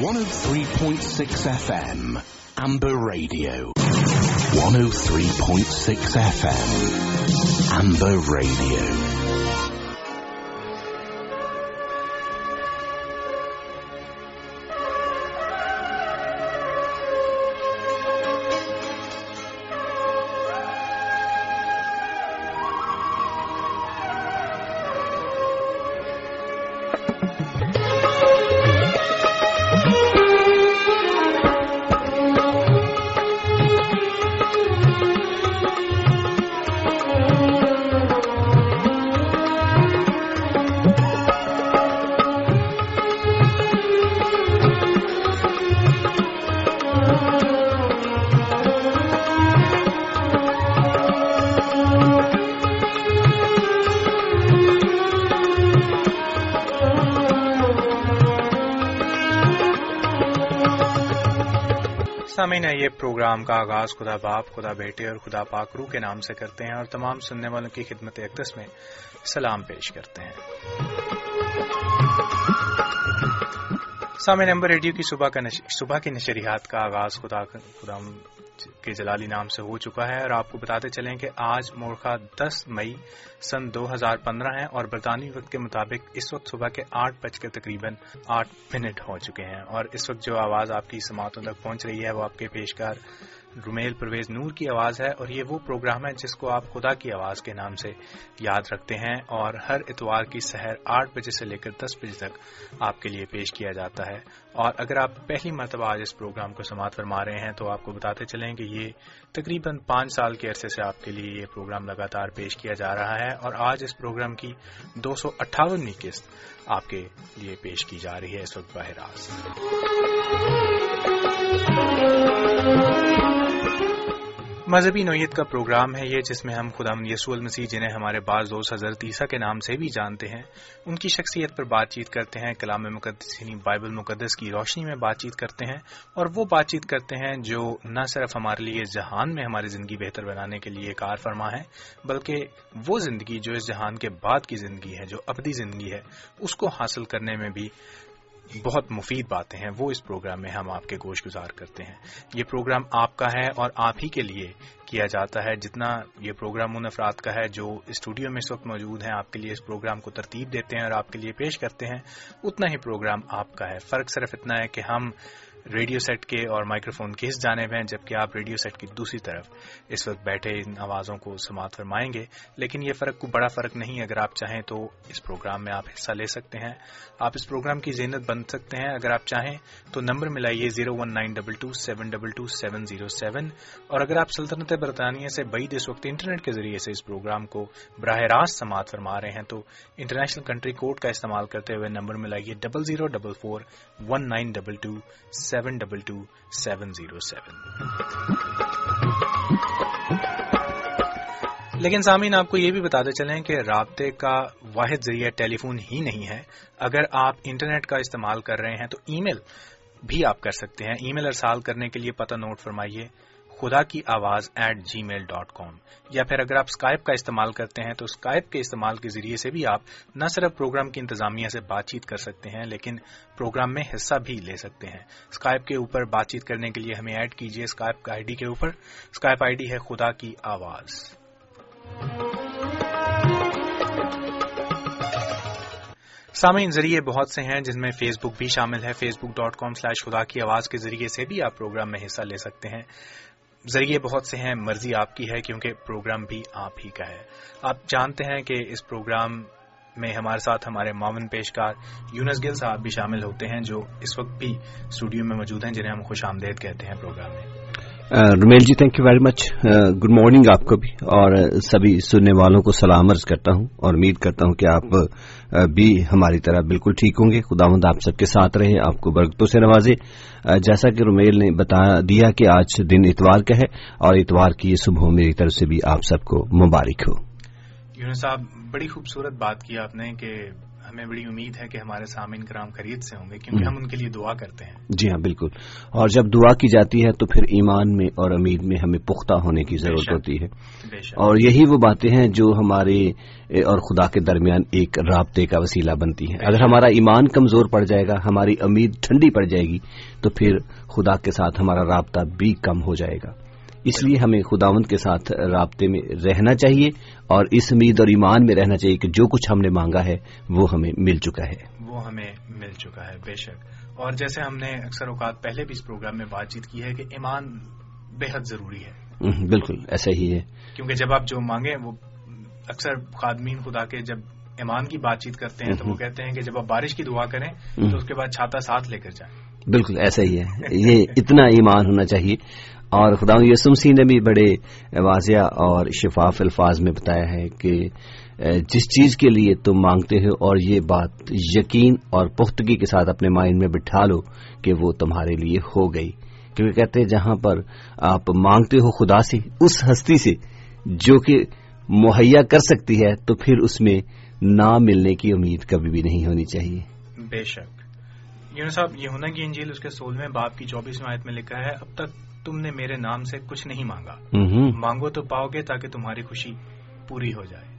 103.6 FM, Amber Radio. 103.6 FM, Amber Radio. سامعین یہ programme کا آغاز خدا باپ، خدا بیٹے اور خدا پاک روح کے نام سے کرتے ہیں اور تمام سننے والوں کی خدمت اقدس میں سلام پیش کرتے ہیں۔ سامع نمبر ریڈیو کی صبح کی نشریات کا آغاز خدا خدا کے جلالی نام سے ہو چکا ہے اور آپ کو بتاتے چلیں کہ آج مورخہ دس مئی سن دو ہزار پندرہ ہے اور برطانوی وقت کے مطابق اس وقت صبح کے آٹھ بج کے تقریباً آٹھ منٹ ہو چکے ہیں اور اس وقت جو آواز آپ کی سماعتوں تک پہنچ رہی ہے وہ آپ کے پیشکار رومیل پرویز نور کی آواز ہے اور یہ وہ پروگرام ہے جس کو آپ خدا کی آواز کے نام سے یاد رکھتے ہیں اور ہر اتوار کی سحر آٹھ بجے سے لے کر دس بجے تک آپ کے لیے پیش کیا جاتا ہے اور اگر آپ پہلی مرتبہ آج اس پروگرام کو سماعت فرما رہے ہیں تو آپ کو بتاتے چلیں کہ یہ تقریباً پانچ سال کے عرصے سے آپ کے لیے یہ پروگرام لگاتار پیش کیا جا رہا ہے اور آج اس پروگرام کی دو سو اٹھاونویں قسط آپ کے لیے پیش کی جا رہی ہے اس وقت براہ راست۔ مذہبی نوعیت کا پروگرام ہے یہ جس میں ہم خدا یسو المسیح جنہیں ہمارے بعض دوست حضرت عیسیٰ کے نام سے بھی جانتے ہیں، ان کی شخصیت پر بات چیت کرتے ہیں، کلام مقدس یعنی بائبل مقدس کی روشنی میں بات چیت کرتے ہیں اور وہ بات چیت کرتے ہیں جو نہ صرف ہمارے لیے جہان میں ہماری زندگی بہتر بنانے کے لیے کار فرما ہے، بلکہ وہ زندگی جو اس جہان کے بعد کی زندگی ہے، جو ابدی زندگی ہے، اس کو حاصل کرنے میں بھی بہت مفید باتیں ہیں، وہ اس پروگرام میں ہم آپ کے گوش گزار کرتے ہیں۔ یہ پروگرام آپ کا ہے اور آپ ہی کے لیے کیا جاتا ہے۔ جتنا یہ پروگرام ان افراد کا ہے جو اسٹوڈیو میں اس وقت موجود ہیں، آپ کے لیے اس پروگرام کو ترتیب دیتے ہیں اور آپ کے لیے پیش کرتے ہیں، اتنا ہی پروگرام آپ کا ہے۔ فرق صرف اتنا ہے کہ ہم ریڈیو سیٹ کے اور مائکرو فون کی اس جانب ہیں، جبکہ آپ ریڈیو سیٹ کی دوسری طرف اس وقت بیٹھے ان آوازوں کو سماعت فرمائیں گے۔ لیکن یہ فرق کو بڑا فرق نہیں، اگر آپ چاہیں تو اس پروگرام میں آپ حصہ لے سکتے ہیں۔ آپ اس پروگرام کی زینت بن سکتے ہیں۔ اگر آپ چاہیں تو نمبر ملائیے zero one nine double two seven double two seven zero seven. اور اگر آپ سلطنت برطانیہ سے بعید اس وقت انٹرنیٹ کے ذریعے سے اس پروگرام کو براہ راست سماعت فرما رہے ہیں، تو انٹرنیشنل کنٹری کوڈ کا استعمال کرتے ہوئے نمبر ملائیے double zero double four one nine double two seven double two seven zero seven لیکن سامعین، آپ کو یہ بھی بتاتے چلیں کہ رابطے کا واحد ذریعہ ٹیلی فون ہی نہیں ہے۔ اگر آپ انٹرنیٹ کا استعمال کر رہے ہیں تو ای میل بھی آپ کر سکتے ہیں۔ ای میل ارسال کرنے کے لیے پتہ نوٹ فرمائیے۔ خدا کی آواز at G mile dot com یا پھر اگر آپ اسکائپ کا استعمال کرتے ہیں تو اسکائپ کے استعمال کے ذریعے سے بھی آپ نہ صرف پروگرام کی انتظامیہ سے بات چیت کر سکتے ہیں، لیکن پروگرام میں حصہ بھی لے سکتے ہیں۔ اسکائپ کے اوپر بات چیت کرنے کے لیے ہمیں ایڈ کیجیے اسکائپ کا آئی ڈی کے اوپر۔ اسکائپ آئی ڈی ہے خدا کی آواز۔ سامعین، ذریعے بہت سے ہیں جن میں فیس بک بھی شامل ہے۔ فیس بک ڈاٹ کام سلیش خدا کی آواز کے ذریعے سے بھی آپ پروگرام میں حصہ لے سکتے ہیں۔ ذریعے بہت سے ہیں، مرضی آپ کی ہے، کیونکہ پروگرام بھی آپ ہی کا ہے۔ آپ جانتے ہیں کہ اس پروگرام میں ہمارے ساتھ ہمارے معاون پیشکار یونس گل صاحب بھی شامل ہوتے ہیں، جو اس وقت بھی اسٹوڈیو میں موجود ہیں، جنہیں ہم خوش آمدید کہتے ہیں پروگرام میں۔ Romail ji thank you very much good morning آپ کو بھی. اور uh, سبھی سننے والوں کو سلام عرض کرتا ہوں اور امید کرتا ہوں کہ آپ uh, بھی ہماری طرح بالکل ٹھیک ہوں گے. خدا مند آپ سب کے ساتھ رہے، آپ کو برکتوں سے نوازے. Uh, جیسا کہ رومیل نے بتا دیا کہ آج دن اتوار کا ہے اور اتوار کی یہ صبح میری طرف سے بھی آپ سب کو مبارک ہو. یونس صاحب، بڑی خوبصورت بات کی آپ نے کہ ہمیں بڑی امید ہے کہ ہمارے سامعین کرام خرید سے ہوں گے کیونکہ ہم ان کے لیے دعا کرتے ہیں۔ جی ہاں بالکل۔ اور جب دعا کی جاتی ہے تو پھر ایمان میں اور امید میں ہمیں پختہ ہونے کی ضرورت۔ ہوتی ہے۔ اور یہی وہ باتیں ہیں جو ہمارے اور خدا کے درمیان ایک رابطے کا وسیلہ بنتی ہیں۔ اگر ہمارا ایمان کمزور پڑ جائے گا ہماری امید ٹھنڈی پڑ جائے گی تو پھر خدا کے ساتھ ہمارا رابطہ بھی کم ہو جائے گا۔ اس لیے ہمیں خداوند کے ساتھ رابطے میں رہنا چاہیے اور اس امید اور ایمان میں رہنا چاہیے کہ جو کچھ ہم نے مانگا ہے وہ ہمیں مل چکا ہے۔ وہ ہمیں مل چکا ہے بے شک۔ اور جیسے ہم نے اکثر اوقات پہلے بھی اس پروگرام میں بات چیت کی ہے کہ ایمان بے حد ضروری ہے۔ بالکل ایسا ہی ہے۔ کیونکہ جب آپ جو مانگیں وہ اکثر خادمین خدا کے جب ایمان کی بات چیت کرتے ہیں تو وہ کہتے ہیں کہ جب آپ بارش کی دعا کریں تو اس کے بعد چھاتا ساتھ لے کر جائیں۔ بالکل ایسا ہی ہے۔ یہ اتنا ایمان ہونا چاہیے۔ اور خدا یسم سی نے بھی بڑے واضح اور شفاف الفاظ میں بتایا ہے کہ جس چیز کے لیے تم مانگتے ہو اور یہ بات یقین اور پختگی کے ساتھ اپنے مائنڈ میں بٹھا لو کہ وہ تمہارے لیے ہو گئی۔ کیونکہ کہتے ہیں جہاں پر آپ مانگتے ہو خدا سے، اس ہستی سے جو کہ مہیا کر سکتی ہے، تو پھر اس میں نہ ملنے کی امید کبھی بھی نہیں ہونی چاہیے۔ بے شک۔ یونس صاحب یہ ہونا کی انجیل اس کے سولہویں باپ کی چوبیسویں آیت میں لکھا ہے، اب تک تم نے میرے نام سے کچھ نہیں مانگا مانگو تو پاؤ گے تاکہ تمہاری خوشی پوری ہو جائے۔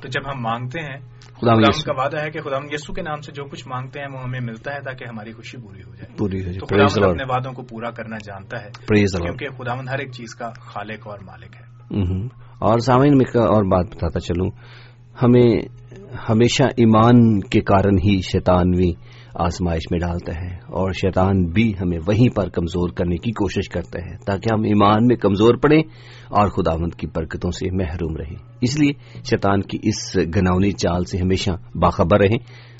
تو جب ہم مانگتے ہیں خدا خدا کا وعدہ ہے کہ خدا یسو کے نام سے جو کچھ مانگتے ہیں وہ ہمیں ملتا ہے تاکہ ہماری خوشی پوری ہو جائے پوری ہو تو جائے خدا the Lord. اپنے وعدوں کو پورا کرنا جانتا ہے. کیونکہ خداوند ہر ایک چیز کا خالق اور مالک ہے۔ اور سامعین میں اور بات بتاتا چلوں ہمیں ہمیشہ ایمان کے کارن ہی شیطانوی آزمائش میں ڈالتا ہے اور شیطان بھی ہمیں وہیں پر کمزور کرنے کی کوشش کرتا ہے تاکہ ہم ایمان میں کمزور پڑیں اور خداوند کی برکتوں سے محروم رہیں۔ اس لیے شیطان کی اس گناونی چال سے ہمیشہ باخبر رہیں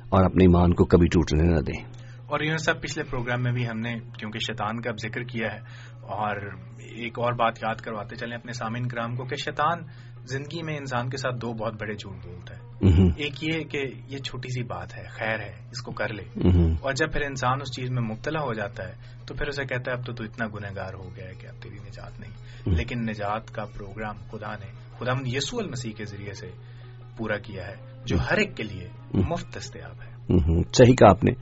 اور اپنے ایمان کو کبھی ٹوٹنے نہ دیں۔ اور یوں صاحب پچھلے پروگرام میں بھی ہم نے، کیونکہ شیطان کا اب ذکر کیا ہے، اور ایک اور بات یاد کرواتے چلیں اپنے سامعین کرام کو کہ شیطان زندگی میں انسان کے ساتھ دو بہت بڑے جھوٹ بولتا ہے۔ ہوں، ایک یہ کہ یہ چھوٹی سی بات ہے خیر ہے اس کو کر لے۔ ہوں، اور جب پھر انسان اس چیز میں مبتلا ہو جاتا ہے تو پھر اسے کہتا ہے اب تو تو اتنا گنہگار ہو گیا ہے کہ اب تیری نجات نہیں۔ لیکن نجات کا پروگرام خدا نے خدا یسوع المسیح کے ذریعے سے پورا کیا ہے جو ہر ایک کے لیے مفت دستیاب ہے۔ ہوں، صحیح کہا آپ نے۔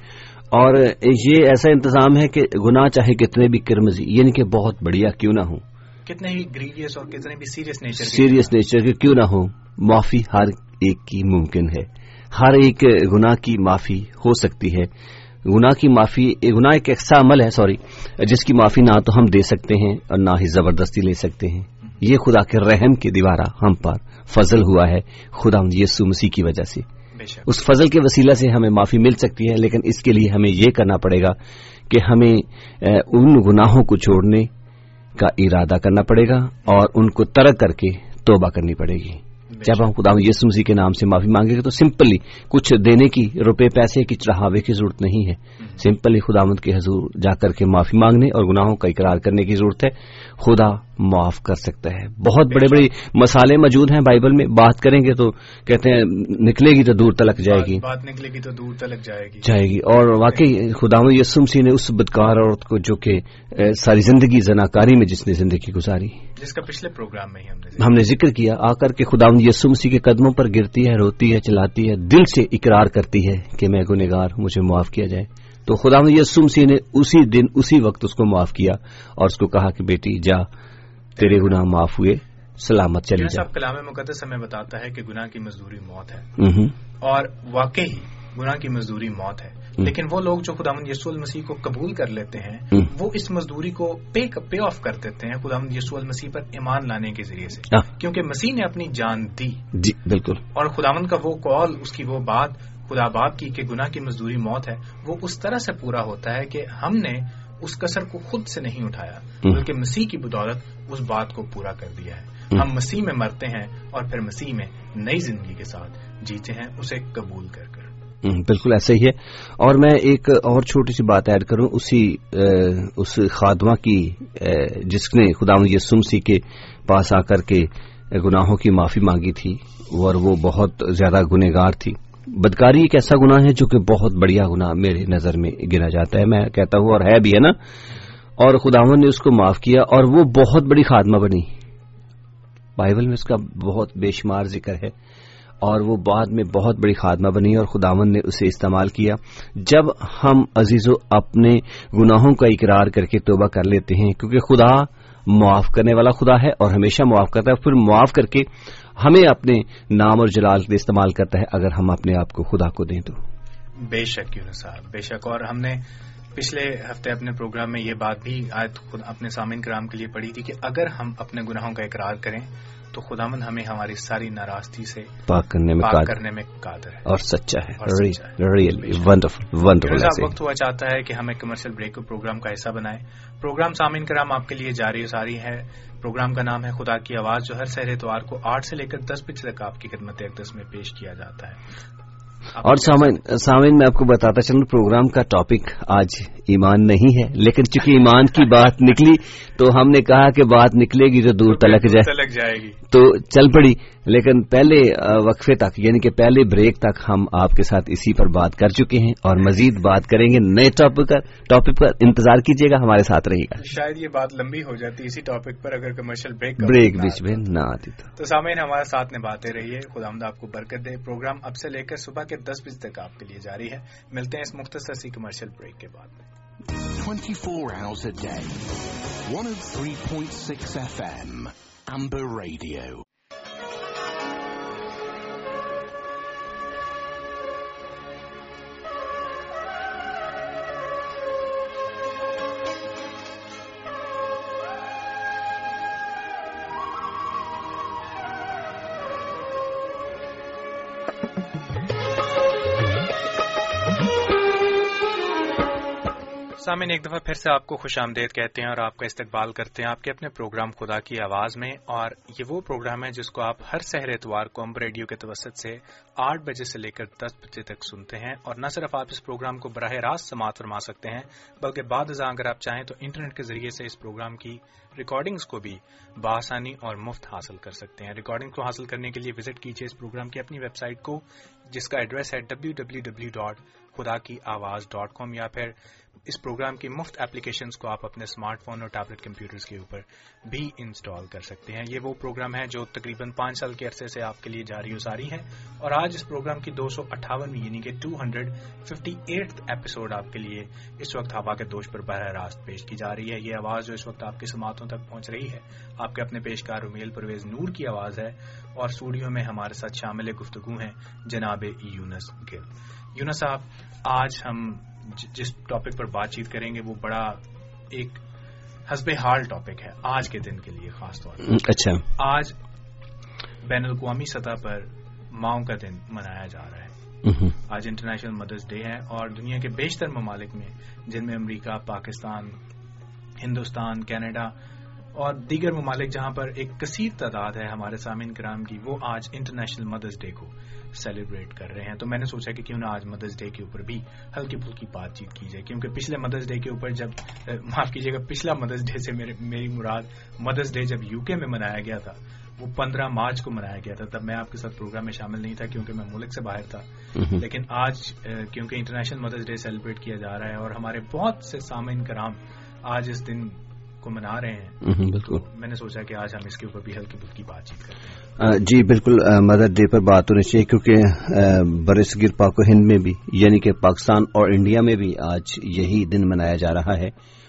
اور یہ ایسا انتظام ہے کہ گناہ چاہے کتنے بھی کرمزی یعنی کہ بہت بڑھیا کیوں نہ ہو کتنے ہی گریویس اور کتنے بھی سیریس نیچر سیریس نیچر کے کیوں نہ ہو؟ معافی ہر ایک کی ممکن ہے۔ ہر ایک گناہ کی معافی ہو سکتی ہے۔ گناہ کی معافی گناہ ایک ایسا عمل ہے سوری جس کی معافی نہ تو ہم دے سکتے ہیں اور نہ ہی زبردستی لے سکتے ہیں۔ یہ خدا کے رحم کے دیوارہ ہم پر فضل ہوا ہے خدا یسو مسیح کی وجہ سے۔ اس فضل کے وسیلہ سے ہمیں معافی مل سکتی ہے لیکن اس کے لیے ہمیں یہ کرنا پڑے گا کہ ہمیں ان گناہوں کو چھوڑنے کا ارادہ کرنا پڑے گا اور ان کو ترک کر کے توبہ کرنی پڑے گی۔ جب ہم خدا یسو مسیح کے نام سے معافی مانگیں گے تو سمپلی کچھ دینے کی روپے پیسے کی چڑھاوے کی ضرورت نہیں ہے۔ سمپلی خداوند کے حضور جا کر کے معافی مانگنے اور گناہوں کا اقرار کرنے کی ضرورت ہے۔ خدا معاف کر سکتا ہے۔ بہت بڑے بڑے مسالے موجود ہیں بائبل میں۔ بات کریں گے تو کہتے ہیں نکلے گی تو دور تلک جائے گی۔ بات- نکلے گی تو دور تلک جائے گی۔ جائے گی۔ اور واقعی خدا یسم سی نے اس بدکار عورت کو جو کہ ساری زندگی زناکاری میں جس نے زندگی گزاری جس کا پچھلے پروگرام میں ہی ہم نے ہم نے ذکر کیا۔ آ کر کے خدا یسم سی کے قدموں پر گرتی ہے روتی ہے چلاتی ہے دل سے اقرار کرتی ہے کہ میں گنےگار مجھے معاف کیا جائے۔ تو خدا یسم سی نے اسی دن اسی وقت اس کو معاف کیا اور اس کو کہا کہ بیٹی جا تیرے گناہ معاف ہوئے سلامت چلی جا۔ کلام مقدس ہمیں بتاتا ہے کہ گناہ کی مزدوری موت ہے۔ اور واقعی گناہ کی مزدوری موت ہے۔ لیکن وہ لوگ جو خداوند یسوع المسیح کو قبول کر لیتے ہیں۔ وہ اس مزدوری کو پے پے آف کر دیتے ہیں خداوند یسوع المسیح پر ایمان لانے کے ذریعے سے۔ ہاں، کیونکہ مسیح نے اپنی جان دی۔ جی بالکل۔ اور خداوند کا وہ قول اس کی وہ بات خدا باپ کی کہ گناہ کی مزدوری موت ہے وہ اس طرح سے پورا ہوتا ہے کہ ہم نے اس کسر کو خود سے نہیں اٹھایا بلکہ مسیح کی بدولت اس بات کو پورا کر دیا ہے۔ ہم مسیح میں مرتے ہیں اور پھر مسیح میں نئی زندگی کے ساتھ جیتے ہیں اسے قبول کر کر۔ بالکل ایسا ہی ہے۔ اور میں ایک اور چھوٹی سی بات ایڈ کروں، اسی اس خادمہ کی جس نے خدا یسم سی کے پاس آ کر کے گناہوں کی معافی مانگی تھی، اور وہ بہت زیادہ گنہگار تھی۔ بدکاری ایک ایسا گناہ ہے جو کہ بہت بڑھیا گناہ میرے نظر میں گنا جاتا ہے، میں کہتا ہوں، اور ہے بھی، ہے نا؟ اور خداون نے اس کو معاف کیا، اور وہ بہت بڑی خادمہ بنی۔ بائبل میں اس کا بہت بے شمار ذکر ہے۔ اور وہ بعد میں بہت بڑی خاتمہ بنی اور خداون نے اسے استعمال کیا۔ جب ہم عزیز و اپنے گناہوں کا اقرار کر کے توبہ کر لیتے ہیں، کیونکہ خدا معاف کرنے والا خدا ہے اور ہمیشہ معاف کرتا ہے، پھر معاف کر کے ہمیں اپنے نام اور جلال کے استعمال کرتا ہے، اگر ہم اپنے آپ کو خدا کو دیں تو۔ بے شک یونس صاحب، بے شک۔ اور ہم نے پچھلے ہفتے اپنے پروگرام میں یہ بات بھی آج خود اپنے سامعین کرام کے لیے پڑھی تھی کہ اگر ہم اپنے گناہوں کا اقرار کریں تو خدا مند ہمیں ہماری ساری ناراضگی سے پاک کرنے میں پاک کرنے میں قادر ہے۔ اور سچا ہے۔ وقت ہوا چاہتا ہے کہ ہم ایک کمرشل بریک پروگرام کا حصہ بنائیں۔ پروگرام سامعین کرام آپ کے لیے جاری و ساری ہے۔ پروگرام کا نام ہے خدا کی آواز جو ہر سہر اتوار کو آٹھ سے لے کر دس بجے تک آپ کی خدمت اقدس میں پیش کیا جاتا ہے۔ اور سامعین میں آپ کو بتاتا چلوں پروگرام کا ٹاپک آج ایمان نہیں ہے لیکن چونکہ ایمان کی بات نکلی تو ہم نے کہا کہ بات نکلے گی تو دور تلک جائے۔ جائے گی۔ تو چل پڑی۔ لیکن پہلے وقفے تک یعنی کہ پہلے بریک تک ہم آپ کے ساتھ اسی پر بات کر چکے ہیں اور مزید بات کریں گے۔ نئے ٹاپک پر ٹاپک پر انتظار کیجیے گا ہمارے ساتھ رہے گا۔ شاید یہ بات لمبی ہو جاتی اسی ٹاپک پر اگر کمرشل بریک بریک بیچ میں نہ آتی تو۔ سامعین ہمارے ساتھ نبھاتے رہیے۔ خدا ہمد آپ کو برکت دے۔ پروگرام اب سے لے کر صبح کے دس بجے تک آپ کے لیے جاری ہے۔ ملتے ہیں اس مختصر سی کمرشل بریک کے بعد۔ 24 hours a day. 103.6 FM. Amber Radio. سامن ایک دفعہ پھر سے آپ کو خوش آمدید کہتے ہیں اور آپ کا استقبال کرتے ہیں آپ کے اپنے پروگرام خدا کی آواز میں اور یہ وہ پروگرام ہے جس کو آپ ہر سہر اتوار کو ہم ریڈیو کے توسط سے آٹھ بجے سے لے کر دس بجے تک سنتے ہیں اور نہ صرف آپ اس پروگرام کو براہ راست سماعت فرما سکتے ہیں، بلکہ بعد ازاں اگر آپ چاہیں تو انٹرنیٹ کے ذریعے سے اس پروگرام کی ریکارڈنگز کو بھی بآسانی اور مفت حاصل کر سکتے ہیں۔ ریکارڈنگ کو حاصل کرنے کے لیے وزٹ کیجیے اس پروگرام کی اپنی ویب سائٹ کو، جس کا ایڈریس ہے ڈبلو ڈبلو ڈبلو ڈاٹ خدا کی آواز ڈاٹ کام یا پھر اس پروگرام کی مفت اپلیکیشنز کو آپ اپنے اسمارٹ فون اور ٹیبلٹ کمپیوٹرز کے اوپر بھی انسٹال کر سکتے ہیں۔ یہ وہ پروگرام ہے جو تقریباً پانچ سال کے عرصے سے آپ کے لیے جاری و ساری ہے اور آج اس پروگرام کی دو سو اٹھاون یعنی کہ two hundred fifty eight episode آپ کے لیے اس وقت ہوا کے دوش پر براہ راست پیش کی جا رہی ہے۔ یہ آواز جو اس وقت آپ کی سماعتوں تک پہنچ رہی ہے آپ کے اپنے پیشکار رومیل پرویز نور کی آواز ہے اور اسٹوڈیو میں ہمارے ساتھ شامل گفتگو ہیں جناب یونس گل۔ یونس صاحب آج ہم جس ٹاپک پر بات چیت کریں گے وہ بڑا ایک حسب حال ٹاپک ہے آج کے دن کے لیے خاص طور پر۔ اچھا۔ آج بین الاقوامی سطح پر ماؤں کا دن منایا جا رہا ہے. آج انٹرنیشنل مدرس ڈے ہے اور دنیا کے بیشتر ممالک میں جن میں امریکہ پاکستان ہندوستان کینیڈا اور دیگر ممالک جہاں پر ایک کثیر تعداد ہے ہمارے سامعین کرام کی وہ آج انٹرنیشنل مدرس ڈے کو سیلیبریٹ کر رہے ہیں تو میں نے سوچا کہ کیوں نہ آج مدرس ڈے کے اوپر بھی ہلکی پھلکی بات چیت کی جائے کیونکہ پچھلے مدرس ڈے کے اوپر جب معاف کیجیے گا پچھلا مدرس ڈے سے میری مراد مدرس ڈے جب یو کے میں منایا گیا تھا وہ پندرہ مارچ کو منایا گیا تھا تب میں آپ کے ساتھ پروگرام میں شامل نہیں تھا کیونکہ میں ملک سے باہر تھا. لیکن آج کیونکہ انٹرنیشنل مدرس ڈے سیلیبریٹ کیا جا رہا ہے اور ہمارے بہت سے سامعین کرام آج اس دن کو منا رہے ہیں بالکل۔ میں نے سوچا کہ آج ہم اس کے اوپر بھی ہلکی پھلکی بات چیت آ، جی بالکل مدر ڈے پر بات ہونی چاہیے کیونکہ بر صغیر پاک و ہند میں بھی یعنی کہ پاکستان اور انڈیا میں بھی آج یہی دن منایا جا رہا ہے۔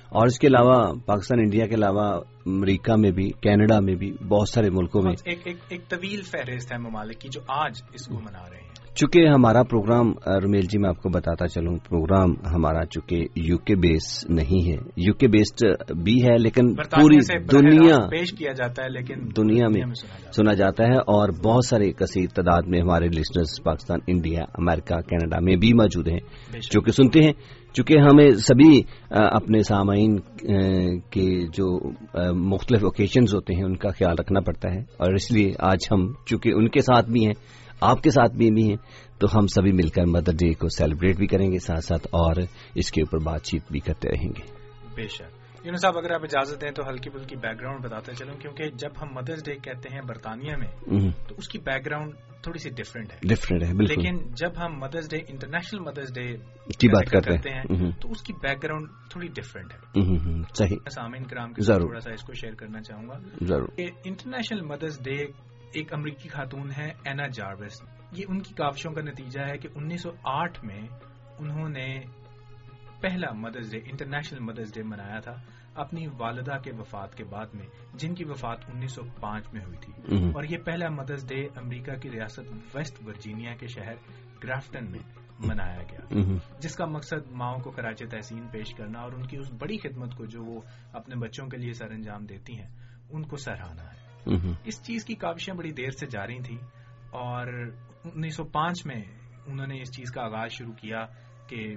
اور اس کے علاوہ پاکستان انڈیا کے علاوہ امریکہ میں بھی کینیڈا میں بھی بہت سارے ملکوں میں۔ ایک ایک ایک طویل فہرست ہے ممالک کی جو آج اس کو منا رہے ہیں۔ چونکہ ہمارا پروگرام رمیل جی میں آپ کو بتاتا چلوں پروگرام ہمارا چونکہ یو کے بیس نہیں ہے۔ یو کے بیسڈ بھی ہے لیکن پوری دنیا پیش کیا جاتا ہے لیکن دنیا میں سنا جاتا ہے۔ اور بہت سارے کثیر تعداد میں ہمارے لسنرز پاکستان انڈیا امریکہ کینیڈا میں بھی موجود ہیں۔ جو کہ سنتے ہیں۔ چونکہ ہمیں سبھی اپنے سامعین کے جو مختلف اوکیشنز ہوتے ہیں، ان کا خیال رکھنا پڑتا ہے۔ اور اس لیے آج ہم، چونکہ ان کے ساتھ بھی ہیں، آپ کے ساتھ بھی بھی ہیں، تو ہم سبھی مل کر مدر ڈے کو سیلیبریٹ بھی کریں گے، ساتھ ساتھ اور اس کے اوپر بات چیت بھی کرتے رہیں گے۔ بے شک۔ یونس صاحب اگر آپ اجازت دیں تو ہلکی پھلکی بیک گراؤنڈ بتاتے چلوں کیونکہ جب ہم مدرس ڈے کہتے ہیں برطانیہ میں تو اس کی بیک گراؤنڈ تھوڑی سی ڈفرینٹ ہے۔ ڈفرینٹ ہے لیکن جب ہم مدرس ڈے انٹرنیشنل مدرس ڈے کی بات کرتے ہیں۔ تو اس کی بیک گراؤنڈ تھوڑی ڈفرینٹ ہے۔ صحیح۔ میں سامعین کرام کے۔ تھوڑا سا اس کو شیئر کرنا چاہوں گا۔ کہ انٹرنیشنل مدرس ڈے ایک امریکی خاتون ہے اینا جاروس یہ ان کی کاوشوں کا نتیجہ ہے کہ انیس سو آٹھ میں انہوں نے پہلا مدرس ڈے انٹرنیشنل مدرس ڈے منایا تھا۔ اپنی والدہ کے وفات کے بعد میں جن کی وفات انیس سو پانچ میں ہوئی تھی۔ اور یہ پہلا مدرس ڈے امریکہ کی ریاست ویسٹ ورجینیا کے شہر گرافٹن میں منایا گیا۔ جس کا مقصد ماؤں کو خراج تحسین پیش کرنا اور ان کی اس بڑی خدمت کو جو وہ اپنے بچوں کے لیے سر انجام دیتی ہیں ان کو سراہنا ہے۔ اس چیز کی کاوشیں بڑی دیر سے جاری تھیں اور انیس سو پانچ میں انہوں نے اس چیز کا آغاز شروع کیا کہ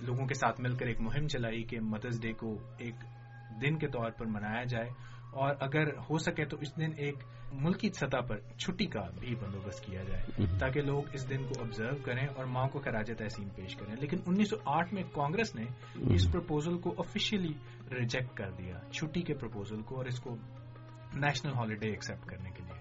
لوگوں کے ساتھ مل کر ایک مہم چلائی کہ مدرس ڈے کو ایک دن کے طور پر منایا جائے اور اگر ہو سکے تو اس دن ایک ملکی سطح پر چھٹی کا بھی بندوبست کیا جائے تاکہ لوگ اس دن کو آبزرو کریں اور ماں کو خراج تحسین پیش کریں۔ لیکن انیس سو آٹھ میں کانگریس نے اس پرپوزل کو آفیشلی ریجیکٹ کر دیا چھٹی کے پرپوزل کو اور اس کو نیشنل ہالیڈے ایکسپٹ کرنے کے لیے۔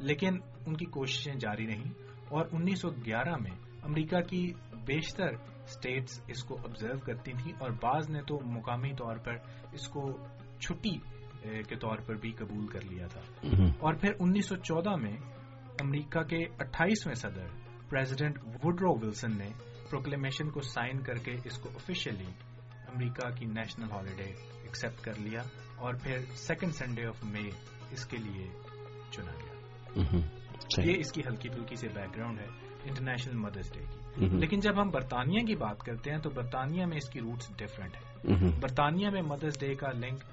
لیکن ان کی کوششیں جاری رہیں اور انیس سو گیارہ میں امریکہ کی بیشتر اسٹیٹس اس کو آبزرو کرتی تھیں اور بعض نے تو مقامی طور پر اس کو چھٹی کے طور پر بھی قبول کر لیا تھا۔ اور پھر انیس سو چودہ میں امریکہ کے اٹھائیسویں صدر پریزیڈنٹ وڈرو ولسن نے پروکلیمیشن کو سائن کر کے اس کو آفیشلی امریکہ کی نیشنل ہالیڈے ایکسپٹ کر لیا اور پھر سیکنڈ سنڈے آف مے اس کے لیے چنا گیا۔ یہ اس کی ہلکی پھلکی سے بیک گراؤنڈ ہے۔ انٹرنیشنل مدرس ڈے کی۔ لیکن جب ہم برطانیہ کی بات کرتے ہیں تو برطانیہ میں اس کی روٹس ڈفرینٹ ہے۔ برطانیہ میں مدرس ڈے کا لنک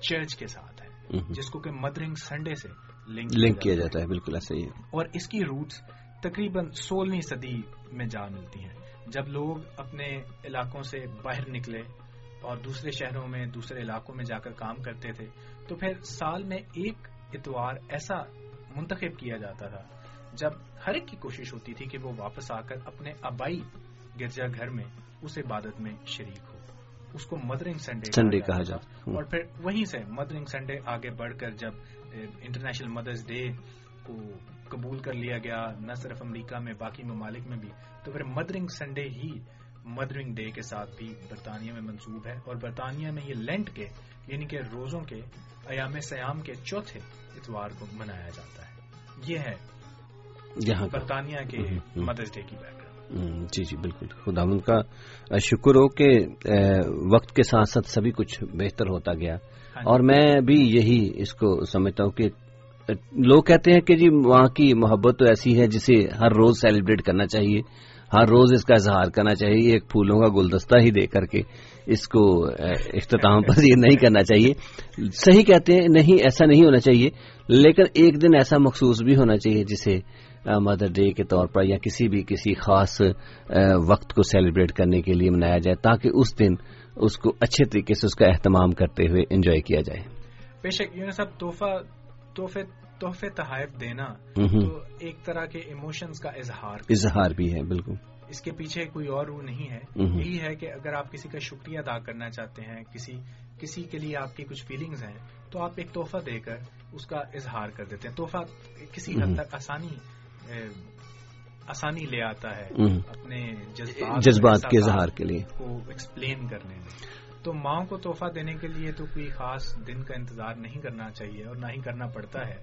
چرچ کے ساتھ ہے۔ جس کو کہ مدرنگ سنڈے سے لنک کیا جاتا ہے۔ بالکل ایسا ہی اور اس کی روٹس تقریباً سولہویں صدی میں جا ملتی ہیں۔ جب لوگ اپنے علاقوں سے باہر نکلے اور دوسرے شہروں میں دوسرے علاقوں میں جا کر کام کرتے تھے تو پھر سال میں ایک اتوار ایسا منتخب کیا جاتا تھا جب ہر ایک کی کوشش ہوتی تھی کہ وہ واپس آ کر اپنے آبائی گرجا گھر میں اس عبادت میں شریک ہو۔ اس کو مدرنگ سنڈے سنڈے کہا جاتا اور پھر وہیں سے مدرنگ سنڈے آگے بڑھ کر جب انٹرنیشنل مدرس ڈے کو قبول کر لیا گیا نہ صرف امریکہ میں باقی ممالک میں بھی تو پھر مدرنگ سنڈے ہی مدرنگ ڈے کے ساتھ بھی برطانیہ میں منسوب ہے۔ اور برطانیہ میں یہ لینٹ کے یعنی کہ روزوں کے ایام سیام کے چوتھے اتوار کو منایا جاتا ہے۔ یہ ہے یہاں برطانیہ کے مدرس ڈے کی بیک جی جی بالکل۔ خدا ان کا شکر ہو کہ وقت کے ساتھ ساتھ سبھی کچھ بہتر ہوتا گیا۔ اور میں بھی یہی اس کو سمجھتا ہوں کہ لوگ کہتے ہیں کہ جی وہاں کی محبت تو ایسی ہے جسے ہر روز سیلیبریٹ کرنا چاہیے۔ ہر روز اس کا اظہار کرنا چاہیے ایک پھولوں کا گلدستہ ہی دے کر کے اس کو اختتام پر یہ نہیں کرنا چاہیے۔ صحیح کہتے ہیں نہیں ایسا نہیں ہونا چاہیے۔ لیکن ایک دن ایسا مخصوص بھی ہونا چاہیے جسے مدر ڈے کے طور پر یا کسی بھی کسی خاص وقت کو سیلیبریٹ کرنے کے لیے منایا جائے تاکہ اس دن اس کو اچھے طریقے سے اس کا اہتمام کرتے ہوئے انجوائے کیا جائے۔ بے شک صاحب تحفہ تحفے تحائف دینا تو ایک طرح کے ایموشنز کا اظہار اظہار بھی ہے بالکل۔ اس کے پیچھے کوئی اور وہ نہیں ہے۔ یہی ہے کہ اگر آپ کسی کا شکریہ ادا کرنا چاہتے ہیں کسی کسی کے لیے آپ کی کچھ فیلنگز ہیں تو آپ ایک تحفہ دے کر اس کا اظہار کر دیتے ہیں۔ تحفہ کسی حد تک آسانی آسانی لے آتا ہے اپنے جذبات کے اظہار کے لیے۔ کو ایکسپلین کرنے میں۔ تو ماں کو تحفہ دینے کے لیے تو کوئی خاص دن کا انتظار نہیں کرنا چاہیے اور نہ ہی کرنا پڑتا ہے۔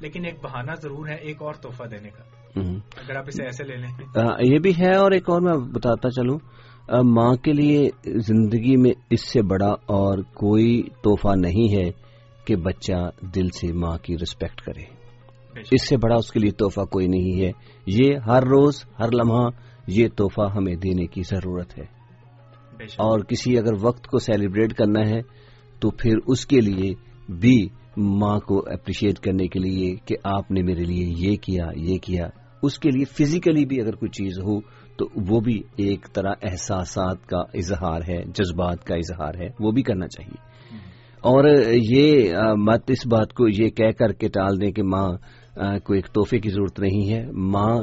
لیکن ایک بہانہ ضرور ہے ایک اور تحفہ دینے کا۔ اگر آپ اسے ایسے لے لیں۔ یہ بھی ہے اور ایک اور میں بتاتا چلوں۔ ماں کے لیے زندگی میں اس سے بڑا اور کوئی تحفہ نہیں ہے کہ بچہ دل سے ماں کی ریسپیکٹ کرے۔ اس سے بڑا اس کے لیے تحفہ کوئی نہیں ہے۔ یہ ہر روز ہر لمحہ یہ تحفہ ہمیں دینے کی ضرورت ہے۔ اور کسی اگر وقت کو سیلیبریٹ کرنا ہے تو پھر اس کے لیے بھی ماں کو اپریشیٹ کرنے کے لیے کہ آپ نے میرے لیے یہ کیا یہ کیا۔ اس کے لیے فزیکلی بھی اگر کوئی چیز ہو تو وہ بھی ایک طرح احساسات کا اظہار ہے جذبات کا اظہار ہے۔ وہ بھی کرنا چاہیے۔ اور یہ مت اس بات کو یہ کہہ کر کے ٹال دیں کہ ماں کو ایک تحفے کی ضرورت نہیں ہے۔ ماں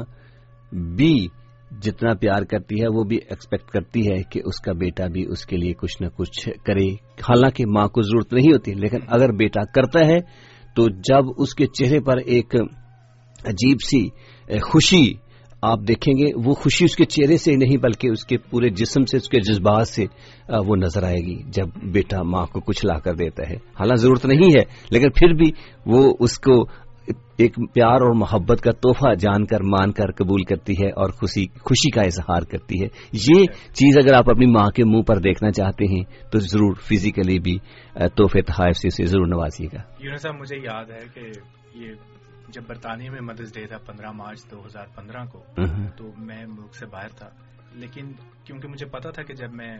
بھی جتنا پیار کرتی ہے، وہ بھی ایکسپیکٹ کرتی ہے کہ اس کا بیٹا بھی اس کے لیے کچھ نہ کچھ کرے۔ حالانکہ ماں کو ضرورت نہیں ہوتی، لیکن اگر بیٹا کرتا ہے تو جب اس کے چہرے پر ایک عجیب سی خوشی آپ دیکھیں گے، وہ خوشی اس کے چہرے سے نہیں، بلکہ اس کے پورے جسم سے، اس کے جذبات سے وہ نظر آئے گی جب بیٹا ماں کو کچھ لا کر دیتا ہے۔ حالانکہ ضرورت نہیں ہے، لیکن پھر بھی وہ اس کو ایک پیار اور محبت کا تحفہ جان کر مان کر قبول کرتی ہے اور خوشی خوشی کا اظہار کرتی ہے۔ یہ چیز اگر آپ اپنی ماں کے منہ پر دیکھنا چاہتے ہیں تو ضرور فزیکلی بھی تحفے تحائف سے اسے ضرور نوازیے گا۔ یونس صاحب مجھے یاد ہے کہ یہ جب برطانیہ میں مدرس ڈے تھا پندرہ مارچ دو ہزار پندرہ کو تو میں ملک سے باہر تھا۔ لیکن کیونکہ مجھے پتا تھا کہ جب میں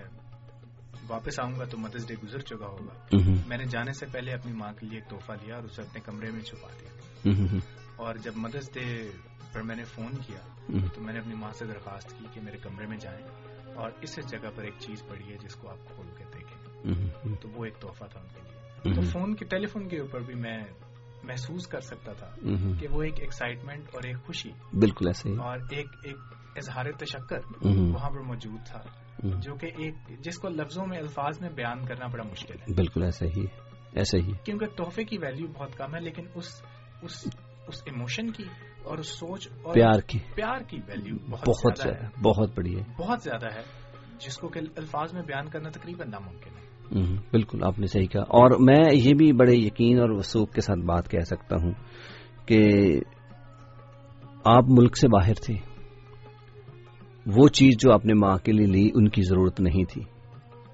واپس آؤں گا تو مدرس ڈے گزر چکا ہوگا۔ میں نے جانے سے پہلے اپنی ماں کے لیے ایک تحفہ لیا اور اسے اپنے کمرے میں چھپا دیا۔ اور جب مدرس ڈے پر میں نے فون کیا تو میں نے اپنی ماں سے درخواست کی کہ میرے کمرے میں جائیں اور اس جگہ پر ایک چیز پڑی ہے جس کو آپ کھول کے دیکھیں۔ تو وہ ایک تحفہ تھا ان کے لیے۔ تو فون کے ٹیلی فون کے اوپر بھی میں محسوس کر سکتا تھا کہ وہ ایک ایکسائٹمنٹ اور ایک خوشی۔ بالکل ایسے اور ایک ایک اظہار تشکر وہاں پر موجود تھا۔ جو کہ ایک جس کو لفظوں میں الفاظ میں بیان کرنا بڑا مشکل ہے۔ بالکل ایسا ہی۔ ایسا ہی۔ کیونکہ تحفے کی ویلیو بہت کم ہے لیکن اس اس اس ایموشن کی اور اس سوچ اور پیار کی. پیار کی ویلیو بہت زیادہ بہت بڑی ہے۔ بہت زیادہ ہے جس کو کہ الفاظ میں بیان کرنا تقریباً ناممکن ہے۔ بالکل آپ نے صحیح کہا۔ اور میں یہ بھی بڑے یقین اور وسوخ کے ساتھ بات کہہ سکتا ہوں کہ آپ ملک سے باہر تھے۔ وہ چیز جو آپ نے ماں کے لیے لی ان کی ضرورت نہیں تھی۔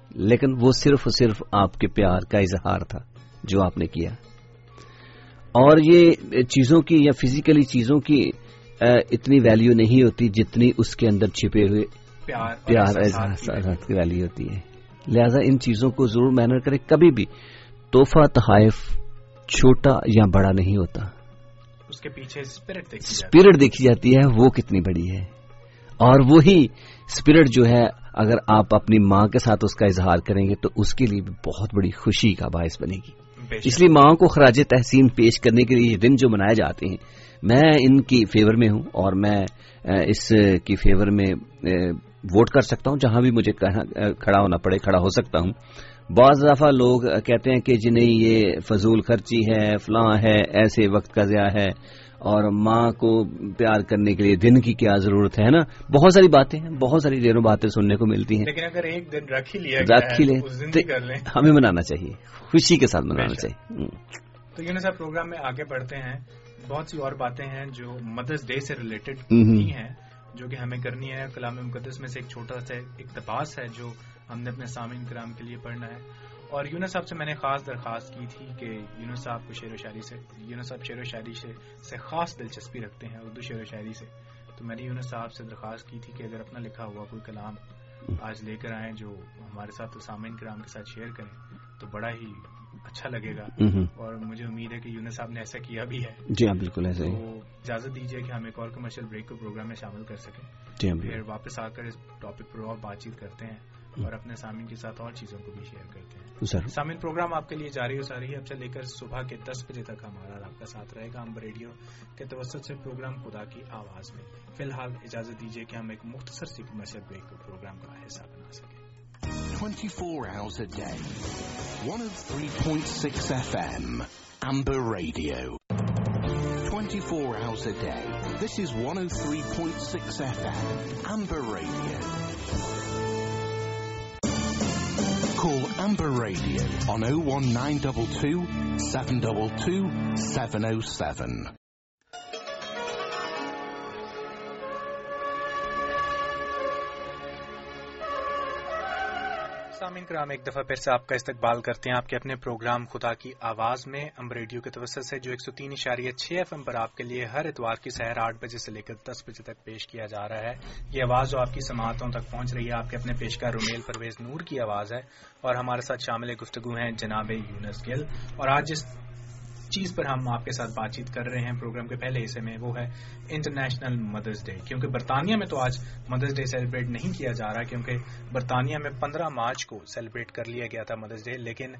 لیکن وہ صرف صرف آپ کے پیار کا اظہار تھا جو آپ نے کیا۔ اور یہ چیزوں کی یا فزیکلی چیزوں کی اتنی ویلیو نہیں ہوتی جتنی اس کے اندر چھپے ہوئے پیار کی ویلیو ہوتی ہے۔ لہذا ان چیزوں کو ضرور محنت کرے۔ کبھی بھی تحفہ تحائف چھوٹا یا بڑا نہیں ہوتا۔ اس کے پیچھے اسپرٹ دیکھی جاتی ہے۔ وہ کتنی بڑی ہے۔ اور وہی اسپرٹ جو ہے اگر آپ اپنی ماں کے ساتھ اس کا اظہار کریں گے تو اس کے لیے بھی بہت بڑی خوشی کا باعث بنے گی۔ اس لیے ماں کو خراج تحسین پیش کرنے کے لیے یہ دن جو منائے جاتے ہیں میں ان کی فیور میں ہوں اور میں اس کی فیور میں ووٹ کر سکتا ہوں جہاں بھی مجھے کھڑا ہونا پڑے کھڑا ہو سکتا ہوں۔ بعض دفعہ لوگ کہتے ہیں کہ جنہیں یہ فضول خرچی ہے فلاں ہے ایسے وقت کا ضیاع ہے۔ اور ماں کو پیار کرنے کے لیے دن کی کیا ضرورت ہے نا؟ بہت ساری باتیں ہیں بہت ساری دیر باتیں سننے کو ملتی ہیں۔ لیکن اگر ایک دن رکھ ہی لیا رکھ ہی لیں۔ ہمیں منانا چاہیے۔ خوشی کے ساتھ منانا چاہیے۔ تو یہ صاحب پروگرام میں آگے بڑھتے ہیں۔ بہت سی اور باتیں ہیں جو مدرس ڈے سے ریلیٹڈ ہیں جو کہ ہمیں کرنی ہے۔ کلام مقدس میں سے ایک چھوٹا سا اقتباس ہے جو ہم نے اپنے سامعین کرام کے لیے پڑھنا ہے۔ اور یونس صاحب سے میں نے خاص درخواست کی تھی کہ یونس صاحب کو شعر و شاعری سے یونس صاحب شعر و شاعری سے خاص دلچسپی رکھتے ہیں اردو شعر و شاعری سے۔ تو میں نے یونس صاحب سے درخواست کی تھی کہ اگر اپنا لکھا ہوا کوئی کلام آج لے کر آئیں جو ہمارے ساتھ سامعین کرام کے ساتھ شیئر کریں تو بڑا ہی اچھا لگے گا۔ اور مجھے امید ہے کہ یونس صاحب نے ایسا کیا بھی ہے۔ جی ہاں بالکل ایسا اجازت دیجیے کہ ہم ایک اور کمرشل بریک کو پروگرام میں شامل کر سکیں۔ جی ہاں پھر واپس آ کر اس ٹاپک پر اور بات چیت کرتے ہیں اور اپنے سامعین کے ساتھ اور چیزوں کو بھی شیئر کرتے ہیں۔ سامعین پروگرام آپ کے لیے جاری ہو سا رہی ہے۔ اب سے لے کر صبح کے دس بجے تک ہمارا کا ساتھ رہے گا۔ ہم ریڈیو کے توسط سے پروگرام خدا کی آواز میں۔ فی الحال اجازت دیجیے کہ ہم ایک مختصر سی کمرشل بریک کو پروگرام کا حصہ بنا سکیں۔ 24 hours a day. 103.6 FM. Amber Radio. 24 hours a day. This is 103.6 FM. Amber Radio. Call Amber Radio on 01922 722 707. سامعین کرام، ایک دفعہ پھر سے آپ کا استقبال کرتے ہیں۔ آپ کے اپنے پروگرام خدا کی آواز میں ام ریڈیو کے توسط سے، جو ایک سو تین اشاریہ چھ ایف ایم پر آپ کے لیے ہر اتوار کی سحر آٹھ بجے سے لے کر دس بجے تک پیش کیا جا رہا ہے۔ یہ آواز جو آپ کی سماعتوں تک پہنچ رہی ہے، آپ کے اپنے پیشکار رومیل پرویز نور کی آواز ہے۔ اور ہمارے ساتھ شامل گفتگو ہیں جناب یونس گل۔ اور آج جس چیز پر ہم آپ کے ساتھ بات چیت کر رہے ہیں پروگرام کے پہلے حصے میں، وہ ہے انٹرنیشنل مدرس ڈے کیونکہ برطانیہ میں تو آج مدرس ڈے سیلیبریٹ نہیں کیا جا رہا، کیونکہ برطانیہ میں پندرہ مارچ کو سیلیبریٹ کر لیا گیا تھا مدرس ڈے لیکن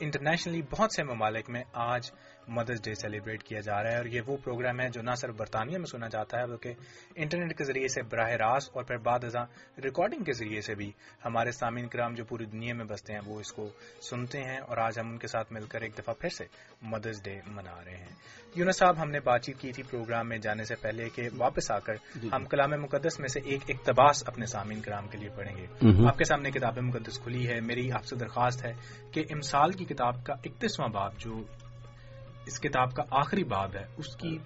انٹرنیشنلی بہت سے ممالک میں آج مدرس ڈے سیلیبریٹ کیا جا رہا ہے اور یہ وہ پروگرام ہے جو نہ صرف برطانیہ میں سنا جاتا ہے بلکہ انٹرنیٹ کے ذریعے سے براہ راست اور پھر بعد ازاں ریکارڈنگ کے ذریعے سے بھی ہمارے سامعین کرام جو پوری دنیا میں بستے ہیں وہ اس کو سنتے ہیں اور آج ہم ان کے ساتھ مل کر ایک دفعہ پھر سے مدرس ڈے منا رہے ہیں۔ یونس صاحب ہم نے بات چیت کی تھی پروگرام میں جانے سے پہلے کہ واپس آ کر جی۔ ہم کلام مقدس میں سے ایک اقتباس اپنے سامعین کرام کے لیے پڑھیں گے۔ آپ کے سامنے کتاب مقدس کھلی ہے میری آپ سے درخواست ہے کہ امسال کی کتاب کا اکتیسواں باب جو اس کتاب کا آخری باب ہے، اس کی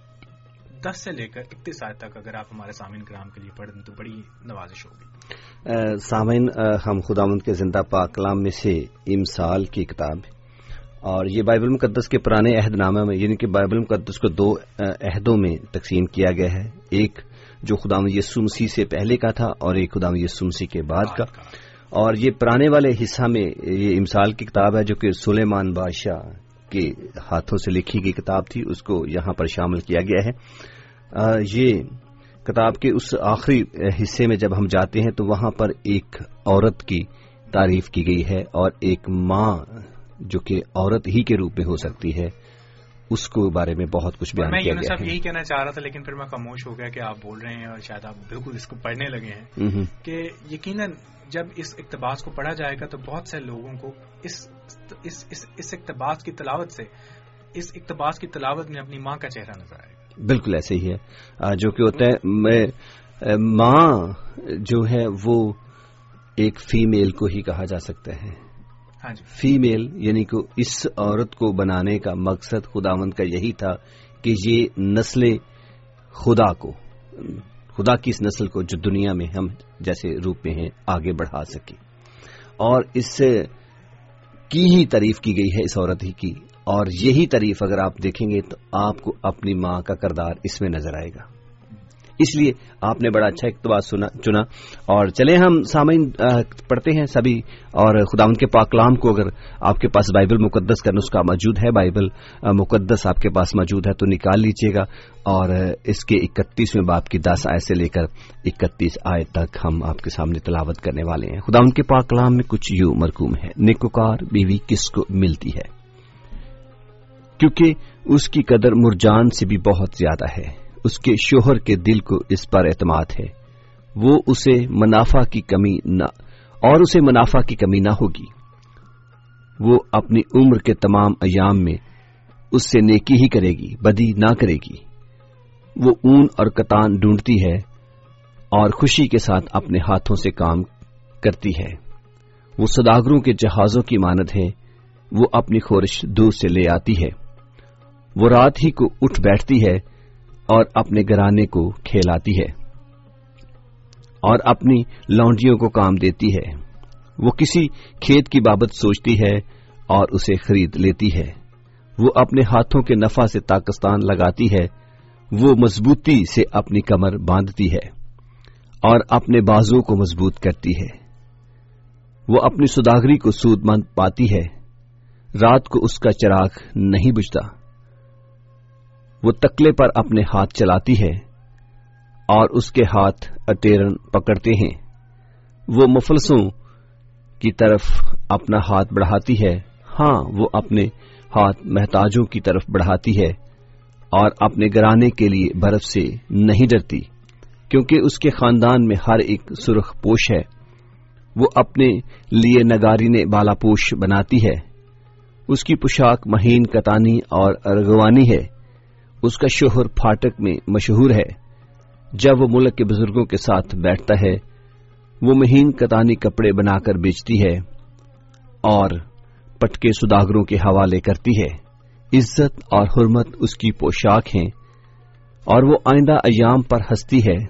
دس سے لے کر اکتیس آئے تک اگر آپ ہمارے سامعین کرام کے لیے پڑھیں تو بڑی نوازش ہوگی۔ سامعین ہم خدا مند کے زندہ پاک کلام میں سے امسال کی کتاب اور یہ بائبل مقدس کے پرانے عہد نامہ میں یعنی کہ بائبل مقدس کو دو عہدوں میں تقسیم کیا گیا ہے۔ ایک جو خدا یسو مسیح سے پہلے کا تھا، اور ایک خدا یسو مسیح کے بعد کا۔ اور یہ پرانے والے حصہ میں یہ امسال کی کتاب ہے، جو کہ سلیمان بادشاہ کے ہاتھوں سے لکھی گئی کتاب تھی اس کو یہاں پر شامل کیا گیا ہے۔ یہ کتاب کے اس آخری حصے میں جب ہم جاتے ہیں تو وہاں پر ایک عورت کی تعریف کی گئی ہے اور ایک ماں جو کہ عورت ہی کے روپ میں ہو سکتی ہے اس کو بارے میں بہت کچھ بیان کیا گیا ہے۔ یہی کہنا چاہ رہا تھا لیکن پھر میں خاموش ہو گیا کہ آپ بول رہے ہیں اور شاید آپ بالکل اس کو پڑھنے لگے ہیں۔ کہ یقیناً جب اس اقتباس کو پڑھا جائے گا تو بہت سے لوگوں کو اس اس, اس, اس اقتباس کی تلاوت سے اس اقتباس کی تلاوت میں اپنی ماں کا چہرہ نظر آئے گا بالکل ایسے ہی ہے۔ جو کہ ہوتا ہے ماں جو ہے وہ ایک فیمیل کو ہی کہا جا سکتا ہے۔ ہاں جی۔ فیمیل یعنی کہ اس عورت کو بنانے کا مقصد خداوند کا یہی تھا کہ یہ نسل خدا کو خدا کی اس نسل کو جو دنیا میں ہم جیسے روپ میں ہیں آگے بڑھا سکے۔ اور اس کی ہی تعریف کی گئی ہے اس عورت ہی کی اور یہی تعریف اگر آپ دیکھیں گے تو آپ کو اپنی ماں کا کردار اس میں نظر آئے گا۔ اس لیے آپ نے بڑا اچھا اقتباس چنا۔ اور چلے ہم سامعین پڑھتے ہیں سبھی۔ اور خدا ان کے پاکلام کو اگر آپ کے پاس بائبل مقدس کا نسخہ موجود ہے، بائبل مقدس آپ کے پاس موجود ہے، تو نکال لیجیے گا۔ اور اس کے اکتیسویں باپ کی دس آئے سے لے کر اکتیس آئے تک ہم آپ کے سامنے تلاوت کرنے والے ہیں۔ خدا ان کے پاکلام میں کچھ یوں مرکوم ہے۔ نکوکار بیوی کس کو ملتی ہے؟ کیونکہ اس کی قدر مرجان سے بھی بہت زیادہ ہے۔ اس کے شوہر کے دل کو اس پر اعتماد ہے۔ وہ اسے منافع کی کمی نہ اور اسے منافع کی کمی نہ ہوگی۔ وہ اپنی عمر کے تمام ایام میں اس سے نیکی ہی کرے گی، بدی نہ کرے گی۔ وہ اون اور کتان ڈھونڈتی ہے اور خوشی کے ساتھ اپنے ہاتھوں سے کام کرتی ہے۔ وہ سداگروں کے جہازوں کی مانت ہے۔ وہ اپنی خورش دور سے لے آتی ہے۔ وہ رات ہی کو اٹھ بیٹھتی ہے۔ اور اپنے گرانے کو کھیلاتی ہے اور اپنی لانڈیوں کو کام دیتی ہے۔ وہ کسی کھیت کی بابت سوچتی ہے اور اسے خرید لیتی ہے۔ وہ اپنے ہاتھوں کے نفع سے پاکستان لگاتی ہے۔ وہ مضبوطی سے اپنی کمر باندھتی ہے اور اپنے بازو کو مضبوط کرتی ہے۔ وہ اپنی سداگری کو سود مند پاتی ہے۔ رات کو اس کا چراغ نہیں بجتا وہ تکلے پر اپنے ہاتھ چلاتی ہے اور اس کے ہاتھ اٹیرن پکڑتے ہیں۔ وہ مفلسوں کی طرف اپنا ہاتھ بڑھاتی ہے۔ ہاں وہ اپنے ہاتھ محتاجوں کی طرف بڑھاتی ہے اور اپنے گرانے کے لیے برف سے نہیں ڈرتی، کیونکہ اس کے خاندان میں ہر ایک سرخ پوش ہے۔ وہ اپنے لیے نگاری نے بالا پوش بناتی ہے۔ اس کی پوشاک مہین کتانی اور ارغوانی ہے۔ اس کا شوہر پھاٹک میں مشہور ہے۔ جب وہ ملک کے بزرگوں کے ساتھ بیٹھتا ہے، وہ مہین کتانی کپڑے بنا کر بیچتی ہے اور پٹکے سداگروں کے حوالے کرتی ہے۔ عزت اور حرمت اس کی پوشاک ہیں اور وہ آئندہ ایام پر ہستی ہے۔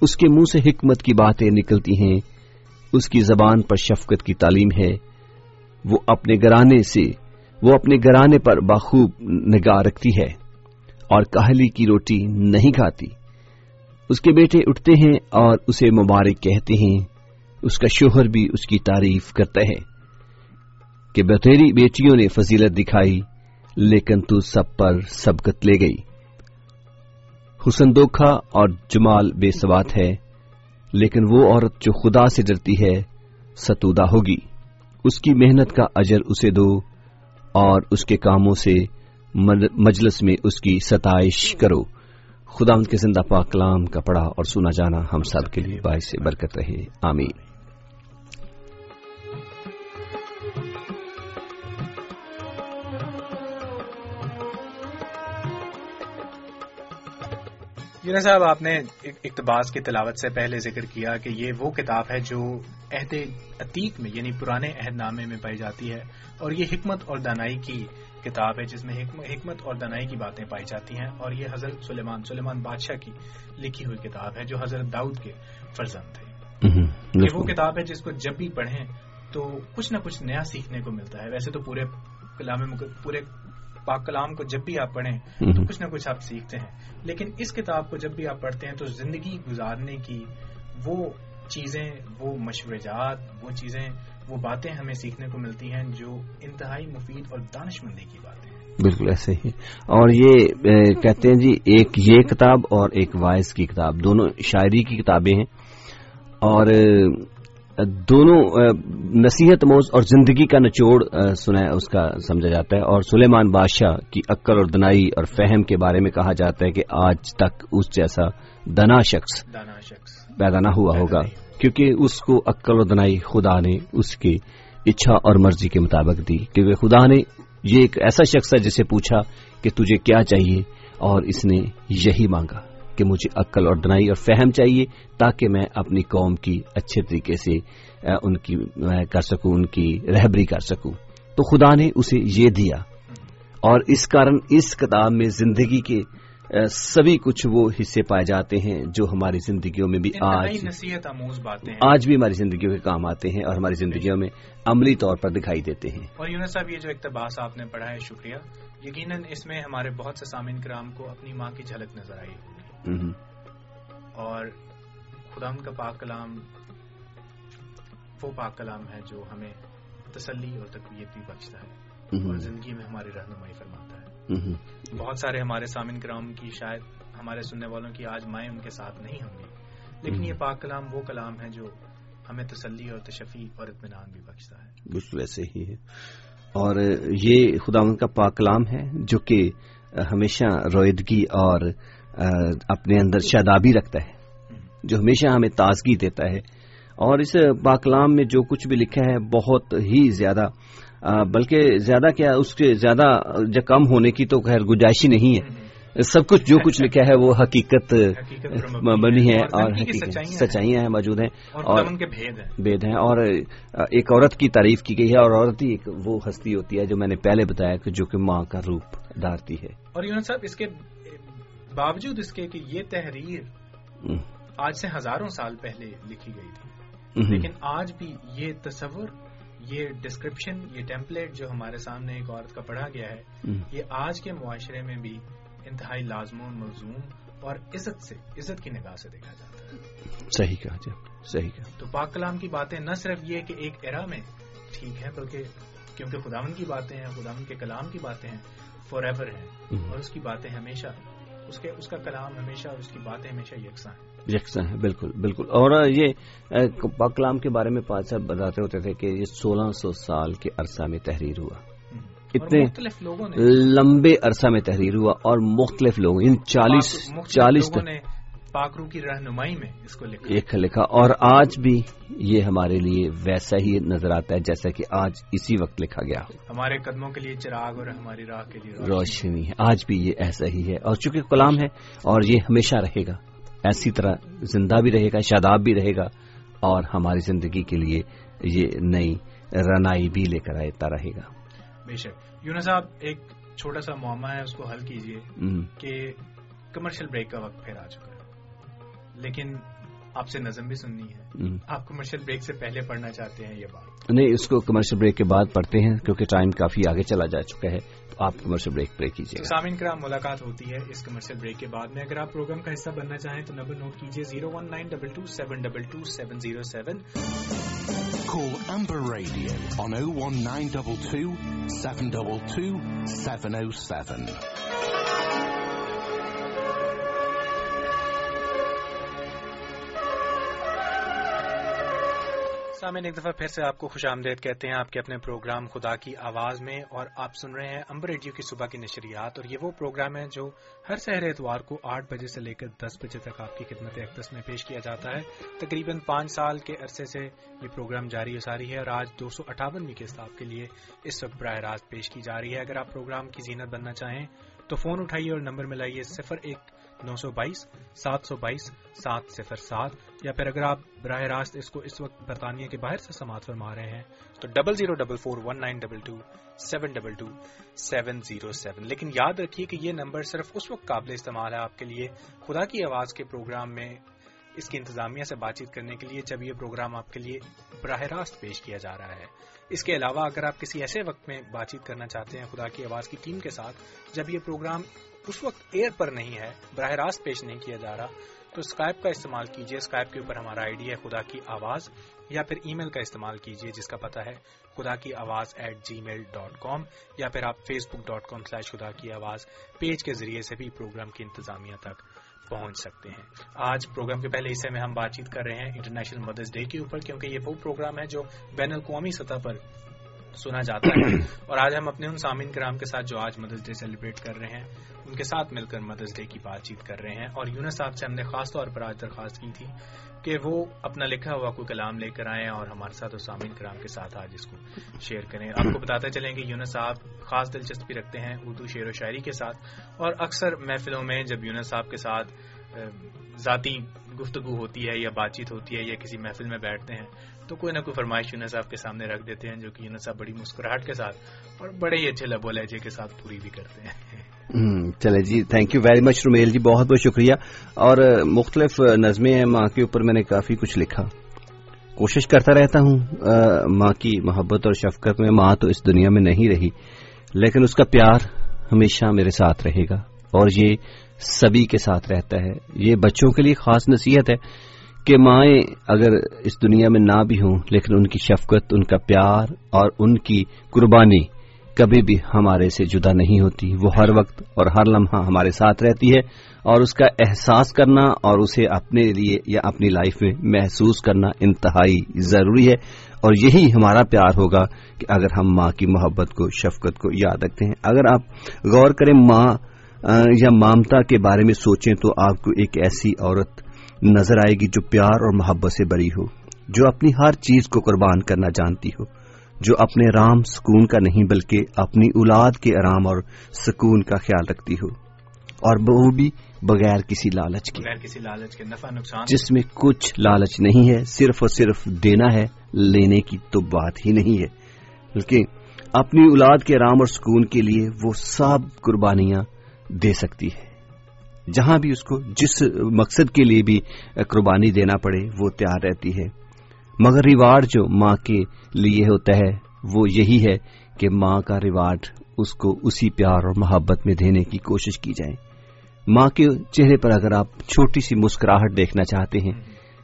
اس کے منہ سے حکمت کی باتیں نکلتی ہیں۔ اس کی زبان پر شفقت کی تعلیم ہے۔ وہ اپنے گرانے سے، وہ اپنے گرانے پر باخوب نگاہ رکھتی ہے۔ اور کاہلی کی روٹی نہیں کھاتی۔ اس کے بیٹے اٹھتے ہیں اور اسے مبارک کہتے ہیں۔ اس کا شوہر بھی اس کی تعریف کرتا ہے کہ بتیری بیٹیوں نے فضیلت دکھائی، لیکن تو سب پر سبقت لے گئی۔ حسن دوکھا اور جمال بے سوات ہے، لیکن وہ عورت جو خدا سے ڈرتی ہے، ستودہ ہوگی۔ اس کی محنت کا اجر اسے دو اور اس کے کاموں سے مجلس میں اس کی ستائش کرو۔ خدا ان کے زندہ پاک کلام کا پڑھا اور سنا جانا ہم سب کے لیے باعث سے برکت رہے۔ آمین۔ جی صاحب، آپ نے اقتباس کی تلاوت سے پہلے ذکر کیا کہ یہ وہ کتاب ہے جو عہد عتیق میں یعنی پرانے عہد نامے میں پائی جاتی ہے اور یہ حکمت اور دانائی کی کتاب ہے جس میں حکمت اور دنائی کی باتیں پائی جاتی ہیں اور یہ حضرت سلیمان سلیمان بادشاہ کی لکھی ہوئی کتاب ہے جو حضرت داؤد کے فرزند تھے۔ یہ وہ کتاب ہے جس کو جب بھی پڑھیں تو کچھ نہ کچھ نیا سیکھنے کو ملتا ہے۔ ویسے تو پورے کلام پورے پاک کلام کو جب بھی آپ پڑھیں تو کچھ نہ کچھ آپ سیکھتے ہیں۔ لیکن اس کتاب کو جب بھی آپ پڑھتے ہیں تو زندگی گزارنے کی وہ چیزیں وہ مشورجات وہ چیزیں وہ باتیں ہمیں سیکھنے کو ملتی ہیں جو انتہائی مفید اور دانش مندی کی باتیں ہیں۔ بالکل ایسے ہی۔ اور یہ کہتے ہیں جی ایک یہ کتاب اور ایک وائس کی کتاب دونوں شاعری کی کتابیں ہیں۔ اور دونوں نصیحت موز اور زندگی کا نچوڑ سنا اس کا سمجھا جاتا ہے۔ اور سلیمان بادشاہ کی عقل اور دنائی اور فہم کے بارے میں کہا جاتا ہے کہ آج تک اس جیسا دنا شخص پیدا نہ ہوا ہوگا۔ کیونکہ اس کو عقل و دنائی خدا نے اس کی اچھا اور مرضی کے مطابق دی۔ کیونکہ خدا نے یہ ایک ایسا شخص ہے جسے پوچھا کہ تجھے کیا چاہیے اور اس نے یہی مانگا کہ مجھے عقل اور دنائی اور فہم چاہیے تاکہ میں اپنی قوم کی اچھے طریقے سے ان کی کر سکوں، ان کی رہبری کر سکوں۔ تو خدا نے اسے یہ دیا اور اس کارن اس کتاب میں زندگی کے سبھی کچھ وہ حصے پائے جاتے ہیں جو ہماری زندگیوں میں بھی آج نصیحت آموز باتیں آج بھی ہماری زندگیوں کے کام آتے ہیں اور ہماری زندگیوں میں عملی طور پر دکھائی دیتے ہیں۔ اور یونس صاحب یہ جو اقتباس آپ نے پڑھا ہے شکریہ۔ یقیناً اس میں ہمارے بہت سے سامعین کرام کو اپنی ماں کی جھلک نظر آئی اور خدا کا پاک کلام وہ پاک کلام ہے جو ہمیں تسلی اور تقویت بھی بخشتا ہے۔ اور زندگی میں ہماری رہنمائی فرماتا ہے۔ بہت سارے ہمارے سامن کرام کی شاید ہمارے سننے والوں کی آج مائیں ان کے ساتھ نہیں ہوں گی۔ لیکن یہ پاک کلام وہ کلام ہے جو ہمیں تسلی اور تشفی اور اطمینان بھی بخشتا ہے۔ بالکل ویسے ہی ہے۔ اور یہ خدا ان کا پاک کلام ہے جو کہ ہمیشہ رویدگی اور اپنے اندر شادابی رکھتا ہے جو ہمیشہ ہمیں تازگی دیتا ہے۔ اور اس پاکلام میں جو کچھ بھی لکھا ہے بہت ہی زیادہ بلکہ زیادہ کیا اس کے زیادہ کم ہونے کی تو خیر گنجائش ہی نہیں ہے۔ سب کچھ جو کچھ لکھا ہے وہ حقیقت بنی ہے اور سچائیاں ہیں۔ موجود ہیں۔ اور بید ہیں۔ اور ایک عورت کی تعریف کی گئی ہے اور عورت ہی ایک وہ ہستی ہوتی ہے جو میں نے پہلے بتایا کہ جو کہ ماں کا روپ دھارتی ہے۔ اور صاحب اس کے باوجود اس کے کہ یہ تحریر آج سے ہزاروں سال پہلے لکھی گئی تھی لیکن آج بھی یہ تصور یہ ڈسکرپشن یہ ٹیمپلیٹ جو ہمارے سامنے ایک عورت کا پڑھا گیا ہے یہ آج کے معاشرے میں بھی انتہائی لازم و ملزوم اور عزت سے عزت کی نگاہ سے دیکھا جاتا ہے۔ صحیح کہا جی صحیح کہا۔ تو پاک کلام کی باتیں نہ صرف یہ کہ ایک ایرا میں ٹھیک ہے بلکہ کیونکہ خداون کی باتیں ہیں خداون کے کلام کی باتیں ہیں فار ایور ہیں اور اس کی باتیں ہمیشہ اس کے اس کا کلام ہمیشہ اور اس کی باتیں ہمیشہ یکساں ہیں۔ یکساں ہے بالکل بالکل۔ اور یہ کلام کے بارے میں پانچ صاحب بتاتے ہوتے تھے کہ یہ سولہ سو سال کے عرصہ میں تحریر ہوا۔ اتنے لمبے عرصہ میں تحریر ہوا اور مختلف لوگوں ان چالیس چالیس پاکرو کی رہنمائی میں اس کو لکھا۔ لکھا اور آج بھی یہ ہمارے لیے ویسا ہی نظر آتا ہے جیسا کہ آج اسی وقت لکھا گیا۔ ہمارے قدموں کے لیے چراغ اور ہماری راہ کے لیے روشنی۔ ہے۔ آج بھی یہ ایسا ہی ہے۔ اور چونکہ کلام ہے اور یہ ہمیشہ رہے گا ایسی طرح زندہ بھی رہے گا شاداب بھی رہے گا اور ہماری زندگی کے لیے یہ نئی رنائی بھی لے کر آتا رہے گا۔ بے شک۔ یونس صاحب ایک چھوٹا سا معاملہ ہے اس کو حل کیجیے کہ کمرشل بریک کا وقت پھر آ چکا ہے۔ لیکن آپ سے نظم بھی سننی ہے۔ آپ کمرشل بریک سے پہلے پڑھنا چاہتے ہیں یہ بات۔ نہیں اس کو کمرشل بریک کے بعد پڑھتے ہیں کیونکہ ٹائم کافی آگے چلا جا چکا ہے۔ تو آپ کمرشل بریک بریک کیجیے۔ سامعین کرام ملاقات ہوتی ہے اس کمرشل بریک کے بعد میں۔ اگر آپ پروگرام کا حصہ بننا چاہیں تو نمبر نوٹ کیجیے zero one nine double two seven double two seven zero seven. Call Amber Radio on 01922 722 707. سامعین، ایک دفعہ پھر سے آپ کو خوش آمدید کہتے ہیں، آپ کے اپنے پروگرام خدا کی آواز میں، اور آپ سن رہے ہیں امبر ریڈیو کی صبح کی نشریات، اور یہ وہ پروگرام ہے جو ہر سہر اتوار کو آٹھ بجے سے لے کر دس بجے تک آپ کی خدمت اقدس میں پیش کیا جاتا ہے۔ تقریباً پانچ سال کے عرصے سے یہ پروگرام جاری و ساری ہے، اور آج دو سو اٹھاونویں قسط آپ کے لیے اس وقت براہ راست پیش کی جا رہی ہے۔ اگر آپ پروگرام کی زینت بننا چاہیں تو فون اٹھائیے اور نمبر ملائیے صفر ایک نو سو بائیس، سات سو بائیس، سات صفر سات یا پھر اگر آپ براہ راست اس کو اس وقت برطانیہ کے باہر سے سماعت فرما رہے ہیں، تو double zero double four one nine double two, seven double two, seven zero seven. لیکن یاد رکھیے کہ یہ نمبر صرف اس وقت قابل استعمال ہے آپ کے لیے خدا کی آواز کے پروگرام میں اس کی انتظامیہ سے بات چیت کرنے کے لیے جب یہ پروگرام آپ کے لیے براہ راست پیش کیا جا رہا ہے۔ اس کے علاوہ اگر آپ کسی ایسے وقت میں بات چیت کرنا چاہتے ہیں خدا کی آواز کی ٹیم کے ساتھ، جب یہ پروگرام اس وقت ایئر پر نہیں ہے، براہ راست پیش نہیں کیا جا رہا۔ تو اسکائپ کا استعمال کیجیے اسکائپ کے اوپر ہمارا آئی ڈی ہے خدا کی آواز، یا پھر ای میل کا استعمال کیجیے جس کا پتا ہے خدا کی آواز at G mile dot com یا پھر آپ فیس بک ڈاٹ کام سلیش خدا کی آواز پیج کے ذریعے سے بھی پروگرام کی انتظامیہ تک پہنچ سکتے ہیں۔ آج پروگرام کے پہلے حصے میں ہم بات چیت کر رہے ہیں انٹرنیشنل مدرس ڈے کے اوپر، کیونکہ یہ وہ پروگرام ہے جو بین الاقوامی سطح پر سنا جاتا ہے۔ اور آج ہم اپنے ان سامعین کرام کے ساتھ جو آج مدرس ڈے سیلیبریٹ کر رہے ہیں ان کے ساتھ مل کر مدرس ڈے کی بات چیت کر رہے ہیں۔ اور یونس صاحب سے ہم نے خاص طور پر آج درخواست کی تھی کہ وہ اپنا لکھا ہوا کوئی کلام لے کر آئیں اور ہمارے ساتھ سامعین کرام کے ساتھ آج اس کو شیئر کریں۔ آپ کو بتاتے چلیں کہ یونس صاحب خاص دلچسپی رکھتے ہیں اردو شعر و شاعری کے ساتھ۔ اور اکثر محفلوں میں جب یونس صاحب کے ساتھ ذاتی گفتگو ہوتی ہے یا بات چیت ہوتی ہے یا کسی محفل میں بیٹھتے ہیں تو کوئی نہ کوئی فرمائش یونس صاحب کے سامنے رکھ دیتے ہیں، جو کہ یونس صاحب بڑی مسکراہٹ کے ساتھ اور بڑے ہی اچھے لبو لہجے کے ساتھ پوری بھی کرتے ہیں۔ چلے جی thank you very much Romail ji بہت بہت شکریہ۔ اور مختلف نظمیں ہیں ماں کے اوپر میں نے کافی کچھ لکھا۔ کوشش کرتا رہتا ہوں ماں کی محبت اور شفقت میں۔ ماں تو اس دنیا میں نہیں رہی، لیکن اس کا پیار ہمیشہ میرے ساتھ رہے گا۔ اور یہ سبھی کے ساتھ رہتا ہے۔ یہ بچوں کے لیے خاص نصیحت ہے۔ کہ مائیں اگر اس دنیا میں نہ بھی ہوں، لیکن ان کی شفقت، ان کا پیار اور ان کی قربانی کبھی بھی ہمارے سے جدا نہیں ہوتی۔ وہ ہر وقت اور ہر لمحہ ہمارے ساتھ رہتی ہے اور اس کا احساس کرنا اور اسے اپنے لیے یا اپنی لائف میں محسوس کرنا انتہائی ضروری ہے۔ اور یہی ہمارا پیار ہوگا کہ اگر ہم ماں کی محبت کو، شفقت کو یاد رکھتے ہیں۔ اگر آپ غور کریں ماں یا مامتا کے بارے میں سوچیں تو آپ کو ایک ایسی عورت نظر آئے گی جو پیار اور محبت سے بری ہو جو اپنی ہر چیز کو قربان کرنا جانتی ہو جو اپنے رام سکون کا نہیں بلکہ اپنی اولاد کے آرام اور سکون کا خیال رکھتی ہو اور وہ بھی بغیر کسی لالچ کے۔ بغیر کسی لالچ کے نفع نقصان۔ جس میں کچھ لالچ نہیں ہے صرف اور صرف دینا ہے لینے کی تو بات ہی نہیں ہے بلکہ اپنی اولاد کے آرام اور سکون کے لیے وہ سب قربانیاں دے سکتی ہے۔ جہاں بھی اس کو جس مقصد کے لیے بھی قربانی دینا پڑے وہ تیار رہتی ہے۔ مگر ریوارڈ جو ماں کے لیے ہوتا ہے وہ یہی ہے کہ ماں کا ریوارڈ اس کو اسی پیار اور محبت میں دینے کی کوشش کی جائے۔ ماں کے چہرے پر اگر آپ چھوٹی سی مسکراہٹ دیکھنا چاہتے ہیں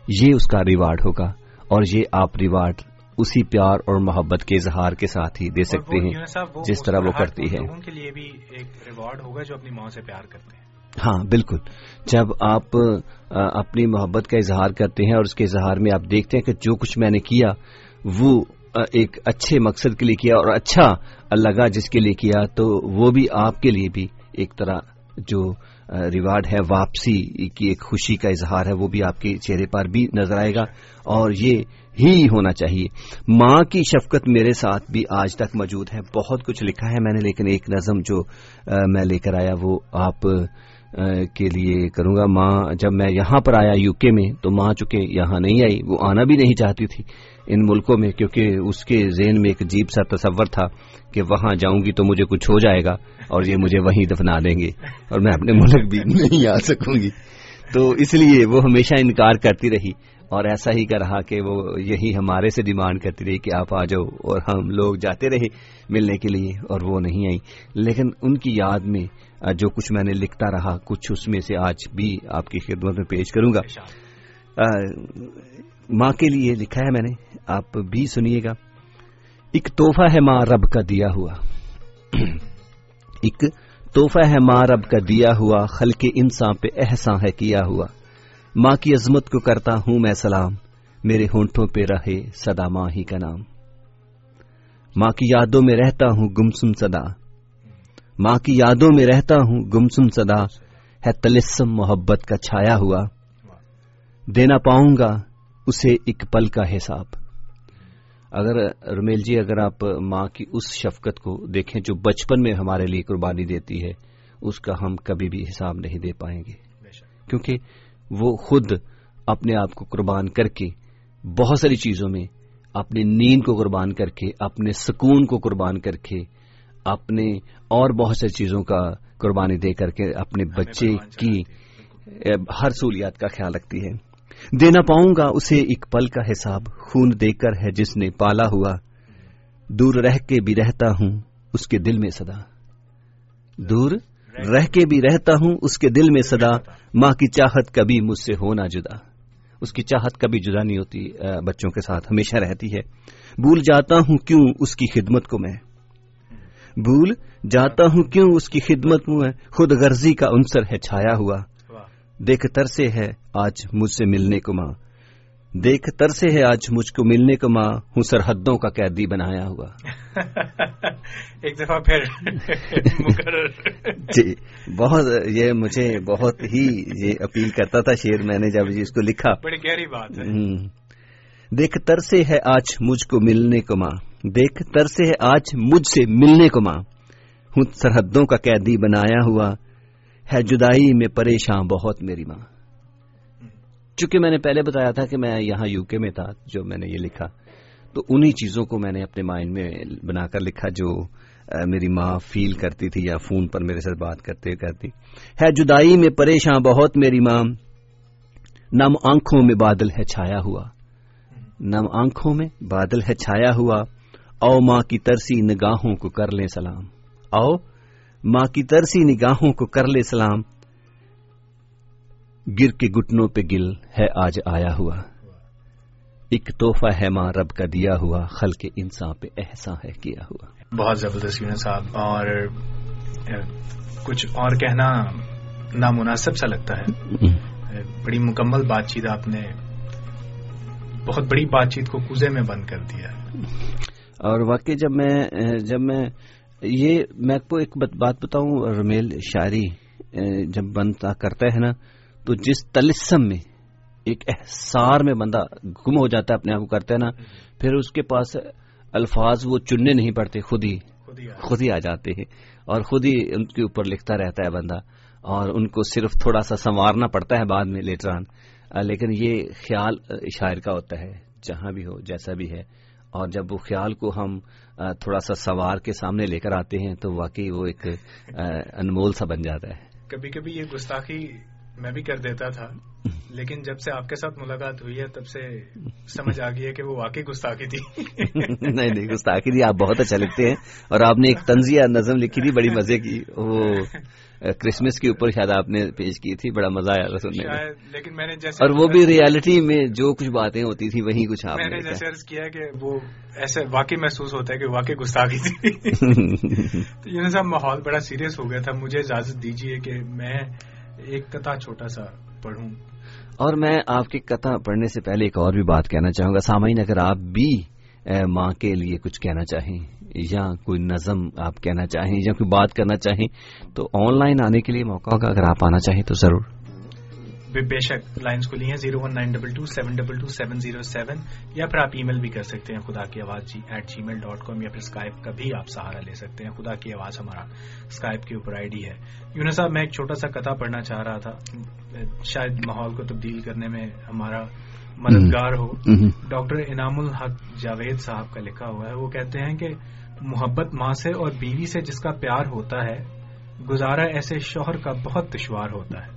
یہ اس کا ریوارڈ ہوگا اور یہ آپ ریوارڈ اسی پیار اور محبت کے اظہار کے ساتھ ہی دے سکتے ہیں جس طرح وہ کرتی ہے۔ ان کے لیے بھی ایک ریوارڈ ہوگا جو اپنی ماں سے پیار کرتے ہیں۔ ہاں بالکل۔ جب آپ اپنی محبت کا اظہار کرتے ہیں اور اس کے اظہار میں آپ دیکھتے ہیں کہ جو کچھ میں نے کیا، وہ ایک اچھے مقصد کے لیے کیا اور اچھا لگا جس کے لیے کیا، تو وہ بھی آپ کے لیے بھی ایک طرح جو ریوارڈ ہے، واپسی کی ایک خوشی کا اظہار ہے، وہ بھی آپ کے چہرے پر بھی نظر آئے گا اور یہ ہی ہونا چاہیے۔ ماں کی شفقت میرے ساتھ بھی آج تک موجود ہے۔ بہت کچھ لکھا ہے میں نے، لیکن ایک نظم جو میں لے کر آیا وہ آپ کے لیے کروں گا۔ ماں، جب میں یہاں پر آیا یو کے میں، تو ماں چونکہ یہاں نہیں آئی، وہ آنا بھی نہیں چاہتی تھی ان ملکوں میں، کیونکہ اس کے ذہن میں ایک عجیب سا تصور تھا کہ وہاں جاؤں گی تو مجھے کچھ ہو جائے گا اور یہ مجھے وہیں دفنا دیں گے اور میں اپنے ملک بھی نہیں آ سکوں گی۔ تو اس لیے وہ ہمیشہ انکار کرتی رہی اور ایسا ہی کا رہا کہ وہ یہی ہمارے سے ڈیمانڈ کرتی رہی کہ آپ آ جاؤ اور ہم لوگ جاتے رہے۔ ملنے کے لیے اور وہ نہیں آئی لیکن ان کی یاد میں جو کچھ میں نے لکھتا رہا، کچھ اس میں سے آج بھی آپ کی خدمت میں پیش کروں گا۔ ماں کے لیے لکھا ہے میں نے، آپ بھی سنیے گا۔ ایک تحفہ ہے ماں رب کا دیا ہوا۔ ایک تحفہ ہے ماں رب کا دیا ہوا، خلق انسان پہ احسان ہے کیا ہوا۔ ماں کی عظمت کو کرتا ہوں میں سلام، میرے ہونٹوں پہ رہے سدا ماں ہی کا نام۔ ماں کی یادوں میں رہتا ہوں گمسم سدا ماں کی یادوں میں رہتا ہوں گمسم سدا ہے تلسم محبت کا چھایا ہوا۔ دینا پاؤں گا اسے ایک پل کا حساب۔ اگر رمیل جی اگر آپ ماں کی اس شفقت کو دیکھیں جو بچپن میں ہمارے لیے قربانی دیتی ہے، اس کا ہم کبھی بھی حساب نہیں دے پائیں گے۔ کیونکہ وہ خود اپنے آپ کو قربان کر کے بہت ساری چیزوں میں اپنی نیند کو قربان کر کے اپنے سکون کو قربان کر کے اپنے اور بہت سی چیزوں کا قربانی دے کر کے اپنے بچے کی ہر سہولیات کا خیال رکھتی ہے۔ دینا پاؤں گا اسے ایک پل کا حساب خون دے کر ہے جس نے پالا ہوا۔ دور رہ کے بھی رہتا ہوں اس کے دل میں صدا۔ دور رہ کے بھی رہتا ہوں اس کے دل میں صدا۔ ماں کی چاہت کبھی مجھ سے ہونا جدا۔ اس کی چاہت کبھی جدا نہیں ہوتی بچوں کے ساتھ ہمیشہ رہتی ہے۔ بھول جاتا ہوں کیوں اس کی خدمت کو میں؟ بھول جاتا ہوں کیوں اس کی خدمت میں؟ خود غرضی کا عنصر ہے چھایا ہوا۔ دیکھ ترسے ہے آج مجھ سے ملنے کو ماں۔ دیکھ ترسے ہے آج مجھ کو ملنے کو ماں ہوں سرحدوں کا قیدی بنایا ہوا۔ ایک دفعہ پھر جی بہت یہ مجھے بہت ہی یہ اپیل کرتا تھا شیر میں نے جب اس کو لکھا۔ بڑی گہری بات ہے۔ دیکھ ترسے ہے آج مجھ کو ملنے کو ماں۔ دیکھ ترسے ہے آج مجھ سے ملنے کو ماں۔ ہوں سرحدوں کا قیدی بنایا ہوا۔ ہے جدائی میں پریشان بہت میری ماں۔ چونکہ میں نے پہلے بتایا تھا کہ میں یہاں یو کے میں تھا، جو میں نے یہ لکھا، تو انہی چیزوں کو میں نے اپنے مائنڈ میں بنا کر لکھا جو میری ماں فیل کرتی تھی یا فون پر میرے ساتھ بات کرتے کرتی۔ ہے جدائی میں پریشان بہت میری ماں، نم آنکھوں میں بادل ہے چھایا ہوا۔ نم آنکھوں میں بادل ہے چھایا ہوا۔ او ماں کی ترسی نگاہوں کو کر لیں سلام۔ او ماں کی ترسی نگاہوں کو کر لے سلام۔ گر کے گٹنوں پہ گل ہے آج آیا ہوا۔ ایک توحفہ ہے ماں رب کا دیا ہوا خل کے انسان پہ احسان ہے کیا ہوا۔ بہت زبردست یونس صاحب اور کچھ اور کہنا نامناسب سا لگتا ہے۔ بڑی مکمل بات چیت آپ نے بہت بڑی بات چیت کو کوزے میں بند کر دیا۔ اور واقعی جب میں جب میں یہ میں کو ایک بات بتاؤں رمیل شاعری جب بنتا کرتا ہے نا تو جس تلسم میں ایک احسار میں بندہ گم ہو جاتا ہے اپنے آپ کو کرتا ہے نا پھر اس کے پاس الفاظ وہ چننے نہیں پڑتے خود ہی خود ہی آ جاتے ہیں۔ اور خود ہی ان کے اوپر لکھتا رہتا ہے بندہ۔ اور ان کو صرف تھوڑا سا سنوارنا پڑتا ہے بعد میں لیٹران لیکن یہ خیال شاعر کا ہوتا ہے جہاں بھی ہو جیسا بھی ہے۔ اور جب وہ خیال کو ہم تھوڑا سا سوار کے سامنے لے کر آتے ہیں تو واقعی وہ ایک انمول سا بن جاتا ہے۔ کبھی کبھی یہ گستاخی میں بھی کر دیتا تھا لیکن جب سے آپ کے ساتھ ملاقات ہوئی ہے تب سے سمجھ آ گئی ہے کہ وہ واقعی گستاخی تھی۔ نہیں نہیں گستاخی تھی آپ بہت اچھا لکھتے ہیں۔ اور آپ نے ایک تنزیہ نظم لکھی تھی بڑی مزے کی۔ وہ کرسمس کے اوپر شاید آپ نے پیش کی تھی بڑا مزہ آیا سننے میں۔ لیکن میں نے جیسے اور وہ بھی ریالٹی میں جو کچھ باتیں ہوتی تھی وہی کچھ آپ نے جیسے عرض کیا کہ وہ ایسے واقعی محسوس ہوتا ہے کہ واقعی گستاخی تھی۔ تو یہ صاحب ماحول بڑا سیریس ہو گیا تھا۔ مجھے اجازت دیجیے کہ میں ایک کتا چھوٹا سا پڑھوں۔ اور میں آپ کی کتا پڑھنے سے پہلے ایک اور بھی بات کہنا چاہوں گا۔ سامعین، اگر آپ بھی ماں کے لیے کچھ کہنا چاہیں، یا کوئی نظم آپ کہنا چاہیں، یا کوئی بات کرنا چاہیں، تو آن لائن آنے کے لیے موقع ہوگا۔ اگر آپ آنا چاہیں تو ضرور۔ بے شک لائنس کھلی ہیں zero one nine double two seven double two seven zero seven یا پھر آپ ای میل بھی کر سکتے ہیں خدا کی آواز جی at G mile dot com یا پھر اسکائپ کا بھی آپ سہارا لے سکتے ہیں۔ خدا کی آواز ہمارا اسکائپ کے اوپر آئی ڈی ہے۔ یونس صاحب میں ایک چھوٹا سا کتھا پڑھنا چاہ رہا تھا۔ شاید ماحول کو تبدیل کرنے میں ہمارا مددگار ہو۔ ڈاکٹر انعام الحق جاوید صاحب کا لکھا ہوا ہے۔ وہ کہتے ہیں کہ محبت ماں سے اور بیوی سے جس کا پیار ہوتا ہے گزارا ایسے شوہر کا بہت دشوار ہوتا ہے۔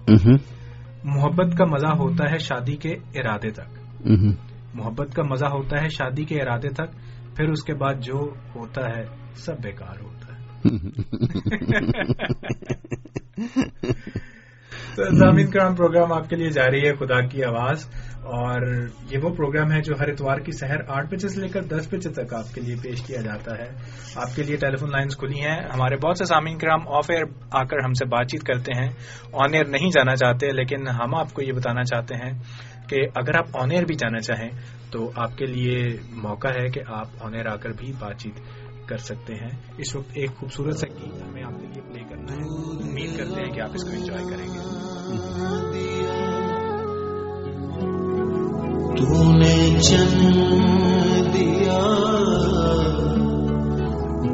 محبت کا مزہ ہوتا ہے شادی کے ارادے تک۔ محبت کا مزہ ہوتا ہے شادی کے ارادے تک پھر اس کے بعد جو ہوتا ہے سب بیکار ہوتا ہے۔ زامین کرام، پروگرام آپ کے لیے جاری ہے، خدا کی آواز۔ اور یہ وہ پروگرام ہے جو ہر اتوار کی سحر آٹھ بجے سے لے کر دس بجے تک آپ کے لیے پیش کیا جاتا ہے۔ آپ کے لیے ٹیلی فون لائنز کھلی ہیں۔ ہمارے بہت سے سامعین کرام آف ایئر آ کر ہم سے بات چیت کرتے ہیں۔ آن ایئر نہیں جانا چاہتے، لیکن ہم آپ کو یہ بتانا چاہتے ہیں کہ اگر آپ آن ایئر بھی جانا چاہیں تو آپ کے لیے موقع ہے کہ آپ آن ایئر آ کر بھی بات چیت کر سکتے ہیں۔ اس وقت ایک خوبصورت سا گیت ہمیں آپ کے لیے پلے کرنا ہے۔ امید کرتے ہیں کہ آپ اس کو انجوائے کریں گے۔ دیا تو دیا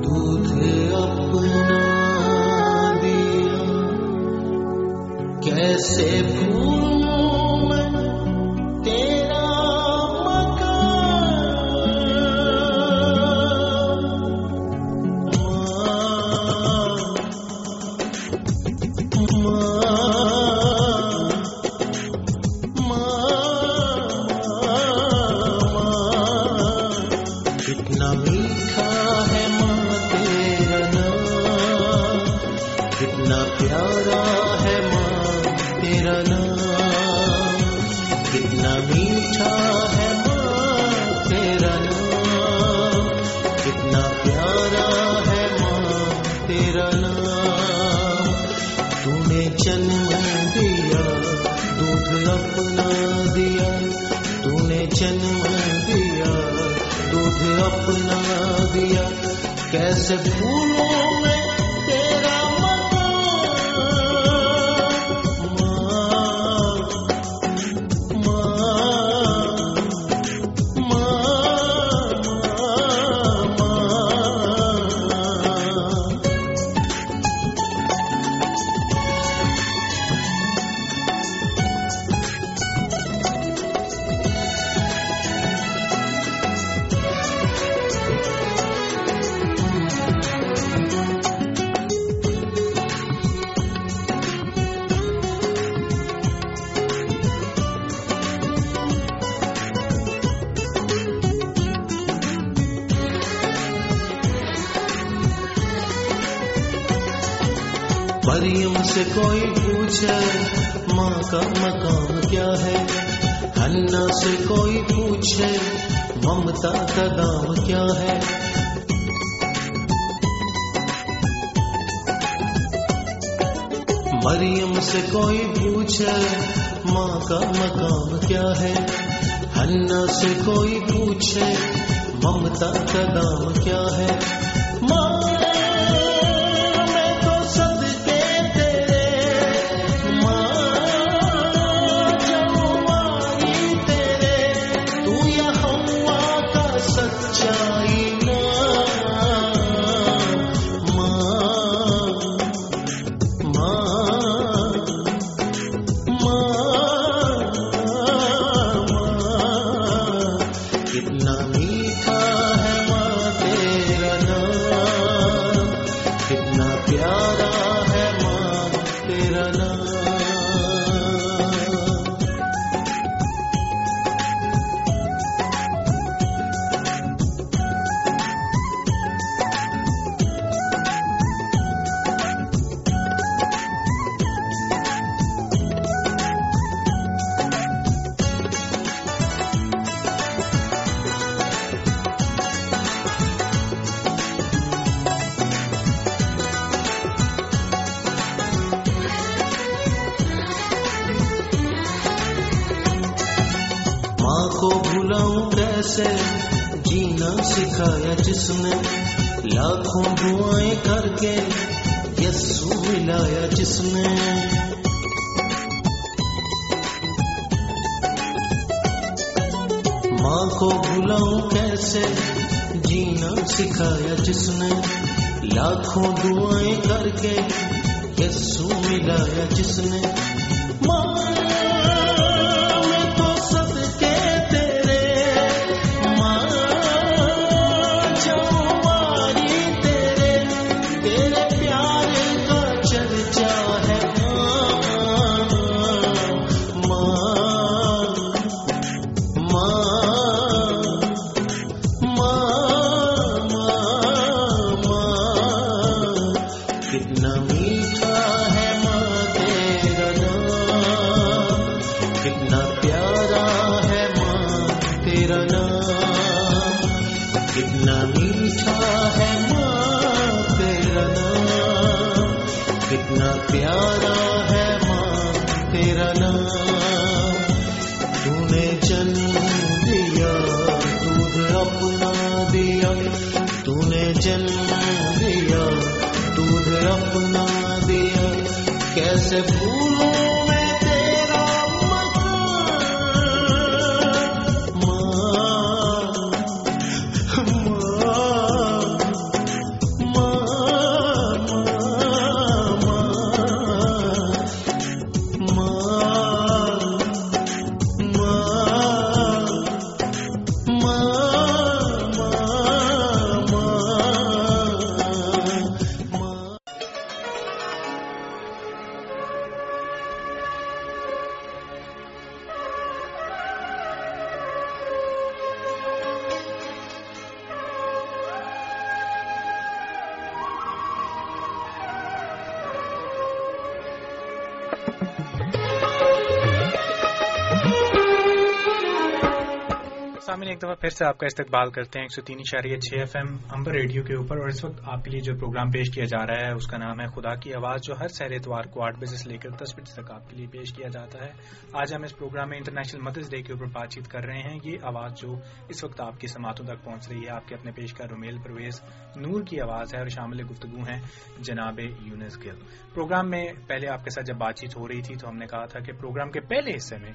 دودھ اپنا دیا کیسے بھولوں میں تیرے سے جینا سکھایا جس نے لاکھوں دعائیں کر کے یسو ملایا جس نے۔ ماں کو بلاؤں کیسے جینا سکھایا جس نے لاکھوں دعائیں کر کے یسو ملایا جس نے۔ پھر سے آپ کا استقبال کرتے ہیں ایک سو تین اشاریہ چھ ایف ایم امبر ریڈیو کے اوپر اور اس وقت آپ کے لیے جو پروگرام پیش کیا جا رہا ہے اس کا نام ہے خدا کی آواز، جو ہر سہر اتوار کو آٹھ بجے سے لے کر دس بجے تک آپ کے لیے پیش کیا جاتا ہے۔ آج ہم اس پروگرام میں انٹرنیشنل مدرس ڈے کے اوپر بات چیت کر رہے ہیں۔ یہ آواز جو اس وقت آپ کی سماعتوں تک پہنچ رہی ہے، آپ کے اپنے پیش کا رومیل پرویز نور کی آواز ہے اور شامل گفتگو ہیں جناب یونس گل۔ پروگرام میں پہلے آپ کے ساتھ جب بات چیت ہو رہی تھی تو ہم نے کہا تھا کہ پروگرام کے پہلے حصے میں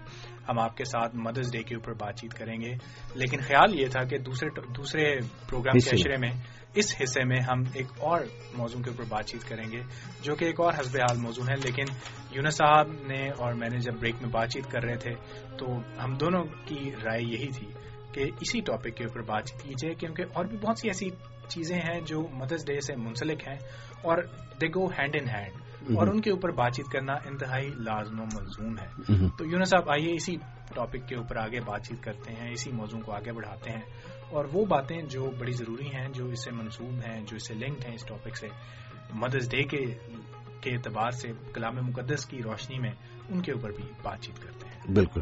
ہم آپ کے ساتھ مدرس ڈے کے اوپر بات چیت کریں گے۔ لیکن خیال یہ تھا کہ دوسرے دوسرے پروگرام کے اشرے میں اس حصے میں ہم ایک اور موضوع کے اوپر بات چیت کریں گے جو کہ ایک اور حسب حال موضوع ہے۔ لیکن یونس صاحب نے اور میں نے جب بریک میں بات چیت کر رہے تھے تو ہم دونوں کی رائے یہی تھی کہ اسی ٹاپک کے اوپر بات چیت کی جائے کیونکہ اور بھی بہت سی ایسی چیزیں ہیں جو مدرس ڈے سے منسلک ہیں اور دے گو ہینڈ ان ہینڈ اور ان کے اوپر بات چیت کرنا انتہائی لازم و ملزوم ہے۔ تو یونس صاحب آئیے اسی ٹاپک کے اوپر آگے بات چیت کرتے ہیں اسی موضوع کو آگے بڑھاتے ہیں۔ اور وہ باتیں جو بڑی ضروری ہیں جو اس سے منسوب ہیں جو اس سے لنکڈ ہیں اس ٹاپک سے مدرس ڈے کے کے اعتبار سے کلام مقدس کی روشنی میں ان کے اوپر بھی بات چیت کرتے ہیں۔ بالکل۔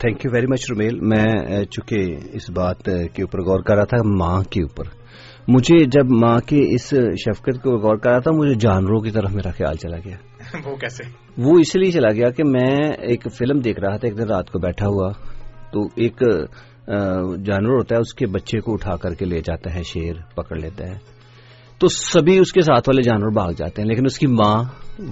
Thank you very much Romail میں چونکہ اس بات کے اوپر غور کر رہا تھا ماں کے اوپر۔ مجھے جب ماں کے اس شفقت کو غور کرا تھا مجھے جانوروں کی طرف میرا خیال چلا گیا۔ وہ کیسے؟ وہ اس لیے چلا گیا کہ میں ایک فلم دیکھ رہا تھا ایک دن رات کو بیٹھا ہوا۔ تو ایک جانور ہوتا ہے اس کے بچے کو اٹھا کر کے لے جاتا ہے شیر پکڑ لیتا ہے۔ تو سبھی اس کے ساتھ والے جانور بھاگ جاتے ہیں لیکن اس کی ماں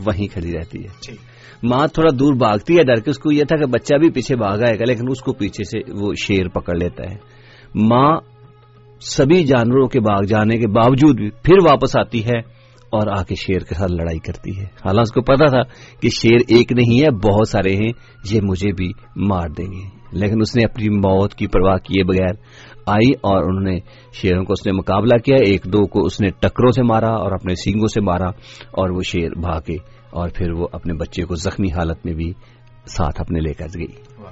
وہیں کھڑی رہتی ہے۔ جی۔ ماں تھوڑا دور بھاگتی ہے ڈر کے اس کو یہ تھا کہ بچہ بھی پیچھے بھاگ آئے گا لیکن اس کو پیچھے سے وہ شیر پکڑ لیتا ہے۔ ماں سبھی جانوروں کے باغ جانے کے باوجود بھی پھر واپس آتی ہے اور آ کے شیر کے ساتھ لڑائی کرتی ہے۔ حالانکہ اس کو پتا تھا کہ شیر ایک نہیں ہے بہت سارے ہیں یہ مجھے بھی مار دیں گے۔ لیکن اس نے اپنی موت کی پرواہ کیے بغیر آئی اور انہوں نے شیروں کو اس نے مقابلہ کیا۔ ایک دو کو اس نے ٹکروں سے مارا اور اپنے سینگوں سے مارا اور وہ شیر بھاگے اور پھر وہ اپنے بچے کو زخمی حالت میں بھی ساتھ اپنے لے کر گئی۔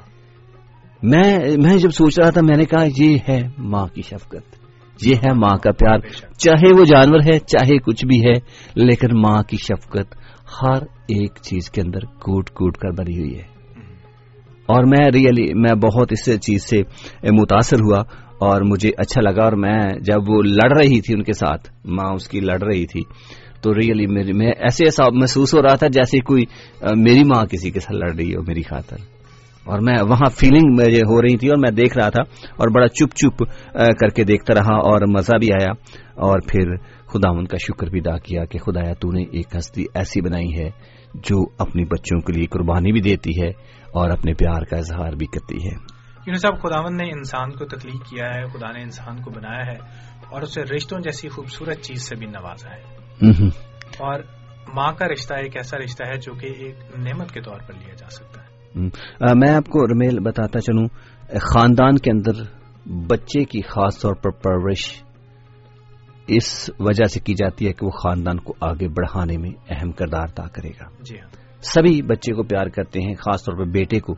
میں میں جب سوچ رہا تھا میں نے کہا یہ ہے ماں کی شفقت۔ یہ ہے ماں کا پیار۔ چاہے وہ جانور ہے، چاہے کچھ بھی ہے، لیکن ماں کی شفقت ہر ایک چیز کے اندر کوٹ کوٹ کر بنی ہوئی ہے۔ اور میں ریئلی، میں بہت اس چیز سے متاثر ہوا اور مجھے اچھا لگا اور میں جب وہ لڑ رہی تھی ان کے ساتھ، ماں اس کی لڑ رہی تھی، تو ریئلی میں ایسے ایسا محسوس ہو رہا تھا جیسے کوئی میری ماں کسی کے ساتھ لڑ رہی ہو، میری خاطر۔ اور میں وہاں فیلنگ مجھے ہو رہی تھی اور میں دیکھ رہا تھا اور بڑا چپ چپ کر کے دیکھتا رہا اور مزہ بھی آیا اور پھر خدا ان کا شکر بھی ادا کیا کہ خدایا تو نے ایک ہستی ایسی بنائی ہے جو اپنے بچوں کے لیے قربانی بھی دیتی ہے اور اپنے پیار کا اظہار بھی کرتی ہے۔ یونی صاحب خداون نے انسان کو تخلیق کیا ہے خدا نے انسان کو بنایا ہے اور اسے رشتوں جیسی خوبصورت چیز سے بھی نوازا ہے۔ اور ماں کا رشتہ ایک ایسا رشتہ ہے جو کہ ایک نعمت کے طور پر لیا جا سکتا ہے۔ میں آپ کو رمیل بتاتا چلوں خاندان کے اندر بچے کی خاص طور پر پرورش اس وجہ سے کی جاتی ہے کہ وہ خاندان کو آگے بڑھانے میں اہم کردار ادا کرے گا۔ سبھی بچے کو پیار کرتے ہیں خاص طور پر بیٹے کو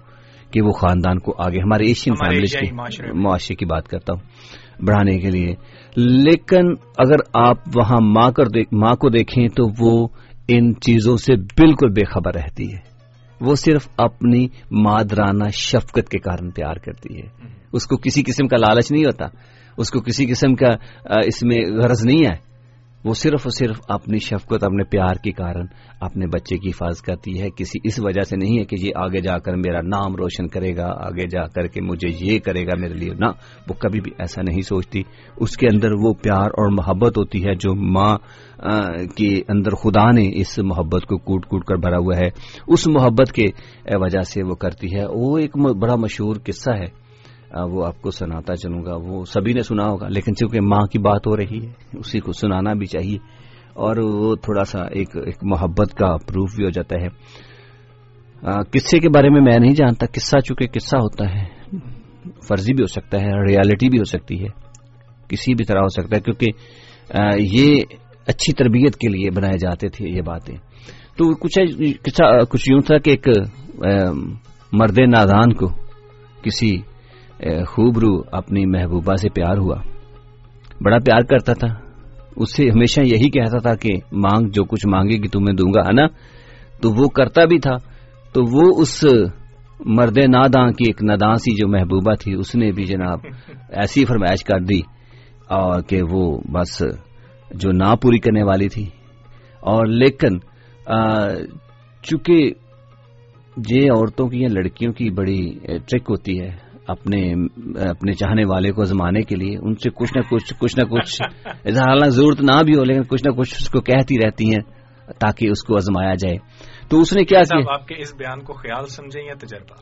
کہ وہ خاندان کو آگے ہمارے ایشین فیملیز کے معاشرے کی بات کرتا ہوں بڑھانے کے لیے۔ لیکن اگر آپ وہاں ماں کو دیکھیں تو وہ ان چیزوں سے بالکل بے خبر رہتی ہے۔ وہ صرف اپنی مادرانہ شفقت کے کارن پیار کرتی ہے۔ اس کو کسی قسم کا لالچ نہیں ہوتا اس کو کسی قسم کا اس میں غرض نہیں ہے۔ وہ صرف اور صرف اپنی شفقت اپنے پیار کے کارن اپنے بچے کی حفاظت کرتی ہے۔ کسی اس وجہ سے نہیں ہے کہ یہ آگے جا کر میرا نام روشن کرے گا آگے جا کر کے مجھے یہ کرے گا میرے لیے۔ نہ وہ کبھی بھی ایسا نہیں سوچتی۔ اس کے اندر وہ پیار اور محبت ہوتی ہے جو ماں کے اندر خدا نے اس محبت کو کوٹ کوٹ کر بھرا ہوا ہے۔ اس محبت کے وجہ سے وہ کرتی ہے۔ وہ ایک بڑا مشہور قصہ ہے۔ وہ آپ کو سناتا چلوں گا۔ وہ سبھی نے سنا ہوگا، لیکن چونکہ ماں کی بات ہو رہی ہے، اسی کو سنانا بھی چاہیے۔ اور وہ تھوڑا سا ایک ایک محبت کا پروف بھی ہو جاتا ہے۔ قصے کے بارے میں میں نہیں جانتا۔ قصہ چونکہ قصہ ہوتا ہے، فرضی بھی ہو سکتا ہے، ریالٹی بھی ہو سکتی ہے۔ کسی بھی طرح ہو سکتا ہے، کیونکہ یہ اچھی تربیت کے لیے بنائے جاتے تھے یہ باتیں۔ تو کچھ کچھ یوں تھا کہ ایک مرد نادان کو کسی خوبرو اپنی محبوبہ سے پیار ہوا۔ بڑا پیار کرتا تھا۔ اس سے ہمیشہ یہی کہتا تھا کہ مانگ، جو کچھ مانگے گی تمہیں دوں گا، ہے نا؟ تو وہ کرتا بھی تھا۔ تو وہ اس، مرد ناداں کی ایک ناداں سی جو محبوبہ تھی، اس نے بھی جناب ایسی فرمائش کر دی اور کہ وہ بس جو نہ پوری کرنے والی تھی۔ اور لیکن چونکہ یہ عورتوں کی یا لڑکیوں کی بڑی ٹرک ہوتی ہے اپنے اپنے چاہنے والے کو زمانے کے لیے ان سے کچھ نہ کچھ کچھ نہ کچھ حالانکہ ضرورت نہ بھی ہو لیکن کچھ نہ کچھ اس کو کہتی رہتی ہیں تاکہ اس کو آزمایا جائے۔ تو اس نے کیا کیا؟ آپ کے اس بیان کو خیال سمجھیں یا تجربہ؟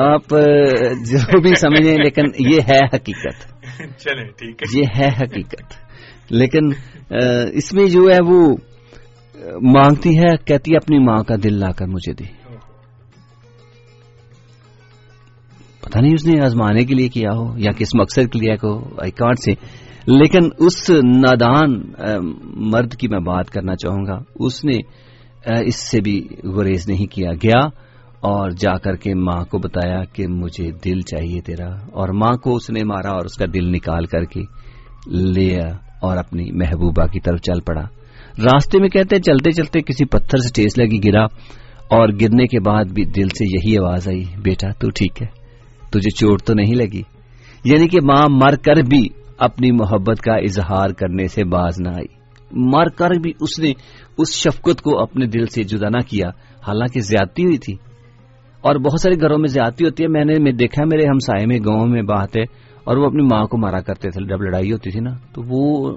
آپ جو بھی سمجھیں لیکن یہ ہے حقیقت۔ چلے ٹھیک ہے۔ یہ ہے حقیقت۔ لیکن اس میں جو ہے وہ، مانگتی ہے، کہتی ہے، اپنی ماں کا دل لا کر مجھے دی پتہ نہیں اس نے آزمانے کے لیے کیا ہو، یا کس مقصد کے لیے آئی کارڈ سے لیکن اس نادان مرد کی میں بات کرنا چاہوں گا۔ اس نے اس سے بھی گریز نہیں کیا۔ گیا اور جا کر کے ماں کو بتایا کہ مجھے دل چاہیے تیرا۔ اور ماں کو اس نے مارا اور اس کا دل نکال کر کے لیا اور اپنی محبوبہ کی طرف چل پڑا۔ راستے میں کہتے چلتے چلتے کسی پتھر سے ٹیس لگی گرا، اور گرنے کے بعد بھی دل سے یہی آواز آئی، بیٹا، تو ٹھیک ہے، تجھے چوٹ تو نہیں لگی؟ یعنی کہ ماں مر کر بھی اپنی محبت کا اظہار کرنے سے باز نہ آئی۔ مر کر بھی اس نے اس شفقت کو اپنے دل سے جدا نہ کیا، حالانکہ زیادتی ہوئی تھی۔ اور بہت سارے گھروں میں زیادتی ہوتی ہے، میں نے دیکھا میرے ہمسائے میں، گاؤں میں بات ہے۔ اور وہ اپنی ماں کو مارا کرتے تھے جب لڑائی ہوتی تھی نا تو وہ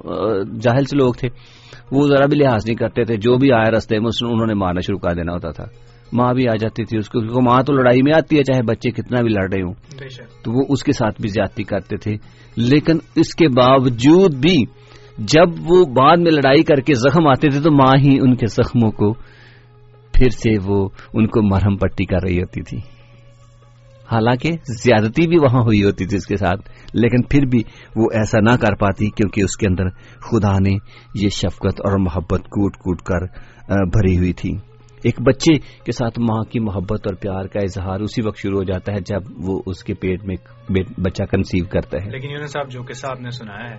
جاہل سے لوگ تھے۔ وہ ذرا بھی لحاظ نہیں کرتے تھے جو بھی آئے رستے میں انہوں نے مارنا شروع کر دینا ہوتا تھا۔ ماں بھی آ جاتی تھی اس کو ماں تو لڑائی میں آتی ہے چاہے بچے کتنا بھی لڑ رہے ہوں۔ تو وہ اس کے ساتھ بھی زیادتی کرتے تھے۔ لیکن اس کے باوجود بھی جب وہ بعد میں لڑائی کر کے زخم آتے تھے تو ماں ہی ان کے زخموں کو پھر سے وہ ان کو مرہم پٹی کر رہی ہوتی تھی۔ حالانکہ زیادتی بھی وہاں ہوئی ہوتی تھی اس کے ساتھ لیکن پھر بھی وہ ایسا نہ کر پاتی کیونکہ اس کے اندر خدا نے یہ شفقت اور محبت کوٹ کوٹ کر بھری ہوئی تھی۔ ایک بچے کے ساتھ ماں کی محبت اور پیار کا اظہار اسی وقت شروع ہو جاتا ہے جب وہ اس کے پیٹ میں بچہ کنسیو کرتا ہے۔ لیکن صاحب جو قصہ آپ نے سنایا ہے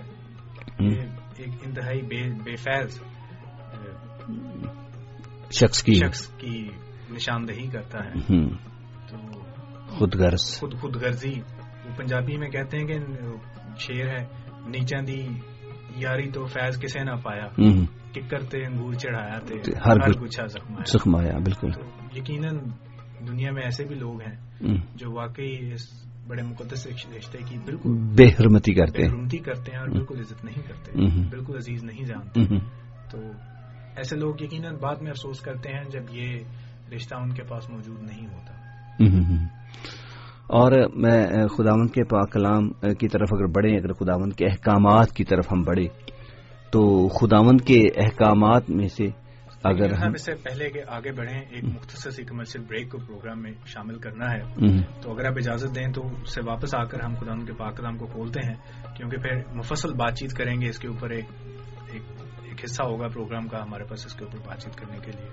ایک انتہائی بے فیض شخص کی شخص کی نشاندہی کرتا ہے۔ خود غرض خود خود غرضی وہ پنجابی میں کہتے ہیں کہ شیر ہے نیچا دی یاری تو فیض کسے نہ پایا۔ ٹکرتے انگور چڑھایا تھے ہر گچھا زخمایا بالکل۔ یقیناً دنیا میں ایسے بھی لوگ ہیں جو واقعی اس بڑے مقدس رشتے کی بالکل بے حرمتی کرتے ہیں۔ کرتے ہیں اور بالکل عزت نہیں کرتے۔ بالکل عزیز نہیں جانتے۔ تو ایسے لوگ یقیناً بعد میں افسوس کرتے ہیں جب یہ رشتہ ان کے پاس موجود نہیں ہوتا۔ اور میں خداوند کے پاک کلام کی طرف اگر بڑھیں اگر خداوند کے احکامات کی طرف ہم بڑھیں تو خداوند کے احکامات میں سے اگر ہم اس سے پہلے کہ آگے بڑھیں ایک مختصر سی کمرشل بریک کو پروگرام میں شامل کرنا ہے۔ تو اگر آپ اجازت دیں تو اس سے واپس آ کر ہم خدا کے پاک کلام کو کھولتے ہیں کیونکہ پھر مفصل بات چیت کریں گے اس کے اوپر ایک حصہ ہوگا پروگرام کا ہمارے پاس اس کے اوپر بات چیت کرنے کے لیے۔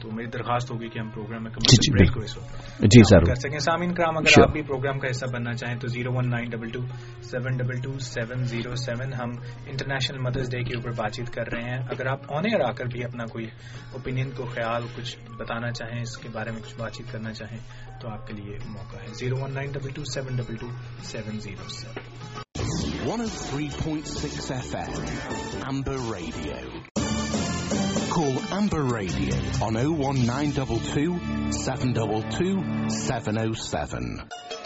تو میری درخواست ہوگی کہ ہم پروگرام میں جی, جی، بریک کو اس وقت۔ جی سر کر سکیں۔ سامعین کرام اگر آپ بھی پروگرام کا حصہ بننا چاہیں تو zero one nine double two seven double two seven zero seven ہم انٹرنیشنل مدرس ڈے کے اوپر بات چیت کر رہے ہیں۔ اگر آپ آن ایئر آ کر بھی اپنا کوئی اوپینین کو خیال کچھ بتانا چاہیں اس کے بارے میں کچھ بات چیت کرنا چاہیں تو آپ کے لیے موقع ہے۔ Zero one nine double two seven double two seven zero seven. 103.6 FM, Amber Radio. Call Amber Radio on 01922 722 707.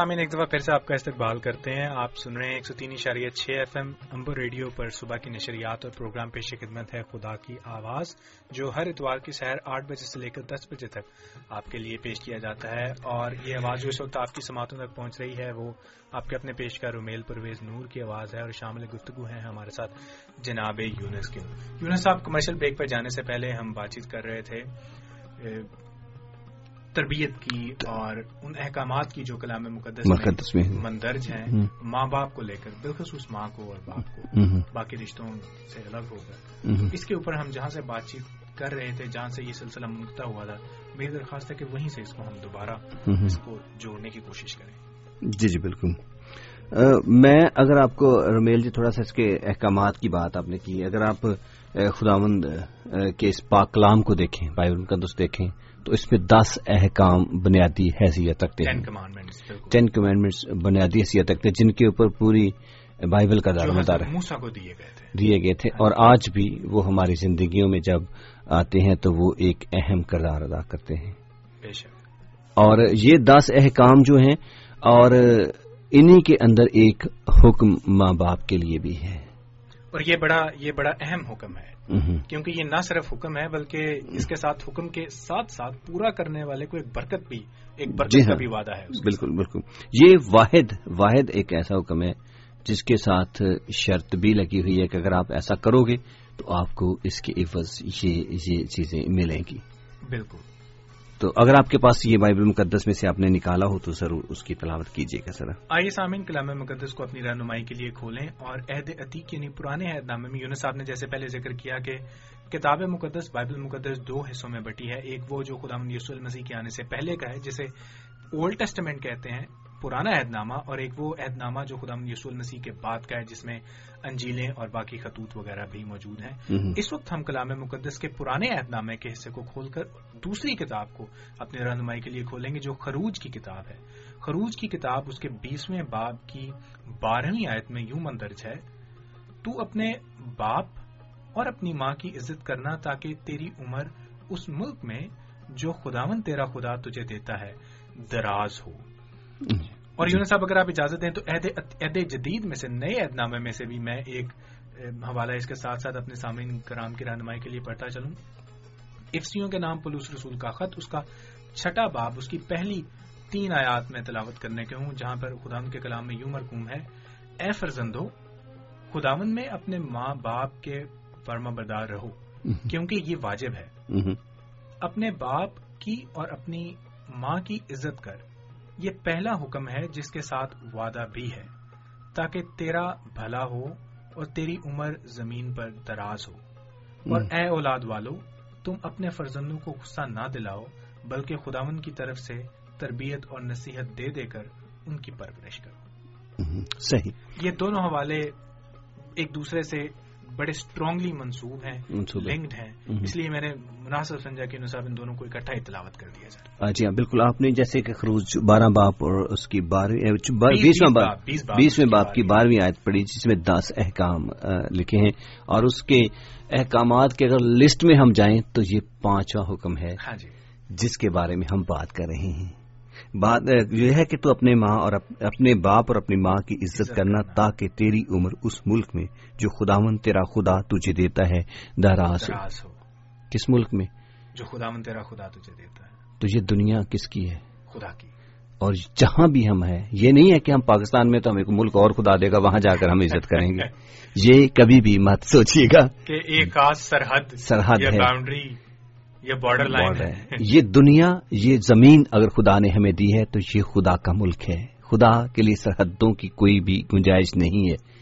سامعین، ایک دفعہ پھر سے آپ کا استقبال کرتے ہیں۔ آپ سن رہے ہیں ایک سو تین اشاریہ چھ ایف ایم، امبر ریڈیو پر صبح کی نشریات اور پروگرام پیش خدمت ہے خدا کی آواز، جو ہر اتوار کی سحر آٹھ بجے سے لے کر دس بجے تک آپ کے لیے پیش کیا جاتا ہے۔ اور یہ آواز جو اس وقت آپ کی سماعتوں تک پہنچ رہی ہے، وہ آپ کے اپنے پیش کا رومیل پرویز نور کی آواز ہے اور شامل گفتگو ہیں ہمارے ساتھ جناب یونس کے۔ یونس صاحب کمرشل بریک پر جانے سے پہلے ہم بات چیت کر رہے تھے۔ تربیت کی اور ان احکامات کی جو کلام مقدس مقدس میں مندرج ہیں۔ ماں باپ کو لے کر بالخصوص ماں کو اور باپ کو باقی رشتوں سے الگ ہو کر۔ اس کے اوپر ہم جہاں سے بات چیت کر رہے تھے جہاں سے یہ سلسلہ منقطع ہوا تھا میری درخواست ہے کہ وہیں سے اس کو ہم دوبارہ۔ اس کو جوڑنے کی کوشش کریں۔ جی جی بالکل۔ میں اگر آپ کو رمیل جی تھوڑا سا اس کے احکامات کی بات آپ نے کی اگر آپ خداوند کے اس پاک کلام کو دیکھیں بائبل مقدس دیکھیں تو اس میں دس احکام بنیادی حیثیت رکھتے ہیں۔ کمانڈمنٹس ٹین کمینڈمنٹس بنیادی حیثیت رکھتے ہیں جن کے اوپر پوری بائبل کا دار مدار ہے۔ دیے گئے تھے۔ اور آج بھی وہ ہماری زندگیوں میں جب آتے ہیں تو وہ ایک اہم کردار ادا کرتے ہیں۔ اور یہ دس احکام جو ہیں اور انہی کے اندر ایک حکم ماں باپ کے لیے بھی ہے۔ اور یہ بڑا یہ بڑا اہم حکم ہے۔ کیونکہ یہ نہ صرف حکم ہے بلکہ اس کے ساتھ حکم کے ساتھ ساتھ پورا کرنے والے کو ایک برکت بھی ایک برکت جی کا ہاں بھی وعدہ ہے بالکل بالکل۔ یہ واحد واحد ایک ایسا حکم ہے جس کے ساتھ شرط بھی لگی ہوئی ہے کہ اگر آپ ایسا کرو گے تو آپ کو اس کے عوض یہ یہ چیزیں ملیں گی۔ بالکل۔ تو اگر آپ کے پاس یہ بائبل مقدس میں سے آپ نے نکالا ہو تو ضرور اس کی تلاوت کیجیے گا ذرا۔ آئیے سامعین کلام مقدس کو اپنی رہنمائی کے لیے کھولیں اور عہد عتیق یعنی پرانے عہد نامے میں، یونس صاحب نے جیسے پہلے ذکر کیا کہ کتاب مقدس بائبل مقدس دو حصوں میں بٹی ہے، ایک وہ جو خدا یسول المسیح کے آنے سے پہلے کا ہے، جسے اولڈ ٹیسٹمنٹ کہتے ہیں پرانا عہد نامہ اور ایک وہ عہد نامہ جو خدا یسوع المسیح کے بعد کا ہے جس میں انجیلیں اور باقی خطوط وغیرہ بھی موجود ہیں۔ اس وقت ہم کلام مقدس کے پرانے عہد نامے کے حصے کو کھول کر دوسری کتاب کو اپنی رہنمائی کے لیے کھولیں گے جو خروج کی کتاب ہے۔ خروج کی کتاب اس کے بیسویں باب کی بارہویں آیت میں یوں مندرج ہے تو اپنے باپ اور اپنی ماں کی عزت کرنا تاکہ تیری عمر اس ملک میں جو خداون تیرا خدا تجھے دیتا ہے دراز ہو۔ اور یونس صاحب اگر آپ اجازت دیں تو عہد جدید میں سے نئے عہد نامے میں سے بھی میں ایک حوالہ اس کے ساتھ ساتھ اپنے سامعین کرام کی رہنمائی کے لیے پڑھتا چلوں۔ افسیوں کے نام پلوس رسول کا خط اس کا چھٹا باب اس کی پہلی تین آیات میں تلاوت کرنے کے ہوں جہاں پر خداون کے کلام میں یوں مرکوم ہے اے فرزندو خداون میں اپنے ماں باپ کے فرما بردار رہو کیونکہ یہ واجب ہے۔ اپنے باپ کی اور اپنی ماں کی عزت کر یہ پہلا حکم ہے جس کے ساتھ وعدہ بھی ہے تاکہ تیرا بھلا ہو اور تیری عمر زمین پر دراز ہو۔ اور اے اولاد والو تم اپنے فرزندوں کو غصہ نہ دلاؤ بلکہ خداون کی طرف سے تربیت اور نصیحت دے دے کر ان کی پرورش کرو۔ صحیح۔ یہ دونوں حوالے ایک دوسرے سے بڑے اسٹرانگلی منسوب ہیں۔ لنکڈ ہیں۔ اس لیے میں نے مناسب سمجھا کہ نصاب ان دونوں کو اکٹھا ہی تلاوت کر دیا آ، جی ہاں بالکل۔ آپ نے جیسے کہ خروج بارہ باپ اور اس کی بارہویں بیس- بیسواں بیس باپ باپ، بیس باپ بیسویں باپ کی بارہویں۔ آیت پڑی جس میں دس احکام لکھے ہیں۔ اور اس کے احکامات کے اگر لسٹ میں ہم جائیں تو یہ پانچواں حکم ہے ہاں جی۔ جس کے بارے میں ہم بات کر رہے ہیں۔ بات یہ ہے کہ تو اپنے ماں اور اپ- اپنے باپ اور اپنی ماں کی عزت کرنا۔ تاکہ تیری عمر اس ملک میں جو خداون تیرا خدا تجھے دیتا ہے دراز ہو۔ کس ملک میں؟ جو خداون تیرا خدا تجھے دیتا ہے۔ تو یہ دنیا کس کی ہے؟ خدا کی۔ اور جہاں بھی ہم ہیں یہ نہیں ہے کہ ہم پاکستان میں تو ہمیں ملک اور خدا دے گا وہاں جا کر ہم عزت کریں گے۔ یہ کبھی بھی مت سوچیے گا۔ کہ ایک سرحد سرحد یا ہے۔ باؤنڈری یا بارڈر لائن ہے۔ یہ دنیا یہ زمین اگر خدا نے ہمیں دی ہے تو یہ خدا کا ملک ہے۔ خدا کے لیے سرحدوں کی کوئی بھی گنجائش نہیں ہے۔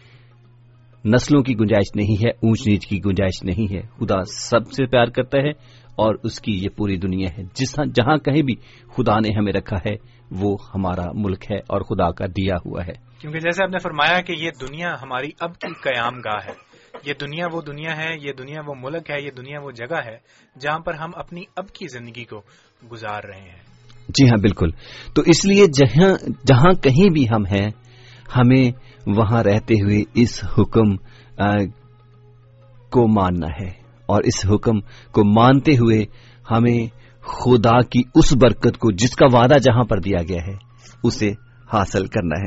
نسلوں کی گنجائش نہیں ہے اونچ نیچ کی گنجائش نہیں ہے۔ خدا سب سے پیار کرتا ہے اور اس کی یہ پوری دنیا ہے۔ جس جہاں کہیں بھی خدا نے ہمیں رکھا ہے وہ ہمارا ملک ہے اور خدا کا دیا ہوا ہے۔ کیونکہ جیسے آپ نے فرمایا کہ یہ دنیا ہماری اب کی قیام گاہ ہے۔ یہ دنیا وہ دنیا ہے یہ دنیا وہ ملک ہے یہ دنیا وہ جگہ ہے جہاں پر ہم اپنی اب کی زندگی کو گزار رہے ہیں۔ جی ہاں بالکل۔ تو اس لیے جہاں جہاں کہیں بھی ہم ہیں ہمیں وہاں رہتے ہوئے اس حکم آ، کو ماننا ہے۔ اور اس حکم کو مانتے ہوئے ہمیں خدا کی اس برکت کو جس کا وعدہ جہاں پر دیا گیا ہے اسے حاصل کرنا ہے۔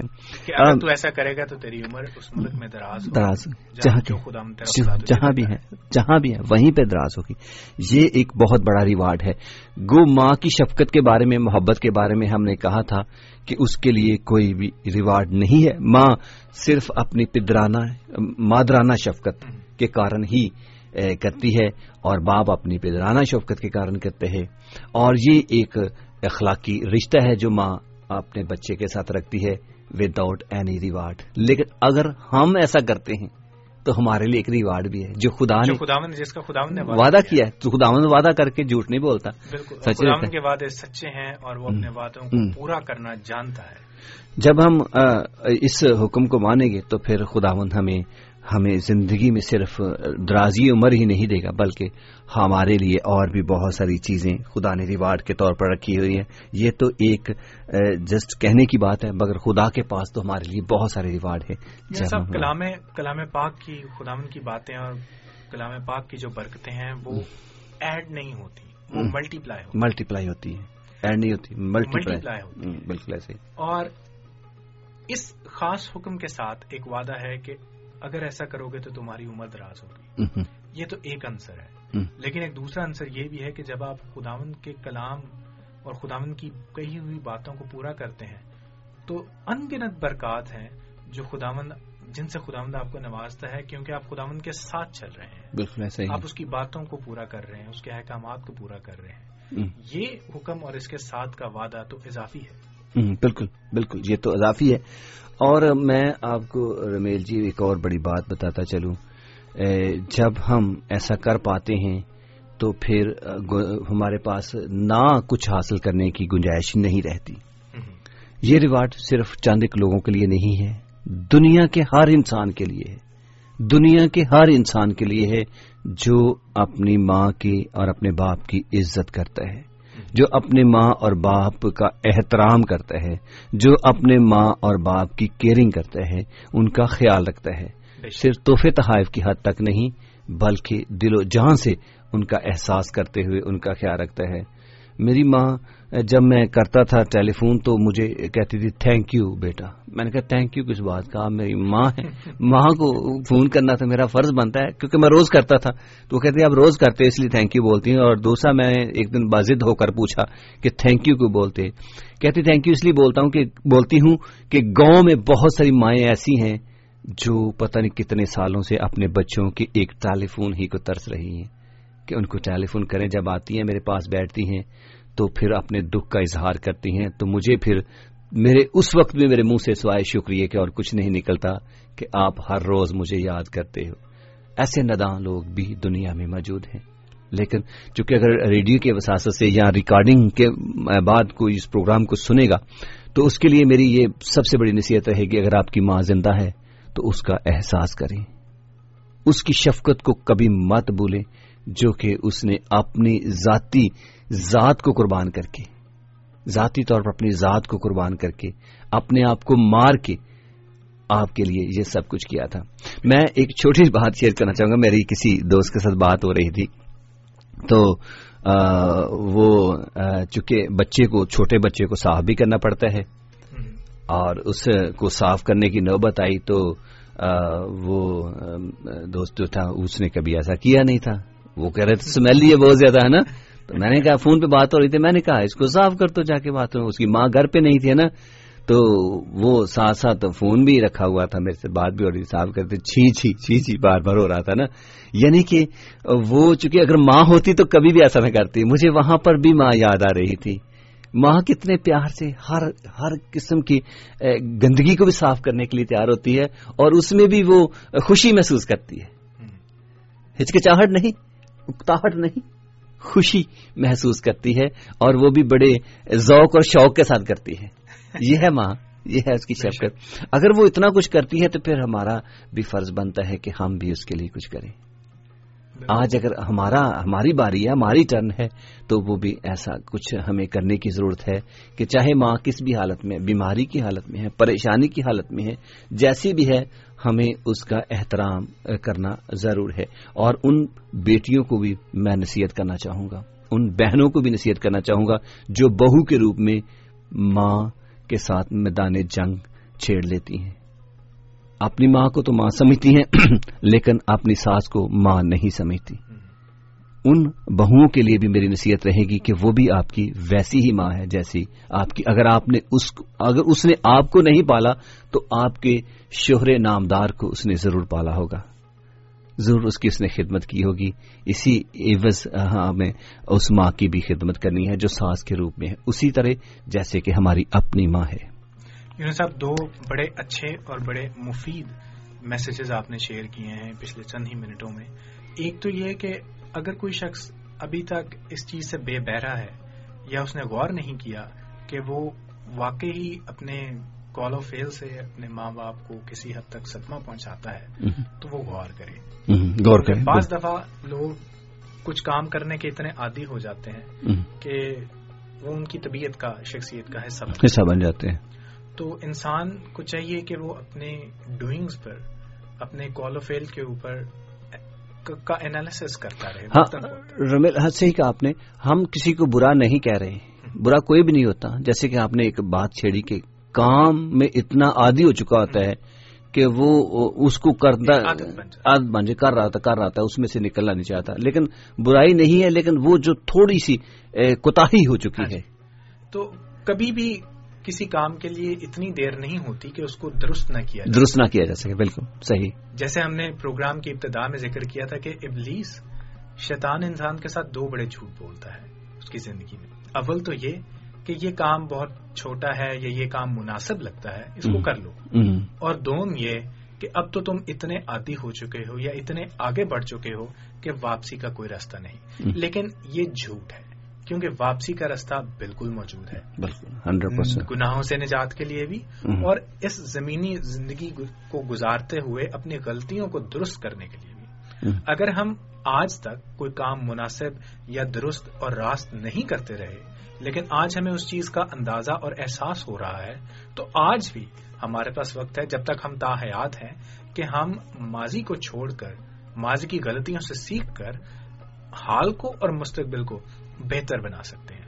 اگر تو ایسا کرے گا تو تیری عمر اس ملک میں دراز دراز جہاں جہاں بھی ہے۔ جہاں بھی ہے وہیں پہ دراز ہوگی۔ یہ ایک بہت بڑا ریوارڈ ہے۔ گو ماں کی شفقت کے بارے میں محبت کے بارے میں ہم نے کہا تھا کہ اس کے لیے کوئی بھی ریوارڈ نہیں ہے۔ ماں صرف اپنی پدرانہ مادرانہ شفقت کے کارن ہی کرتی ہے اور باپ اپنی پدرانہ شفقت کے کارن کرتے ہیں۔ اور یہ ایک اخلاقی رشتہ ہے جو ماں اپنے بچے کے ساتھ رکھتی ہے ود آؤٹ اینی ریوارڈ لیکن اگر ہم ایسا کرتے ہیں تو ہمارے لیے ایک ریوارڈ بھی ہے جو خدا نے خداون جس کا خداون نے وعدہ کیا ہے۔ تو خداون وعدہ کر کے جھوٹ نہیں بولتا۔ خداون ہے۔ کے وعدے سچے ہیں اور وہ اپنے وعدوں کو پورا کرنا جانتا ہے۔ جب ہم اس حکم کو مانیں گے تو پھر خداون ہمیں ہمیں زندگی میں صرف درازی عمر ہی نہیں دے گا بلکہ ہمارے لیے اور بھی بہت ساری چیزیں خدا نے ریوارڈ کے طور پر رکھی ہوئی ہیں۔ یہ تو ایک جسٹ کہنے کی بات ہے مگر خدا کے پاس تو ہمارے لیے بہت سارے ریوارڈ ہیں۔ سب کلام کلام پاک کی خداون کی باتیں اور کلام پاک کی جو برکتیں ہیں وہ ایڈ نہیں ہوتی وہ ملٹی پلائی ملٹی پلائی ہوتی ہے ایڈ نہیں ہوتی ملٹی پلائی ہوتی۔ بالکل ایسے اور اس خاص حکم کے ساتھ ایک وعدہ ہے کہ اگر ایسا کرو گے تو تمہاری عمر دراز ہوگی۔ یہ تو ایک عنصر ہے۔ لیکن ایک دوسرا عنصر یہ بھی ہے کہ جب آپ خداون کے کلام اور خداون کی کہی ہوئی باتوں کو پورا کرتے ہیں تو ان گنت برکات ہیں جو خداون جن سے خداوند آپ کو نوازتا ہے کیونکہ آپ خداون کے ساتھ چل رہے ہیں۔ بالکل ایسے ہی آپ اس کی باتوں کو پورا کر رہے ہیں اس کے احکامات کو پورا کر رہے ہیں۔ یہ حکم اور اس کے ساتھ کا وعدہ تو اضافی ہے۔ بالکل بالکل یہ تو اضافی ہے۔ اور میں آپ کو رمیل جی ایک اور بڑی بات بتاتا چلوں۔ جب ہم ایسا کر پاتے ہیں تو پھر ہمارے پاس نہ کچھ حاصل کرنے کی گنجائش نہیں رہتی۔ یہ ریوارڈ صرف چند ایک لوگوں کے لیے نہیں ہے دنیا کے ہر انسان کے لیے ہے۔ دنیا کے ہر انسان کے لیے ہے جو اپنی ماں کی اور اپنے باپ کی عزت کرتا ہے۔ جو اپنے ماں اور باپ کا احترام کرتا ہے جو اپنے ماں اور باپ کی کیئرنگ کرتا ہے ان کا خیال رکھتا ہے۔ صرف تحفے تحائف کی حد تک نہیں بلکہ دل و جان سے ان کا احساس کرتے ہوئے ان کا خیال رکھتا ہے میری ماں جب میں کرتا تھا ٹیلی فون تو مجھے کہتی تھی تھینک یو بیٹا. میں نے کہا تھینک یو کس بات کا؟ آپ میری ماں ہے ماں کو فون کرنا تو میرا فرض بنتا ہے، کیونکہ میں روز کرتا تھا۔ تو وہ کہتے آپ روز کرتے اس لیے تھینک یو بولتی ہیں. اور دوسرا میں ایک دن بازد ہو کر پوچھا کہ تھینک یو کیوں بولتے کہتی تھینک یو اس لیے بولتا ہوں کہ، بولتی ہوں کہ گاؤں میں بہت ساری مائیں ایسی ہیں جو پتہ نہیں کتنے سالوں سے اپنے بچوں کے ایک ٹیلی فون ہی کو ترس رہی ہیں کہ ان کو ٹیلی فون کریں جب آتی ہیں، میرے پاس بیٹھتی ہیں۔ تو پھر اپنے دکھ کا اظہار کرتی ہیں، تو مجھے پھر میرے اس وقت میں میرے منہ سے سوائے شکریہ کہ اور کچھ نہیں نکلتا کہ آپ ہر روز مجھے یاد کرتے ہو۔ ایسے نداں لوگ بھی دنیا میں موجود ہیں۔ لیکن چونکہ اگر ریڈیو کے وساست سے یا ریکارڈنگ کے بعد کوئی اس پروگرام کو سنے گا، تو اس کے لیے میری یہ سب سے بڑی نصیحت رہے گی، اگر آپ کی ماں زندہ ہے تو اس کا احساس کریں۔ اس کی شفقت کو کبھی مت بھولیں جو کہ اس نے اپنی ذاتی ذات کو قربان کر کے ذاتی طور پر اپنی ذات کو قربان کر کے اپنے آپ کو مار کے آپ کے لیے یہ سب کچھ کیا تھا۔ میں ایک چھوٹی بات شیئر کرنا چاہوں گا میری کسی دوست کے ساتھ بات ہو رہی تھی۔ تو آ, وہ آ, چونکہ بچے کو چھوٹے بچے کو صاف بھی کرنا پڑتا ہے اور اس کو صاف کرنے کی نوبت آئی تو آ, وہ دوست جو تھا اس نے کبھی ایسا کیا نہیں تھا۔ وہ کہہ رہے تھے اسمیل یہ بہت زیادہ ہے نا؟ تو میں نے کہا فون پہ بات ہو رہی تھی میں نے کہا اس کو صاف کر تو جا کے بات ہو۔ اس کی ماں گھر پہ نہیں تھی نا؟ تو وہ ساتھ ساتھ فون بھی رکھا ہوا تھا میرے سے بات بھی ہو رہی صاف کرتے چھی چھی چھی چھی بار بار ہو رہا تھا نا؟ یعنی کہ وہ چونکہ اگر ماں ہوتی تو کبھی بھی ایسا نہ کرتی۔ مجھے وہاں پر بھی ماں یاد آ رہی تھی۔ ماں کتنے پیار سے ہر ہر قسم کی گندگی کو بھی صاف کرنے کے لیے تیار ہوتی ہے اور اس میں بھی وہ خوشی محسوس کرتی ہے۔ ہچکچاہٹ نہیں اکتاہٹ نہیں۔ خوشی محسوس کرتی ہے اور وہ بھی بڑے ذوق اور شوق کے ساتھ کرتی ہے۔ یہ ہے ماں، یہ ہے اس کی شفقت۔ اگر وہ اتنا کچھ کرتی ہے تو پھر ہمارا بھی فرض بنتا ہے کہ ہم بھی اس کے لیے کچھ کریں۔ آج اگر ہمارا، ہماری باری ہے، ہماری ٹرن ہے، تو وہ بھی ایسا کچھ ہمیں کرنے کی ضرورت ہے کہ چاہے ماں کس بھی حالت میں، بیماری کی حالت میں ہے، پریشانی کی حالت میں ہے، جیسی بھی ہے ہمیں اس کا احترام کرنا ضرور ہے اور ان بیٹیوں کو بھی میں نصیحت کرنا چاہوں گا، ان بہنوں کو بھی نصیحت کرنا چاہوں گا جو بہو کے روپ میں ماں کے ساتھ میدان جنگ چھیڑ لیتی ہیں۔ اپنی ماں کو تو ماں سمجھتی ہیں، لیکن اپنی ساس کو ماں نہیں سمجھتی۔ ان بہوؤں کے لیے بھی میری نصیحت رہے گی کہ وہ بھی آپ کی ویسی ہی ماں ہے جیسی آپ کی اگر آپ نے اس اگر اس نے آپ کو نہیں پالا تو آپ کے شوہر نامدار کو اس نے ضرور پالا ہوگا۔ ضرور اس کی اس نے خدمت کی ہوگی۔ اسی عوض ہاں، ہمیں اس ماں کی بھی خدمت کرنی ہے جو ساس کے روپ میں ہے۔ اسی طرح جیسے کہ ہماری اپنی ماں ہے۔ صاحب، دو بڑے اچھے اور بڑے مفید میسیجز آپ نے شیئر کیے ہیں پچھلے چند ہی منٹوں میں۔ ایک تو یہ کہ اگر کوئی شخص ابھی تک اس چیز سے بے بہرا ہے یا اس نے غور نہیں کیا کہ وہ واقعی اپنے کال آف فیل سے اپنے ماں باپ کو کسی حد تک صدمہ پہنچاتا ہے تو وہ غور کرے۔ غور کرے۔ بعض دفعہ لوگ کچھ کام کرنے کے اتنے عادی ہو جاتے ہیں کہ وہ ان کی طبیعت کا شخصیت کا حصہ حصہ بن جاتے ہیں۔ تو انسان کو چاہیے کہ وہ اپنے ڈوئنگز پر اپنے کال آف فیل کے اوپر کا کرتا رہے ہاں رمیل حد ہی کہا آپ نے ہم کسی کو برا نہیں کہہ رہے برا کوئی بھی نہیں ہوتا۔ جیسے کہ آپ نے ایک بات چھیڑی کہ کام میں اتنا عادی ہو چکا ہوتا ہے کہ وہ اس کو کرتا عادت بن جائے کر رہا تھا کر رہا تھا اس میں سے نکلنا نہیں چاہتا۔ لیکن برائی نہیں ہے لیکن وہ جو تھوڑی سی کوتا ہو چکی ہاں ہے۔ جی۔ تو کبھی بھی کسی کام کے لیے اتنی دیر نہیں ہوتی کہ اس کو درست نہ کیا درست نہ کیا جا سکے بالکل صحیح۔ جیسے ہم نے پروگرام کی ابتدا میں ذکر کیا تھا کہ ابلیس شیطان انسان کے ساتھ دو بڑے جھوٹ بولتا ہے اس کی زندگی میں۔ اول تو یہ کہ یہ کام بہت چھوٹا ہے یا یہ کام مناسب لگتا ہے اس کو کر لو۔ اور دوم یہ کہ اب تو تم اتنے عادی ہو چکے ہو یا اتنے آگے بڑھ چکے ہو کہ واپسی کا کوئی راستہ نہیں۔ لیکن یہ جھوٹ ہے۔ کیونکہ واپسی کا راستہ بالکل موجود ہے۔ بالکل گناہوں سے نجات کے لیے بھی۔ اور اس زمینی زندگی کو گزارتے ہوئے اپنی غلطیوں کو درست کرنے کے لیے بھی۔ اگر ہم آج تک کوئی کام مناسب یا درست اور راست نہیں کرتے رہے لیکن آج ہمیں اس چیز کا اندازہ اور احساس ہو رہا ہے تو آج بھی ہمارے پاس وقت ہے جب تک ہم تاحیات ہیں کہ ہم ماضی کو چھوڑ کر ماضی کی غلطیوں سے سیکھ کر حال کو اور مستقبل کو بہتر بنا سکتے ہیں۔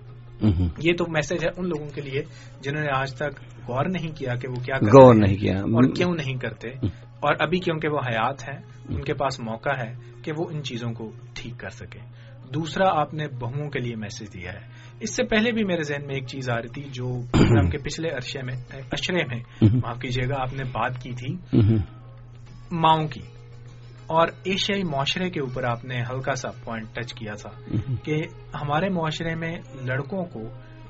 یہ تو میسج ہے ان لوگوں کے لیے جنہوں نے آج تک غور نہیں کیا کہ وہ کیا غور نہیں کیا۔ اور کیوں نہیں کرتے۔ اور ابھی کیونکہ وہ حیات ہیں ان کے پاس موقع ہے کہ وہ ان چیزوں کو ٹھیک کر سکے دوسرا آپ نے بہوؤں کے لیے میسج دیا ہے۔ اس سے پہلے بھی میرے ذہن میں ایک چیز آ رہی تھی جو پروگرام کے پچھلے عرصے میں اشرے میں معاف کیجیے گا آپ نے بات کی تھی۔ ماؤں کی۔ اور ایشیائی معاشرے کے اوپر آپ نے ہلکا سا پوائنٹ ٹچ کیا تھا کہ ہمارے معاشرے میں لڑکوں کو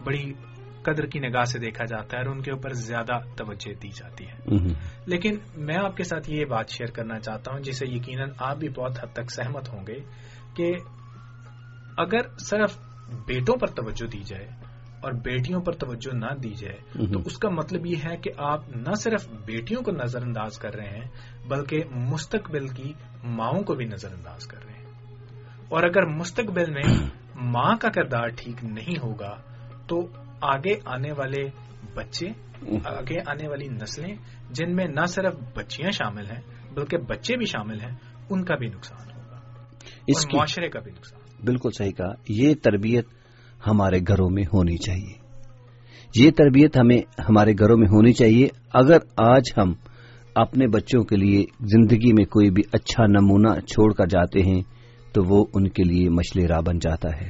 بڑی قدر کی نگاہ سے دیکھا جاتا ہے اور ان کے اوپر زیادہ توجہ دی جاتی ہے۔ لیکن میں آپ کے ساتھ یہ بات شیئر کرنا چاہتا ہوں جسے یقیناً آپ بھی بہت حد تک سہمت ہوں گے کہ اگر صرف بیٹوں پر توجہ دی جائے اور بیٹیوں پر توجہ نہ دی جائے تو اس کا مطلب یہ ہے کہ آپ نہ صرف بیٹیوں کو نظر انداز کر رہے ہیں بلکہ مستقبل کی ماؤں کو بھی نظر انداز کر رہے ہیں۔ اور اگر مستقبل میں ماں کا کردار ٹھیک نہیں ہوگا تو آگے آنے والے بچے آگے آنے والی نسلیں جن میں نہ صرف بچیاں شامل ہیں بلکہ بچے بھی شامل ہیں ان کا بھی نقصان ہوگا۔ اس معاشرے کا بھی نقصان۔ بالکل صحیح کہا۔ یہ تربیت ہمارے گھروں میں ہونی چاہیے۔ یہ تربیت ہمیں ہمارے گھروں میں ہونی چاہیے۔ اگر آج ہم اپنے بچوں کے لیے زندگی میں کوئی بھی اچھا نمونہ چھوڑ کر جاتے ہیں، تو وہ ان کے لیے مچھلی راہ بن جاتا ہے۔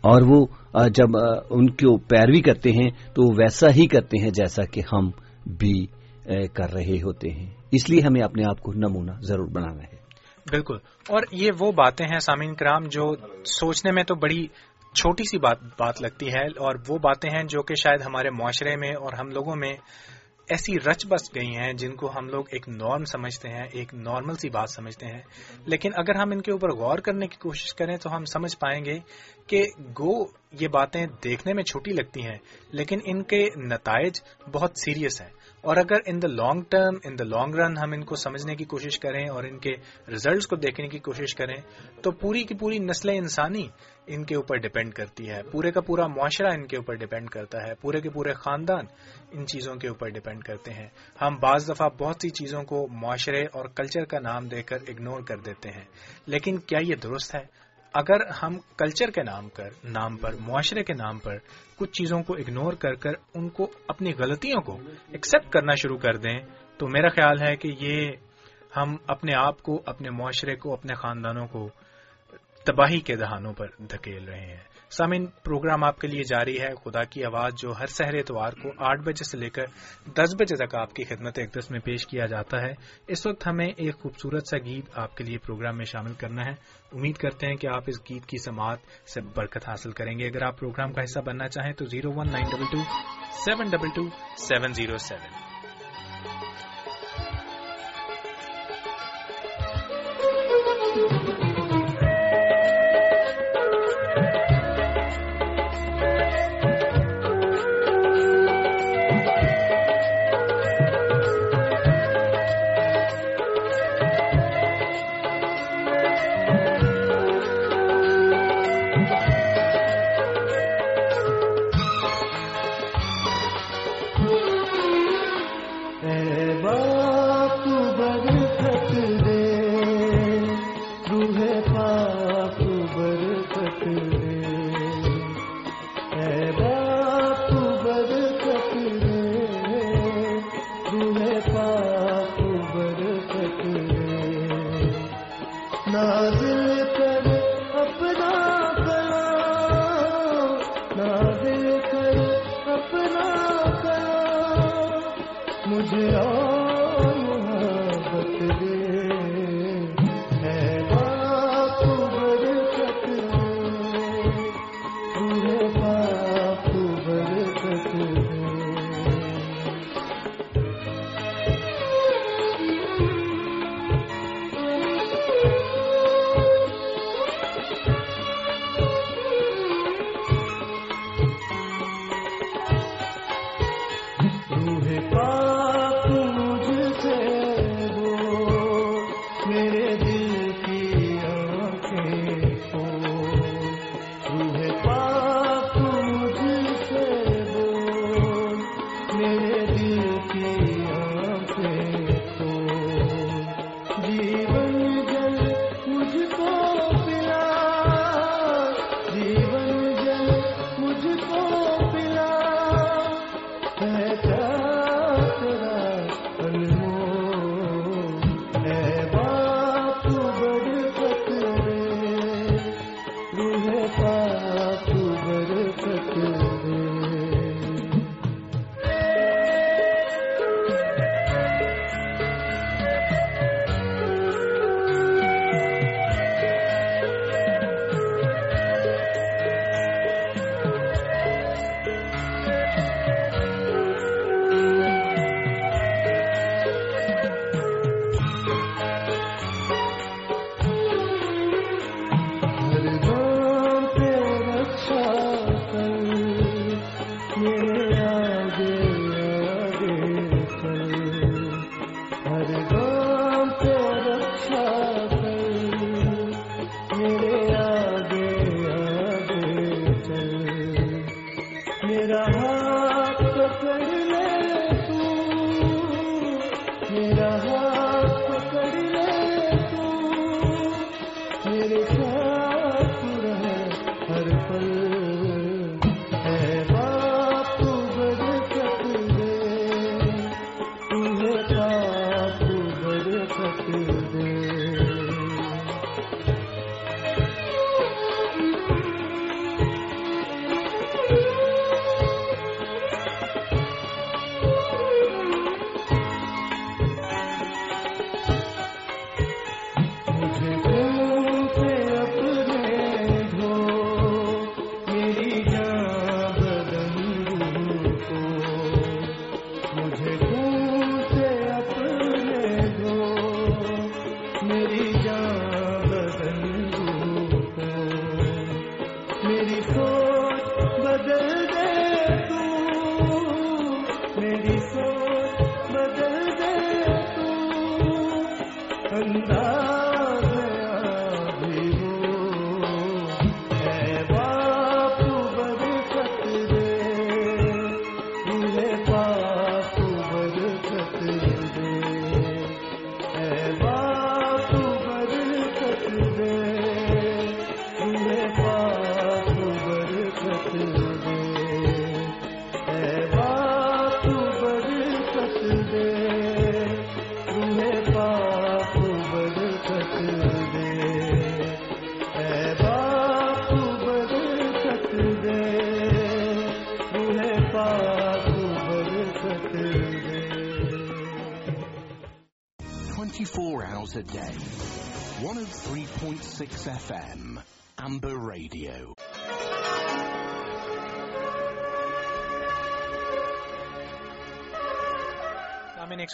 اور وہ جب ان کی پیروی کرتے ہیں، تو وہ ویسا ہی کرتے ہیں جیسا کہ ہم بھی کر رہے ہوتے ہیں۔ اس لیے ہمیں اپنے آپ کو نمونہ ضرور بنانا ہے۔ بالکل۔ اور یہ وہ باتیں ہیں سامعین کرام جو سوچنے میں تو بڑی چھوٹی سی بات بات لگتی ہے اور وہ باتیں ہیں جو کہ شاید ہمارے معاشرے میں اور ہم لوگوں میں ایسی رچ بس گئی ہیں جن کو ہم لوگ ایک نارم سمجھتے ہیں، ایک نارمل سی بات سمجھتے ہیں۔ لیکن اگر ہم ان کے اوپر غور کرنے کی کوشش کریں تو ہم سمجھ پائیں گے کہ گو یہ باتیں دیکھنے میں چھوٹی لگتی ہیں، لیکن ان کے نتائج بہت سیریس ہیں۔ اور اگر in the long term in the long run ہم ان کو سمجھنے کی کوشش کریں اور ان کے ریزلٹس کو دیکھنے کی کوشش کریں، تو پوری کی پوری نسل انسانی ان کے اوپر ڈپینڈ کرتی ہے۔ پورے کا پورا معاشرہ ان کے اوپر ڈپینڈ کرتا ہے۔ پورے کے پورے خاندان ان چیزوں کے اوپر ڈپینڈ کرتے ہیں۔ ہم بعض دفعہ بہت سی چیزوں کو معاشرے اور کلچر کا نام دے کر اگنور کر دیتے ہیں۔ لیکن کیا یہ درست ہے؟ اگر ہم کلچر کے نام کر نام پر، معاشرے کے نام پر کچھ چیزوں کو اگنور کر کر ان کو اپنی غلطیوں کو ایکسپٹ کرنا شروع کر دیں، تو میرا خیال ہے کہ یہ ہم اپنے آپ کو، اپنے معاشرے کو، اپنے خاندانوں کو تباہی کے دہانوں پر دھکیل رہے ہیں۔ سامن پروگرام آپ کے لیے جاری ہے۔ خدا کی آواز جو ہر سہر اتوار کو آٹھ بجے سے لے کر دس بجے تک آپ کی خدمت اقدس میں پیش کیا جاتا ہے۔ اس وقت ہمیں ایک خوبصورت سا گیت آپ کے لیے پروگرام میں شامل کرنا ہے۔ امید کرتے ہیں کہ آپ اس گیت کی سماعت سے برکت حاصل کریں گے۔ اگر آپ پروگرام کا حصہ بننا چاہیں تو zero one nine double two seven double two seven zero seven.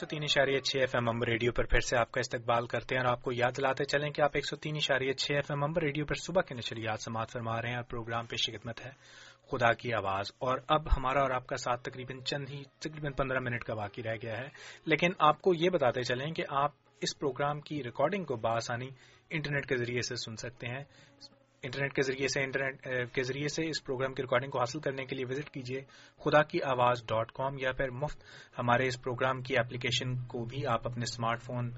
سو تین اشاریہ چھ ایف ایم امبر ریڈیو پر پھر سے آپ کا استقبال کرتے ہیں اور آپ کو یاد دلاتے چلیں کہ آپ ایک سو تین اشاریہ چھ ایف ایم امبر ریڈیو پر صبح کے نشریات سماعت فرما رہے ہیں اور پروگرام پہ شکمت ہے۔ خدا کی آواز۔ اور اب ہمارا اور آپ کا ساتھ تقریباً چند ہی تقریباً پندرہ منٹ کا باقی رہ گیا ہے۔ لیکن آپ کو یہ بتاتے چلیں کہ آپ اس پروگرام کی ریکارڈنگ کو بآسانی انٹرنیٹ کے ذریعے سے سن سکتے ہیں۔ انٹرنیٹ کے ذریعے سے انٹرنیٹ کے ذریعے سے اس پروگرام کی ریکارڈنگ کو حاصل کرنے کے لیے وزٹ کیجیے خدا کی آواز ڈاٹ کام یا پھر مفت ہمارے اس پروگرام کی اپلیکیشن کو بھی آپ اپنے اسمارٹ فون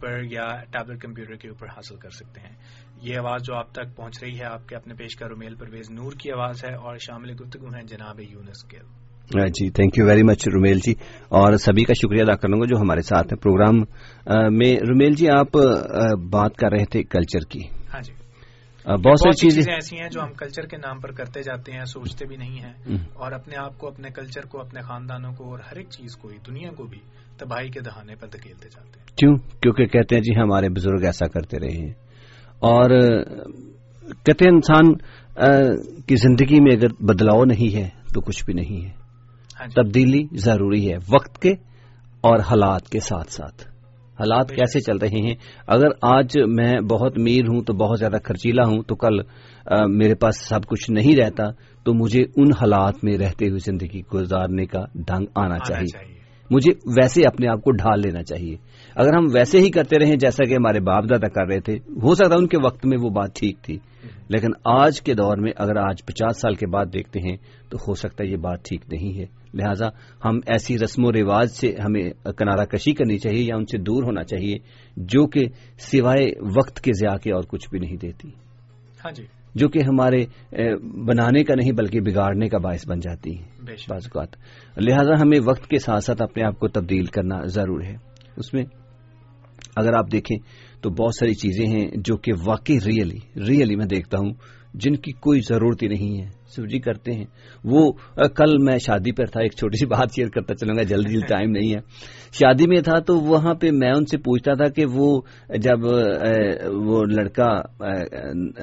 پر یا ٹیبلٹ کمپیوٹر کے اوپر حاصل کر سکتے ہیں۔ یہ آواز جو آپ تک پہنچ رہی ہے آپ کے اپنے پیش کا رومیل پرویز نور کی آواز ہے اور شامل گفتگو ہیں جناب Younus Gul ji thank you very much Romail ji. اور سبھی کا شکریہ ادا کروں گا جو ہمارے ساتھ ہیں۔ پروگرام میں رومیل جی آپ بات کر رہے تھے کلچر کی۔ ہاں جی۔ بہت ساری چیزیں ایسی ہیں جو ہم کلچر کے نام پر کرتے جاتے ہیں سوچتے بھی نہیں ہیں۔ اور اپنے آپ کو اپنے کلچر کو اپنے خاندانوں کو اور ہر ایک چیز کو دنیا کو بھی تباہی کے دہانے پر دھکیلتے جاتے ہیں۔ کیوں؟ کیونکہ کہتے ہیں جی ہمارے بزرگ ایسا کرتے رہے ہیں۔ اور کہتے ہیں انسان کی زندگی میں اگر بدلاؤ نہیں ہے تو کچھ بھی نہیں ہے۔ ہاں جی۔ تبدیلی ضروری ہے وقت کے اور حالات کے ساتھ ساتھ۔ حالات کیسے چل رہے ہیں؟ اگر آج میں بہت میر ہوں تو بہت زیادہ خرچیلا ہوں تو کل میرے پاس سب کچھ نہیں رہتا تو مجھے ان حالات میں رہتے ہوئے زندگی گزارنے کا ڈھنگ آنا چاہیے۔ مجھے ویسے اپنے آپ کو ڈھال لینا چاہیے۔ اگر ہم ویسے ہی کرتے رہے جیسا کہ ہمارے باپ دادا کر رہے تھے ہو سکتا ان کے وقت میں وہ بات ٹھیک تھی لیکن آج کے دور میں اگر آج پچاس سال کے بعد دیکھتے ہیں تو ہو سکتا یہ بات ٹھیک نہیں ہے۔ لہذا ہم ایسی رسم و رواج سے ہمیں کنارہ کشی کرنی چاہیے یا ان سے دور ہونا چاہیے جو کہ سوائے وقت کے ضیاع کے اور کچھ بھی نہیں دیتی۔ ہاں جی۔ جو کہ ہمارے بنانے کا نہیں بلکہ بگاڑنے کا باعث بن جاتی ہے بعض اوقات۔ لہٰذا ہمیں وقت کے ساتھ ساتھ اپنے آپ کو تبدیل کرنا ضرور ہے۔ اس میں اگر آپ دیکھیں تو بہت ساری چیزیں ہیں جو کہ واقعی ریئلی ریئلی میں دیکھتا ہوں۔ جن کی کوئی ضرورت ہی نہیں ہے۔ شیو جی کرتے ہیں۔ وہ کل میں شادی پر تھا، ایک چھوٹی سی بات شیئر کرتا چلوں گا، جلدی جلد ٹائم نہیں ہے۔ شادی میں تھا تو وہاں پہ میں ان سے پوچھتا تھا کہ وہ جب وہ لڑکا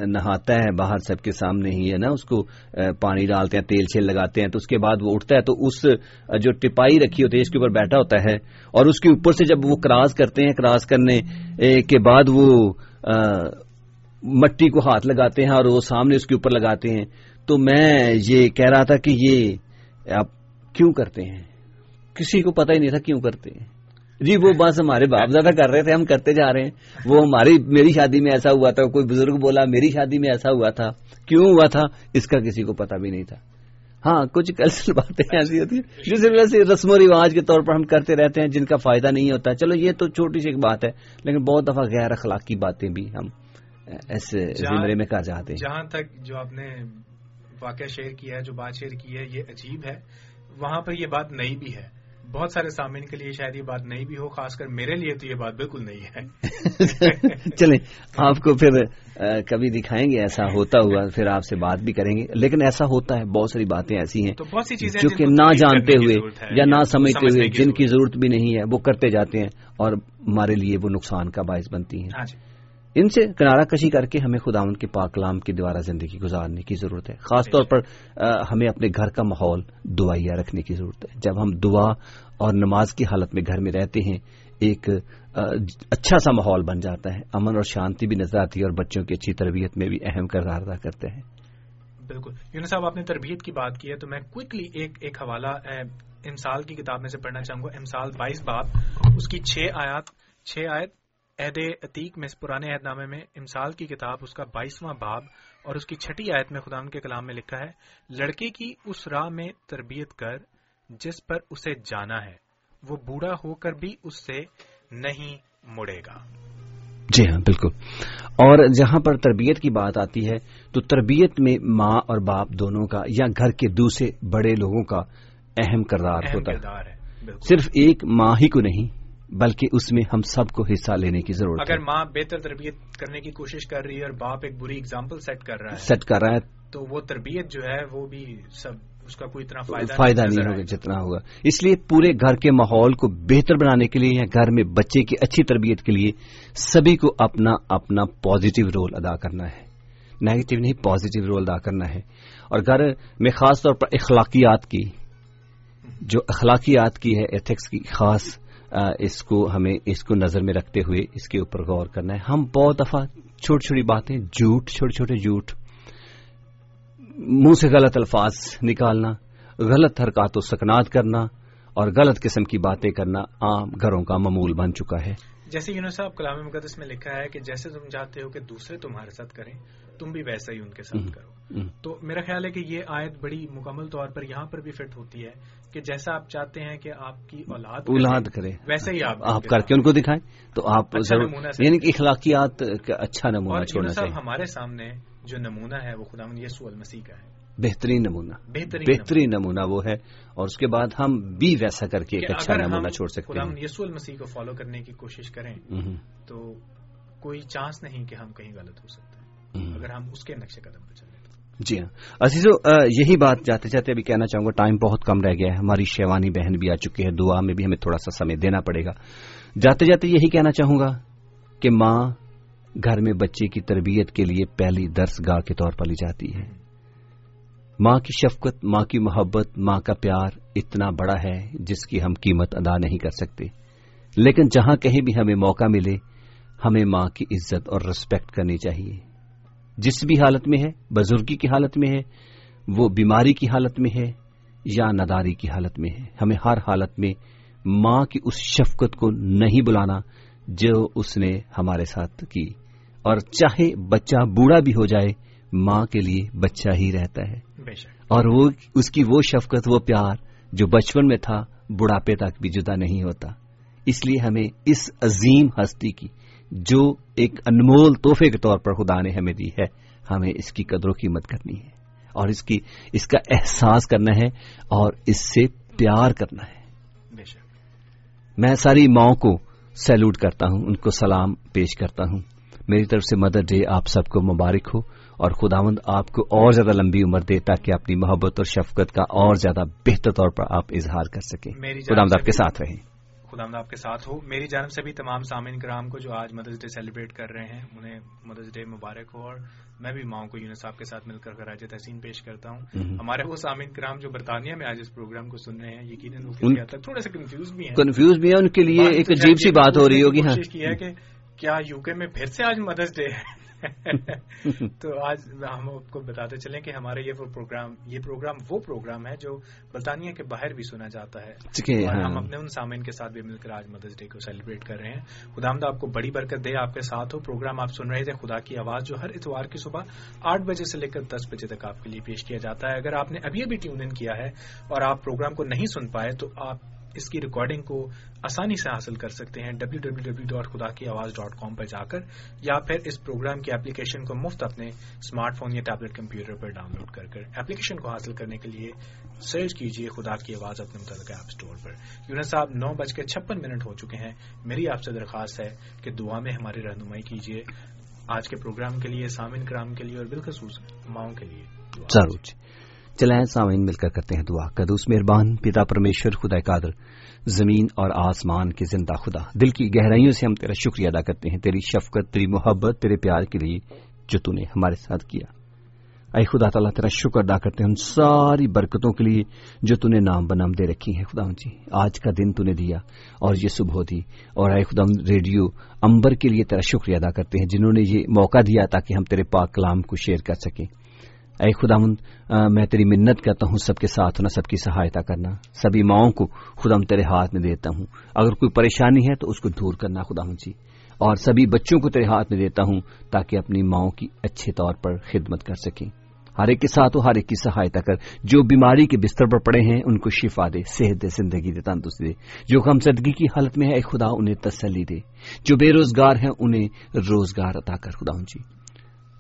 نہاتا ہے باہر سب کے سامنے ہی، ہے نا، اس کو پانی ڈالتے ہیں، تیل شیل لگاتے ہیں، تو اس کے بعد وہ اٹھتا ہے تو اس جو ٹپائی رکھی ہوتی ہے، اس کے اوپر بیٹھا ہوتا ہے اور اس کے اوپر سے جب وہ کراس کرتے ہیں، کراس کرنے کے بعد وہ مٹی کو ہاتھ لگاتے ہیں اور وہ سامنے اس کے اوپر لگاتے ہیں۔ تو میں یہ کہہ رہا تھا کہ یہ آپ کیوں کرتے ہیں؟ کسی کو پتہ ہی نہیں تھا کیوں کرتے ہیں۔ جی وہ بس ہمارے باپ زیادہ کر رہے تھے، ہم کرتے جا رہے ہیں۔ وہ ہماری، میری شادی میں ایسا ہوا تھا، کوئی بزرگ بولا میری شادی میں ایسا ہوا تھا۔ کیوں ہوا تھا؟ اس کا کسی کو پتا بھی نہیں تھا۔ ہاں کچھ کلچرل باتیں ایسی ہوتی ہیں جس وجہ سے رسم و رواج کے طور پر ہم کرتے رہتے ہیں جن کا فائدہ نہیں ہوتا۔ چلو، یہ تو چھوٹی سی ایک بات ہے، لیکن بہت دفعہ غیر اخلاقی باتیں بھی ہم ایسے زمرے میں کہا جاتے ہیں۔ جہاں تک جو آپ نے واقعہ شیئر کیا ہے جو بات شیئر کی ہے یہ عجیب ہے۔ وہاں پر یہ بات نئی بھی ہے۔ بہت سارے سامعین کے لیے شاید یہ بات نہیں بھی ہو خاص کر میرے لیے تو یہ بات بالکل نہیں ہے۔ چلیں آپ کو پھر کبھی دکھائیں گے ایسا ہوتا ہوا پھر آپ سے بات بھی کریں گے۔ لیکن ایسا ہوتا ہے بہت ساری باتیں ایسی ہیں بہت سی چیزیں جو کہ نہ جانتے ہوئے یا نہ سمجھتے ہوئے جن کی ضرورت بھی نہیں ہے وہ کرتے جاتے ہیں اور ہمارے لیے وہ نقصان کا باعث بنتی ہیں۔ ہاں جی۔ ان سے کنارہ کشی کر کے ہمیں خدا ان کے پاکلام کے دوارا زندگی گزارنے کی ضرورت ہے. خاص طور پر ہمیں اپنے گھر کا ماحول دعائیا رکھنے کی ضرورت ہے. جب ہم دعا اور نماز کی حالت میں گھر میں رہتے ہیں، ایک اچھا سا ماحول بن جاتا ہے. امن اور شانتی بھی نظر آتی ہے اور بچوں کی اچھی تربیت میں بھی اہم کردار ادا کرتے ہیں. بالکل. یونس صاحب، آپ نے تربیت کی بات کی ہے تو میں کوکلی ایک ایک حوالہ امسال کی کتاب میں سے پڑھنا چاہوں گا. امسال بائیس باپ اس کی چھ آیات، چھ آیت عہد عتیق میں اس پرانے عہد نامے میں امسال کی کتاب اس کا بائیسواں باب اور اس کی چھٹی آیت میں خدا ان کے کلام میں لکھا ہے لڑکے کی اس راہ میں تربیت کر جس پر اسے جانا ہے وہ بوڑھا ہو کر بھی اس سے نہیں مڑے گا۔ جی ہاں بالکل۔ اور جہاں پر تربیت کی بات آتی ہے تو تربیت میں ماں اور باپ دونوں کا یا گھر کے دوسرے بڑے لوگوں کا اہم کردار اہم ہوتا کردار ہے صرف ایک ماں ہی کو نہیں بلکہ اس میں ہم سب کو حصہ لینے کی ضرورت اگر ہے۔ اگر ماں بہتر تربیت کرنے کی کوشش کر رہی ہے اور باپ ایک بری اگزامپل سیٹ کر رہا ہے سیٹ کر رہا ہے تو وہ تربیت جو ہے وہ بھی سب اس کا کوئی اتنا فائدہ, فائدہ نہیں ہوگا جتنا ہوگا۔ اس لیے پورے گھر کے ماحول کو بہتر بنانے کے لیے یا گھر میں بچے کی اچھی تربیت کے لیے سبھی کو اپنا اپنا پازیٹو رول ادا کرنا ہے۔ نیگیٹو نہیں پازیٹو رول ادا کرنا ہے۔ اور گھر میں خاص طور پر اخلاقیات کی جو اخلاقیات کی ہے ایتھکس کی خاص اس کو ہمیں اس کو نظر میں رکھتے ہوئے اس کے اوپر غور کرنا ہے۔ ہم بہت دفعہ چھوٹی چھوٹی باتیں جھوٹ چھوٹے چھوٹے جھوٹ منہ سے غلط الفاظ نکالنا غلط حرکات و سکنات کرنا اور غلط قسم کی باتیں کرنا عام گھروں کا معمول بن چکا ہے۔ جیسے یونس صاحب کلام مقدس میں لکھا ہے کہ جیسے تم چاہتے ہو کہ دوسرے تمہارے ساتھ کریں تم بھی ویسا ہی ان کے ساتھ کرو۔ تو میرا خیال ہے کہ یہ آیت بڑی مکمل طور پر یہاں پر بھی فٹ ہوتی ہے۔ کہ جیسا آپ چاہتے ہیں کہ آپ کی اولاد اولاد کرے۔ ویسے ہی آپ آپ کر کے ان کو دکھائیں تو آپ اچھا یعنی کہ اخلاقیات کا اچھا نمونہ چھوڑنا چاہیے۔ ہمارے سامنے جو نمونہ ہے وہ خدا یسو المسیح کا ہے۔ بہترین نمونہ۔ بہترین نمونہ۔ وہ ہے اور اس کے بعد ہم بھی ویسا کر کے ایک اچھا نمونہ چھوڑ سکتے ہیں۔ یسو المسیح کو فالو کرنے کی کوشش کریں تو کوئی چانس نہیں کہ ہم کہیں غلط ہو سکتے ہیں۔ اگر ہم اس کے نقشے قدم پر چلیں۔ جی ہاں۔ عزیزو یہی بات جاتے جاتے ابھی کہنا چاہوں گا، ٹائم بہت کم رہ گیا ہے۔ ہماری شیوانی بہن بھی آ چکی ہے دعا میں بھی ہمیں تھوڑا سا سمے دینا پڑے گا۔ جاتے جاتے یہی کہنا چاہوں گا کہ ماں گھر میں بچے کی تربیت کے لیے پہلی درس گاہ کے طور پر لی جاتی ہے۔ ماں کی شفقت، ماں کی محبت، ماں کا پیار اتنا بڑا ہے جس کی ہم قیمت ادا نہیں کر سکتے۔ لیکن جہاں کہیں بھی ہمیں موقع ملے، ہمیں ماں کی عزت اور ریسپیکٹ کرنی چاہیے۔ جس بھی حالت میں ہے بزرگی کی حالت میں ہے وہ بیماری کی حالت میں ہے یا نداری کی حالت میں ہے۔ ہمیں ہر حالت میں ماں کی اس شفقت کو نہیں بلانا جو اس نے ہمارے ساتھ کی۔ اور چاہے بچہ بوڑھا بھی ہو جائے ماں کے لیے بچہ ہی رہتا ہے۔ اور وہ اس کی وہ شفقت وہ پیار جو بچپن میں تھا بڑھاپے تک بھی جدا نہیں ہوتا۔ اس لیے ہمیں اس عظیم ہستی کی جو ایک انمول تحفے کے طور پر خدا نے ہمیں دی ہے ہمیں اس کی قدر و قیمت کرنی ہے اور اس کی اس کا احساس کرنا ہے اور اس سے پیار کرنا ہے۔ میں ساری ماؤں کو سیلوٹ کرتا ہوں ان کو سلام پیش کرتا ہوں۔ میری طرف سے مدر ڈے آپ سب کو مبارک ہو اور خداوند آپ کو اور زیادہ لمبی عمر دے تاکہ اپنی محبت اور شفقت کا اور زیادہ بہتر طور پر آپ اظہار کر سکیں۔ خداوند آپ کے ساتھ رہیں۔ خدا آپ کے ساتھ ہو میری جانب سے بھی تمام سامعین کرام کو جو آج مدرس ڈے سیلیبریٹ کر رہے ہیں انہیں مدرس ڈے مبارک ہو اور میں بھی ماؤں کو یونس صاحب کے ساتھ مل کر خراج تحسین پیش کرتا ہوں۔ ہمارے وہ سامعین کرام جو برطانیہ میں آج اس پروگرام کو سن رہے ہیں یقیناً تھوڑے سے کنفیوز بھی ہیں۔ کنفیوز بھی ہیں ان کے لیے ایک عجیب سی بات ہو رہی ہوگی ہاں۔ کوشش کی ہے کہ کیا یو کے میں پھر سے آج مدرس ڈے ہے؟ تو آج ہم آپ کو بتاتے چلیں کہ ہمارے یہ وہ پروگرام یہ پروگرام وہ پروگرام ہے جو برطانیہ کے باہر بھی سنا جاتا ہے۔ اور ہم ہاں۔ اپنے ان سامعین کے ساتھ بھی مل کر آج مدرس ڈے کو سیلیبریٹ کر رہے ہیں۔ خدا آمد آپ کو بڑی برکت دے آپ کے ساتھ ہو پروگرام آپ سن رہے تھے خدا کی آواز جو ہر اتوار کی صبح آٹھ بجے سے لے کر دس بجے تک آپ کے لیے پیش کیا جاتا ہے۔ اگر آپ نے ابھی ابھی ٹیون ان کیا ہے اور آپ پروگرام کو نہیں سن پائے تو آپ اس کی ریکارڈنگ کو آسانی سے حاصل کر سکتے ہیں ڈبلو ڈبلو ڈبلو ڈاٹ خدا کی آواز ڈاٹ کام پر جا کر، یا پھر اس پروگرام کی اپلیکیشن کو مفت اپنے اسمارٹ فون یا ٹیبلٹ کمپیوٹر پر ڈاؤن لوڈ کر کر اپلیکیشن کو حاصل کرنے کے لیے سرچ کیجیے خدا کی آواز اپنے متعلقہ ایپ اسٹور پر۔ یونس صاحب، نو بج کے چھپن منٹ ہو چکے ہیں۔ میری آپ سے درخواست ہے کہ دعا میں ہماری رہنمائی کیجیے۔ آج کے پروگرام کے لیے سامن کرام کے لیے اور بالخصوص ماؤں کے لیے ضرور جی۔ چلائیں سامعین مل کر کرتے ہیں دعا. قدوس مہربان پتا پرمیشور خدا قادر. زمین اور آسمان کے زندہ خدا. دل کی گہرائیوں سے ہم تیرا شکریہ ادا کرتے ہیں. تیری شفقت، تیری محبت، تیرے پیار کے لیے جو تو نے ہمارے ساتھ کیا. اے خدا تعالیٰ، تیرا شکر ادا کرتے ہیں ان ساری برکتوں کے لیے جو تو نے نام بنام دے رکھی ہے خدا جی آج کا دن تو نے دیا اور یہ صبح دی. اور اے خدا ریڈیو امبر کے لیے تیرا شکریہ ادا کرتے ہیں جنہوں نے یہ موقع دیا تاکہ ہم تیرے پاک کلام کو شیئر کر سکیں. اے خدا میں تیری منت کرتا ہوں سب کے ساتھ ہونا سب کی سہایتا کرنا۔ سبھی ماؤں کو خدا تیرے ہاتھ میں دیتا ہوں۔ اگر کوئی پریشانی ہے تو اس کو دور کرنا خدا جی۔ اور سبھی بچوں کو تیرے ہاتھ میں دیتا ہوں تاکہ اپنی ماؤں کی اچھے طور پر خدمت کر سکیں۔ ہر ایک کے ساتھ ہو ہر ایک کی سہایتا کر۔ جو بیماری کے بستر پر پڑے ہیں، ان کو شفا دے، صحت دے، زندگی دے، تندرستی دے۔ جو کم زدگی کی حالت میں ہے، اے خدا، انہیں تسلی دے۔ جو بے روزگار ہیں، انہیں روزگار عطا کر خدا جی۔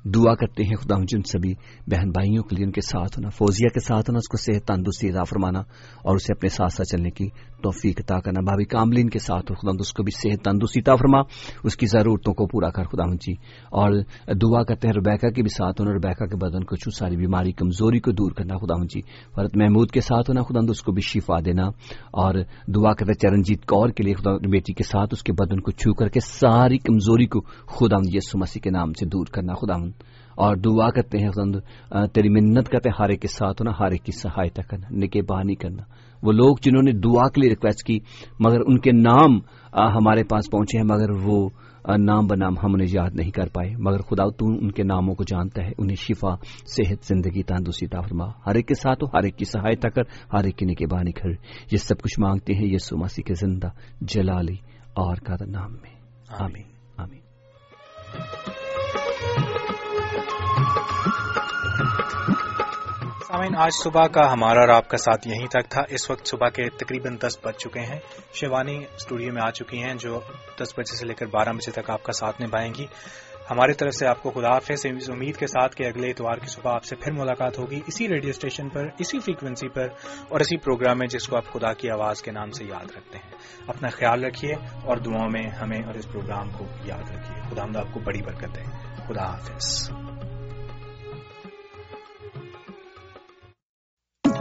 دعا کرتے ہیں خدا جن سبھی بہن بھائیوں کے لیے ان کے ساتھ ہونا، فوزیہ کے ساتھ ہونا، اس کو صحت تندرستی ادا فرمانا اور اسے اپنے ساتھ ساتھ چلنے کی توفیق عطا کرنا۔ بھابھی کاملین کے ساتھ ہو، خدا اس کو بھی صحت تندرستی عطا فرما۔ اس کی ضرورتوں کو پورا کر، خدا جی۔ اور دعا کرتے ہیں ربیکا کے بھی ساتھ ہونا ربیکا کے بدن کو چھو، ساری بیماری کمزوری کو دور کرنا، خدا جی۔ فرت محمود کے ساتھ ہونا، خدا اس کو بھی شفا دینا۔ اور دعا کرتے چرنجیت کور کے لیے، خدا بیٹی کے ساتھ اس کے بدن کو چھو کر کے ساری کمزوری کو خدا یسو مسیح کے نام سے دور کرنا، خدا اور دعا کرتے ہیں تیری منت کرتے ہیں ہارے کے ساتھ ہونا ہارے کی سہایتا کرنا نکے بہانی کرنا۔ وہ لوگ جنہوں نے دعا کے لیے ریکویسٹ کی مگر ان کے نام ہمارے پاس پہنچے ہیں مگر وہ نام بنام ہم انہیں یاد نہیں کر پائے۔ مگر خدا تو ان کے ناموں کو جانتا ہے انہیں شفا صحت زندگی تندرستی فرما۔ ہر ایک کے ساتھ ہو ہر ایک کی سہایتا کر ہر ایک کی نکے بانی کر۔ یہ سب کچھ مانگتے ہیں یہ سماسی کے زندہ جلالی اور کا نام میں۔ آمین۔ آمین۔ سامعین، آج صبح کا ہمارا اور آپ کا ساتھ یہیں تک تھا۔ اس وقت صبح کے تقریباً دس بج چکے ہیں۔ شیوانی اسٹوڈیو میں آ چکی ہیں جو دس بجے سے لے کر بارہ بجے تک آپ کا ساتھ نبھائیں گی۔ ہماری طرف سے آپ کو خدا حافظ۔ امید کے ساتھ کہ اگلے اتوار کی صبح آپ سے پھر ملاقات ہوگی۔ اسی ریڈیو اسٹیشن پر، اسی فریکوینسی پر اور اسی پروگرام میں جس کو آپ خدا کی آواز کے نام سے یاد رکھتے ہیں۔ اپنا خیال رکھیے اور دعاؤں میں ہمیں اور اس پروگرام کو یاد رکھیے۔ خدا ہم آپ کو بڑی برکت ہے خدا حافظ۔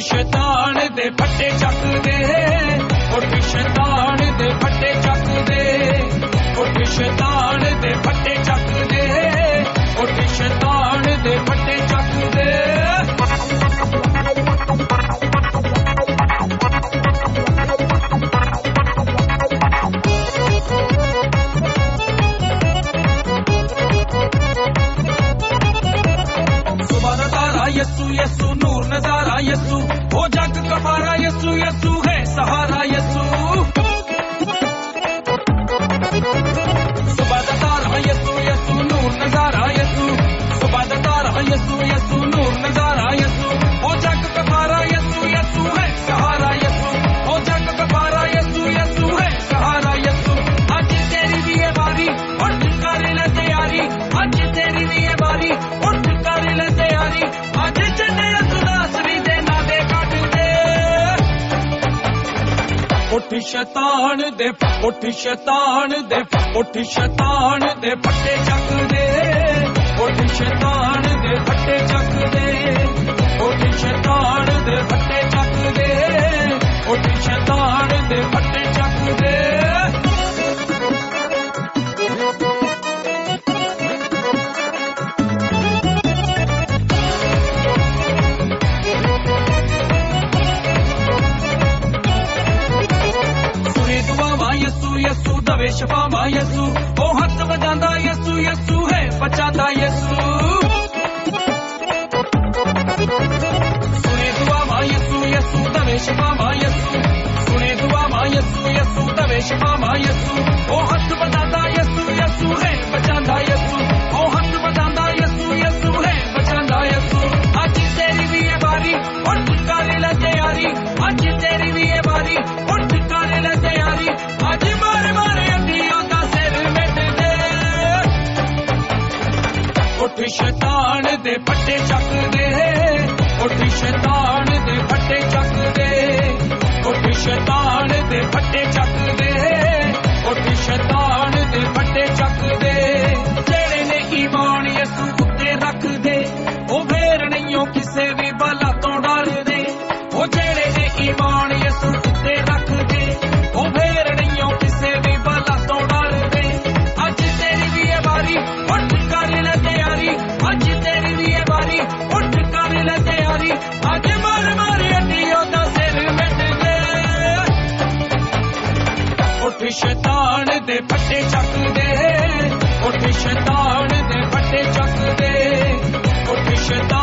شدے چکتے ادان بڑے چکتے اڈ شدہ بڑے چکے اڈ شدہ بڑے چکے سارا یسو یسو نور نظارہ یسو یسو یسو ہے سہارا یسو اٹھ شیطان دے پٹے چک دے اٹھ شیطان دے پٹے چک دے اٹھ شیطان دے پٹے چک دے اٹھ شیطان دے پٹے چک دے شفا یسو وہ ہاتھ بجا یسو یسو ہے بچا یسو سنے دعا ماں یسو یسو دے شفا ماں یسو سنے دعا ماں یسو یسو دے پٹے چک دے اٹھ شیطان دے پٹے چک دے اٹھ شیطان ਸ਼ੈਤਾਨ ਦੇ ਫੱਟੇ ਚੱਕਦੇ ਉੱਠ ਸ਼ੈਤਾਨ